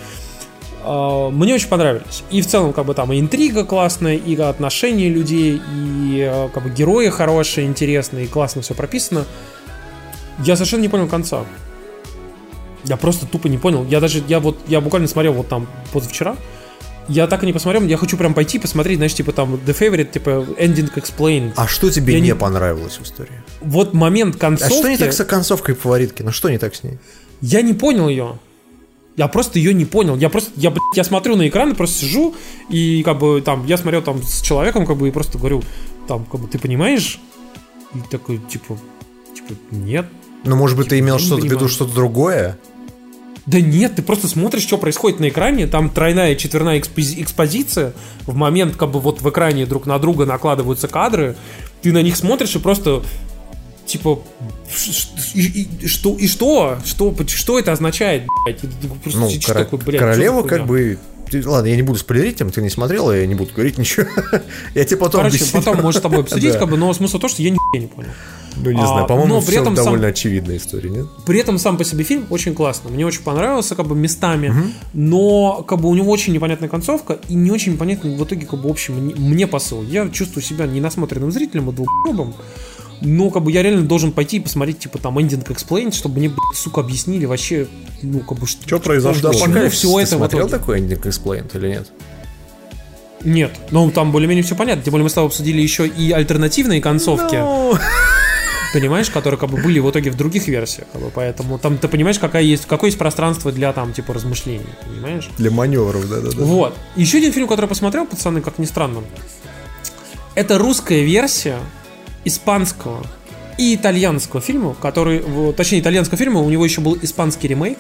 э, мне очень понравились. И в целом, как бы там и интрига классная, и отношения людей, и э, как бы герои хорошие, интересные, и классно все прописано. Я совершенно не понял конца. Я просто тупо не понял. Я даже, я вот, я буквально смотрел вот там позавчера. Я так и не посмотрел. Я хочу прям пойти посмотреть, знаешь, типа там The Favorite, типа Ending Explained. А что тебе Я не не- понравилось в истории? Вот момент А концовки. что не так с концовкой фаворитки? Ну что не так с ней? Я не понял ее. Я просто ее не понял. Я просто, я, я смотрю на экран и просто сижу, и как бы там, я смотрел там с человеком, как бы, и просто говорю, там, как бы, ты понимаешь? И такой, типа, типа, нет. Ну, может быть, ты Типа, имел я не что-то в виду, что-то другое? Да нет, ты просто смотришь, что происходит на экране, там тройная, четверная экспози- экспозиция, в момент, как бы вот в экране друг на друга накладываются кадры, ты на них смотришь и просто типа и, и- что и что? Что что это означает блядь? Просто Ну, кора- такой, блядь, королева как бы ты- ладно, я не буду спойлерить, тем, ты не смотрел, я не буду говорить ничего. Я тебе потом Короче, объясню. потом может с тобой обсудить, Да. как бы, но смысл то, что я нихуя не понял. Ну, не А, знаю, по-моему, но при этом сам- довольно очевидная история, нет? При этом сам по себе фильм очень классный. Мне очень понравился, как бы, местами. Но, как бы, у него очень непонятная концовка и не очень понятный в итоге, как бы, общий мне, мне посыл. Я чувствую себя ненасмотренным зрителем, а двухробом. Но, как бы, я реально должен пойти и посмотреть, типа, там, Ending Explained, чтобы мне, блядь, сука, объяснили вообще, ну, как бы, что... Чё произошло? Да, пока всё ты это смотрел итоге? такой Ending Explained или нет? Нет, ну, там более-менее все понятно. Тем более мы с тобой обсудили еще и альтернативные концовки. Ну, понимаешь, которые как бы были в итоге в других версиях, как бы, поэтому там ты понимаешь, какая есть, какое есть пространство для там типа размышлений, понимаешь? Для маневров, да-да-да. Вот. Еще один фильм, который я посмотрел, пацаны, как ни странно, это русская версия испанского и итальянского фильма, который, точнее, итальянского фильма, у него еще был испанский ремейк,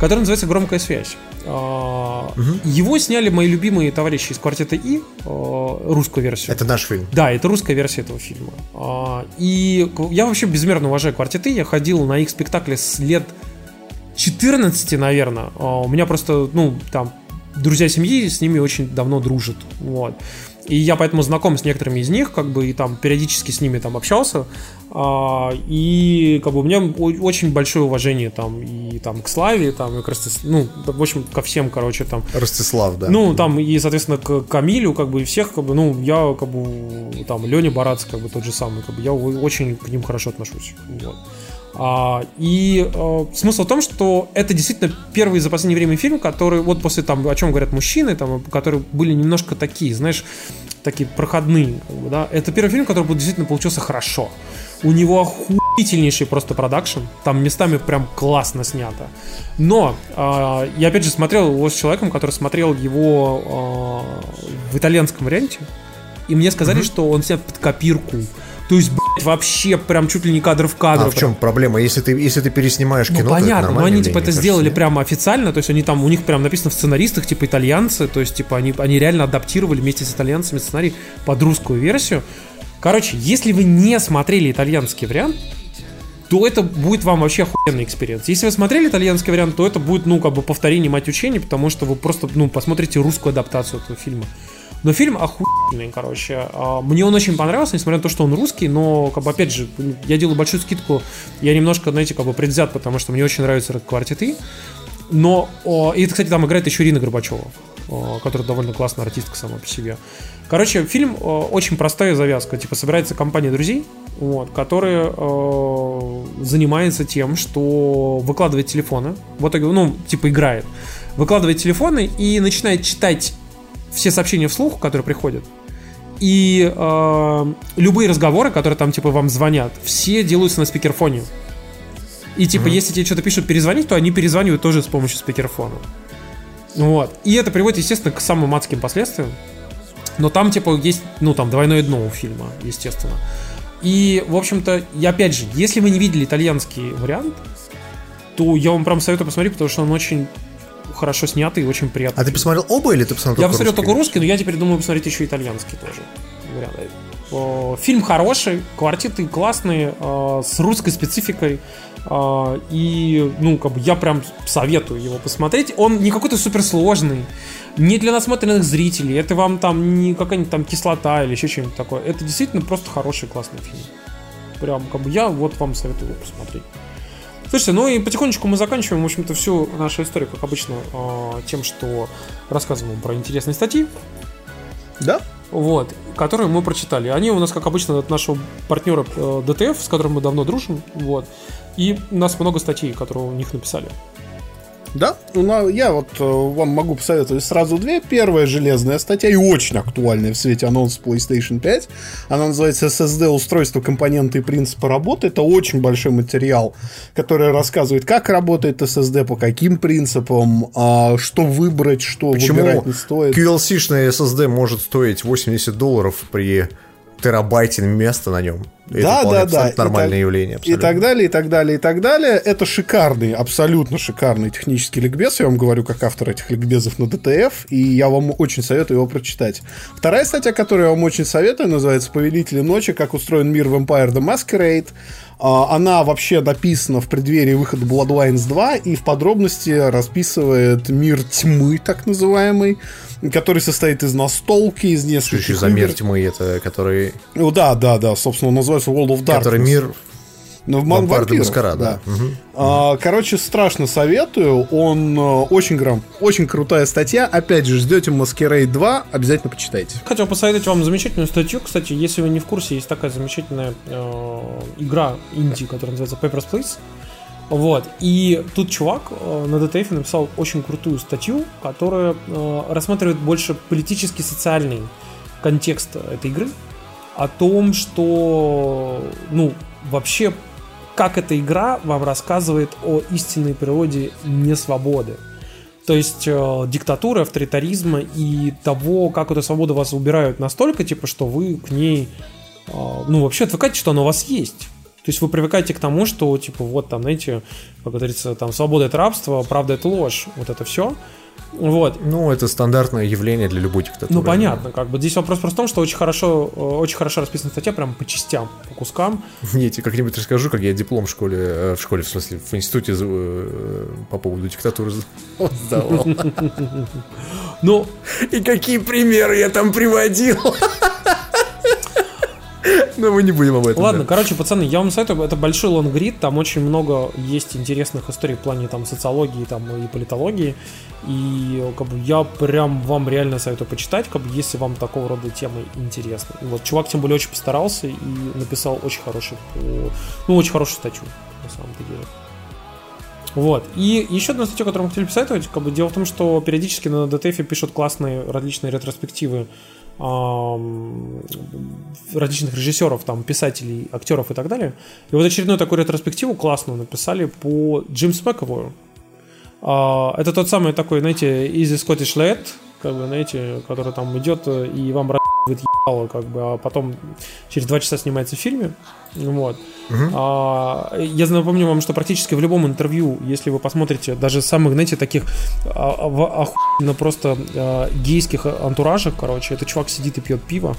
который называется «Громкая связь». А, Его сняли мои любимые товарищи из квартета И, а, русскую версию. Это наш фильм. Да, это русская версия этого фильма. А, И я вообще безмерно уважаю квартеты. Я ходил на их спектакли с лет 14, наверное. У меня просто, ну, там, друзья семьи с ними очень давно дружат. Вот. И я поэтому знаком с некоторыми из них, как бы, и там периодически с ними там общался. А, И как бы у меня очень большое уважение там и там к Славе, там, и к Ростис- ну, в общем, ко всем, короче, там, Ростислав, да. ну, там, и, соответственно, к Камилю, как бы, и всех, как бы, ну, я, как бы, там, Леня Барац, как бы, тот же самый, как бы, я очень к ним хорошо отношусь. Вот. А, и э, смысл в том, что это действительно первый за последнее время фильм, который, вот после там, о чем говорят мужчины, там, которые были немножко такие, знаешь, такие проходные, как бы, да. Это первый фильм, который действительно получился хорошо. У него охуительнейший просто продакшн, там местами прям классно снято. Но э, я опять же смотрел его с человеком, который смотрел его э, в итальянском варианте, и мне сказали, что он снят под копирку. То есть, блядь, вообще прям чуть ли не кадр в кадр. А в чем проблема? Если ты, если ты переснимаешь Ну, кино, это понятно, но они типа это кажется, сделали нет? прямо официально, то есть они там, у них прям написано в сценаристах, типа итальянцы, то есть типа они, они реально адаптировали вместе с итальянцами сценарий под русскую версию. Короче, если вы не смотрели итальянский вариант, то это будет вам вообще охуенный experience. Если вы смотрели итальянский вариант, то это будет, ну, как бы повторение мать учения, потому что вы просто, ну, посмотрите русскую адаптацию этого фильма. Но фильм охуенный, короче. А, Мне он очень понравился, несмотря на то, что он русский, но, как бы, опять же, я делаю большую скидку. Я немножко, знаете, как бы предвзят, потому что мне очень нравится этот квартет И. Но, о, и, кстати, там играет еще Ирина Горбачева, о, которая довольно классная артистка сама по себе. Короче, фильм о, очень простая завязка. Типа, собирается компания друзей, вот, которая э, занимается тем, что выкладывает телефоны. В итоге, ну, типа, играет. Выкладывает телефоны и начинает читать все сообщения вслух, которые приходят. И э, любые разговоры, которые там, типа, вам звонят, все делаются на спикерфоне. И, типа, если тебе что-то пишут перезвонить, то они перезванивают тоже с помощью спикерфона. Вот. И это приводит, естественно, к самым адским последствиям. Но там, типа, есть, ну, там, двойное дно у фильма, естественно. И, в общем-то, и опять же, если вы не видели итальянский вариант, то я вам прям советую посмотреть, потому что он очень хорошо снятый и очень приятный. А ты посмотрел оба или ты посмотрел Я посмотрел только русский? но я теперь думаю посмотреть еще итальянский тоже. О, Фильм хороший, квартеты классные, э, с русской спецификой. э, И, ну, как бы я прям советую его посмотреть. Он не какой-то суперсложный, не для насмотренных зрителей. Это вам там не какая-нибудь там кислота или еще что-нибудь такое. Это действительно просто хороший, классный фильм. Прям, как бы я вот вам советую его посмотреть. Слушайте, ну и потихонечку мы заканчиваем, в общем-то, всю нашу историю, как обычно, э, тем, что рассказываем про интересные статьи, Да? вот, которые мы прочитали. Они у нас, как обычно, от нашего партнера э, DTF, с которым мы давно дружим, вот. И у нас много статей, которые у них написали. Да, Ну, я вот э, вам могу посоветовать сразу две. Первая железная статья и очень актуальная в свете анонса PlayStation 5. Она называется SSD устройство, компоненты и принципы работы. Это очень большой материал, который рассказывает, как работает SSD, по каким принципам, а, что выбрать, что Почему выбирать не стоит. QLC-шный SSD может стоить 80 долларов при терабайте места на нем? Это Да, да, да. И нормальное так- явление. И абсолютно. так далее, и так далее, и так далее. Это шикарный, абсолютно шикарный технический ликбез. Я вам говорю, как автор этих ликбезов на DTF, и я вам очень советую его прочитать. Вторая статья, которую я вам очень советую, называется «Повелители ночи. Как устроен мир в Empire the Masquerade». А, Она вообще написана в преддверии выхода Bloodlines 2 и в подробности расписывает мир тьмы, так называемый, который состоит из настолки, из Что нескольких... еще за мир тьмы, это который, Ну, да, да, да, собственно, он называется World of Darkness. который мир Ну, в вампиров, Маскарад, да. да. Мгм. А, Короче, страшно советую. Он э, очень, гром, очень крутая статья. Опять же, ждете Masquerade 2, обязательно почитайте. Хотел посоветовать вам замечательную статью. Кстати, если вы не в курсе, есть такая замечательная э, игра инди, которая называется Papers, Please. Вот. И тут чувак э, на DTF написал очень крутую статью, которая э, рассматривает больше политический, социальный контекст этой игры. О том, что, ну, вообще, как эта игра вам рассказывает о истинной природе несвободы. То есть э, диктатуры, авторитаризма и того, как эту свободу вас убирают настолько, типа, что вы к ней, э, ну, вообще отвыкаете, что она у вас есть. То есть вы привыкаете к тому, что, типа, вот там, знаете, как говорится, там, свобода это рабство, правда это ложь, вот это все. Вот. Ну, это стандартное явление для любой диктатуры. Ну, понятно, как бы здесь вопрос просто в том, что очень хорошо, э, очень хорошо расписана статья, прям по частям, по кускам. Я тебе как-нибудь расскажу, как я диплом в школе, э, в школе, в смысле, в институте э, по поводу диктатуры сдавал. Ну, И какие примеры я там приводил. Но мы не будем об этом. Ладно, да. короче, пацаны, я вам советую, это большой лонгрид, там очень много есть интересных историй в плане там социологии там, и политологии, и как бы я прям вам реально советую почитать, как бы, если вам такого рода темы интересны. И Вот, чувак тем более очень постарался и написал очень хороший, э, ну, очень хорошую статью, на самом-то деле. Вот. И еще одна статья, которую мы хотели посоветовать, как бы дело в том, что периодически на DTF пишут классные различные ретроспективы различных режиссеров, там, писателей, актеров и так далее. И вот очередную такую ретроспективу классную написали по Джимс Мэковою. А, это тот самый такой, знаете, Easy Scottish Lad, как бы, знаете, который там идет э, и вам разъебывает ебало, как бы, а потом через два часа снимается в фильме. Вот. А, я напомню вам, что практически в любом интервью, если вы посмотрите, даже самых, знаете, таких а, а, в- охуенно просто а, гейских антуражах, короче, этот чувак сидит и пьет пиво.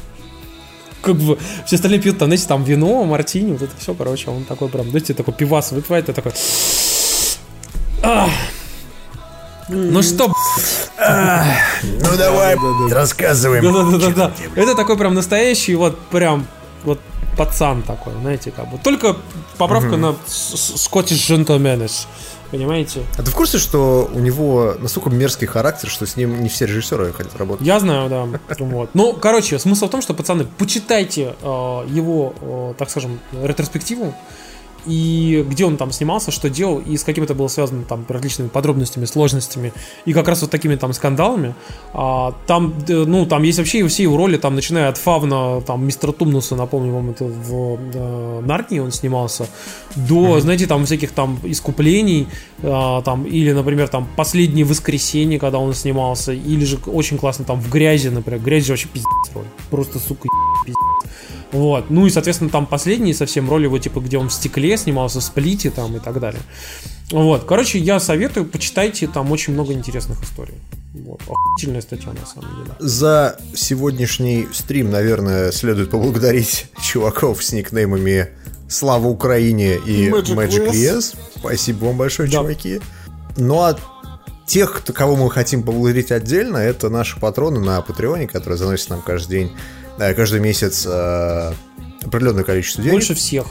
Как бы все остальные пьют, там, знаете, там вино, мартини, вот это все, короче, он такой прям, знаете, такой пивас выпивает, и такой... «Ах». Ну что, Ну давай, рассказываем. да-да-да-да. Это такой прям настоящий, вот прям, вот пацан такой, знаете, как бы. Только поправка на Scottish Gentlemaness. Понимаете? А ты в курсе, что у него настолько мерзкий характер, что с ним не все режиссеры хотят работать? Я знаю, да. Вот. Ну, короче, смысл в том, что, пацаны, почитайте э, его, э, так скажем, ретроспективу. И где он там снимался, что делал, и с каким это было связано там различными подробностями, сложностями, и как раз вот такими там скандалами. А, там, э, ну, там есть вообще все его роли, там, начиная от Фавна, там, мистера Тумнуса, напомню вам, это в э, Нарнии он снимался, до, знаете, там, всяких там искуплений, а, там, или, например, там, «Последнее воскресенье», когда он снимался, или же очень классно там в «Грязи», например, «Грязь» же вообще пиздец роль, просто, сука, пиздец. Вот. Ну и, соответственно, там последние совсем роли его, типа, где он в стекле снимался, в сплите там и так далее. Вот. Короче, я советую, почитайте, там очень много интересных историй. Вот. Охуительная статья, на самом деле. За сегодняшний стрим, наверное, следует поблагодарить чуваков с никнеймами Слава Украине и Magic Magic, Yes. Yes. Спасибо вам большое, Да. чуваки. Ну а тех, кого мы хотим поблагодарить отдельно, это наши патроны на Патреоне, которые заносят нам каждый день, каждый месяц э, определенное количество денег. Больше всех.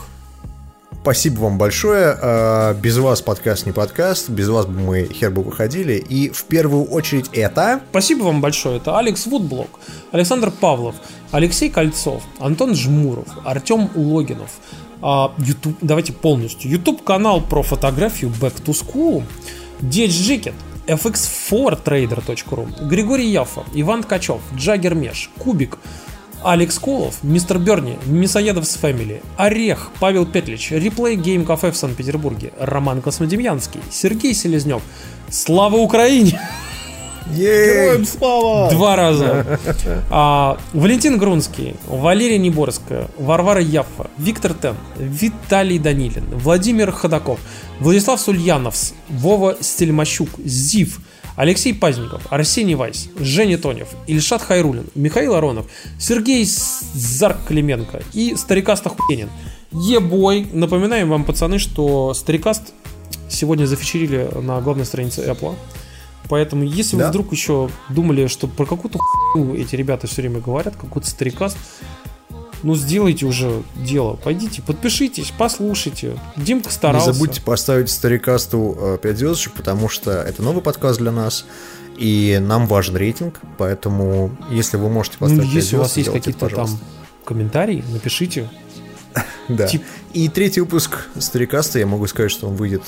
Спасибо вам большое. Э, Без вас подкаст не подкаст, без вас бы мы хер бы выходили. И в первую очередь это... Спасибо вам большое. Это Алекс Вудблок, Александр Павлов, Алексей Кольцов, Антон Жмуров, Артем Логинов. А, YouTube, давайте полностью. YouTube канал про фотографию Back to School, Jacket, fx4trader.ru, Григорий Яфа, Иван Ткачев, Джаггер Меш, Кубик, Алекс Колов, Мистер Берни, Мясоедов с Фэмили, Орех, Павел Петлич, Реплей Гейм Кафе в Санкт-Петербурге, Роман Космодемьянский, Сергей Селезнев. Слава Украине! Героям слава! Два раза. А, Валентин Грунский, Валерия Неборская, Варвара Яффа, Виктор Тен, Виталий Данилин, Владимир Ходаков, Владислав Сульяновс, Вова Стельмащук, Зив, Алексей Пазников, Арсений Вайс, Женя Тонев, Ильшат Хайрулин, Михаил Аронов, Сергей Зарк Клименко и Старикаста Хуенин. Ебой. Напоминаем вам, пацаны, что Старикаст сегодня зафичерили на главной странице Apple. Поэтому, если вы Да. вдруг еще думали, что про какую-то хуйню эти ребята все время говорят, какой-то старикаст, ну сделайте уже дело. Пойдите, подпишитесь, послушайте. Димка Не старался. забудьте поставить старикасту 5 звездочек, потому что это новый подкаст для нас. И нам важен рейтинг, поэтому если вы можете Ну, поставить 5 если у вас звезд, есть сделайте это, какие-то там комментарии, напишите. Да. тип- И третий выпуск Старикаста, я могу сказать, что он выйдет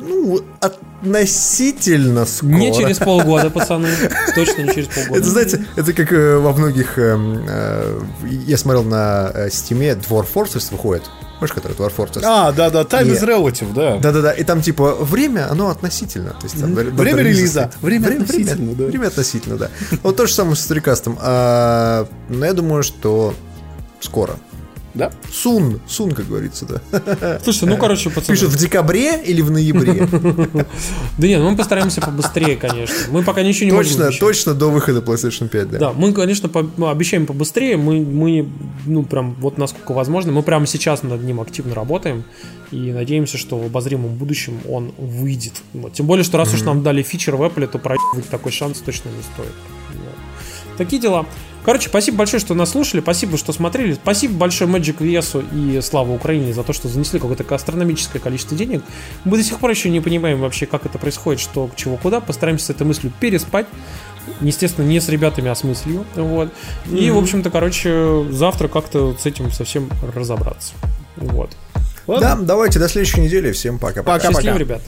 ну, относительно скоро. Не через полгода, пацаны. Точно не через полгода. Это, знаете, это как э, во многих... эм, э, я смотрел на э, Steam е Dwarf Fortress выходит. Знаешь, который Dwarf Fortress? А, да-да, time is relative, да. Да-да-да, и там типа время, оно относительно. То есть, там, до Время релиза. Время относительно, время, да. Время относительно, да. Вот то же самое с Старикастом. А, но я думаю, что скоро. Да? Сун, сун, как говорится, да. Слушайте, ну, короче, пацаны. Пишут в декабре или в ноябре. Да нет, ну, мы постараемся побыстрее, конечно. Мы пока ничего не Точно, точно до выхода PlayStation 5, да. Да, мы, конечно, обещаем побыстрее. Мы, мы, ну, прям, вот насколько возможно. Мы прямо сейчас над ним активно работаем. И надеемся, что в обозримом будущем он выйдет. Тем более, что раз уж нам дали фичер в Apple, то проебывать такой шанс точно не стоит. Такие дела. Короче, спасибо большое, что нас слушали, спасибо, что смотрели, спасибо большое Magic Весу и Слава Украине за то, что занесли какое-то астрономическое количество денег. Мы до сих пор еще не понимаем вообще, как это происходит, что к чего куда. Постараемся с этой мыслью переспать. Естественно, не с ребятами, а с мыслью. Вот. И, в общем-то, короче, завтра как-то с этим совсем разобраться. Вот. Да, давайте до следующей недели. Всем пока-пока. Пока-пока. Счастливо, ребят.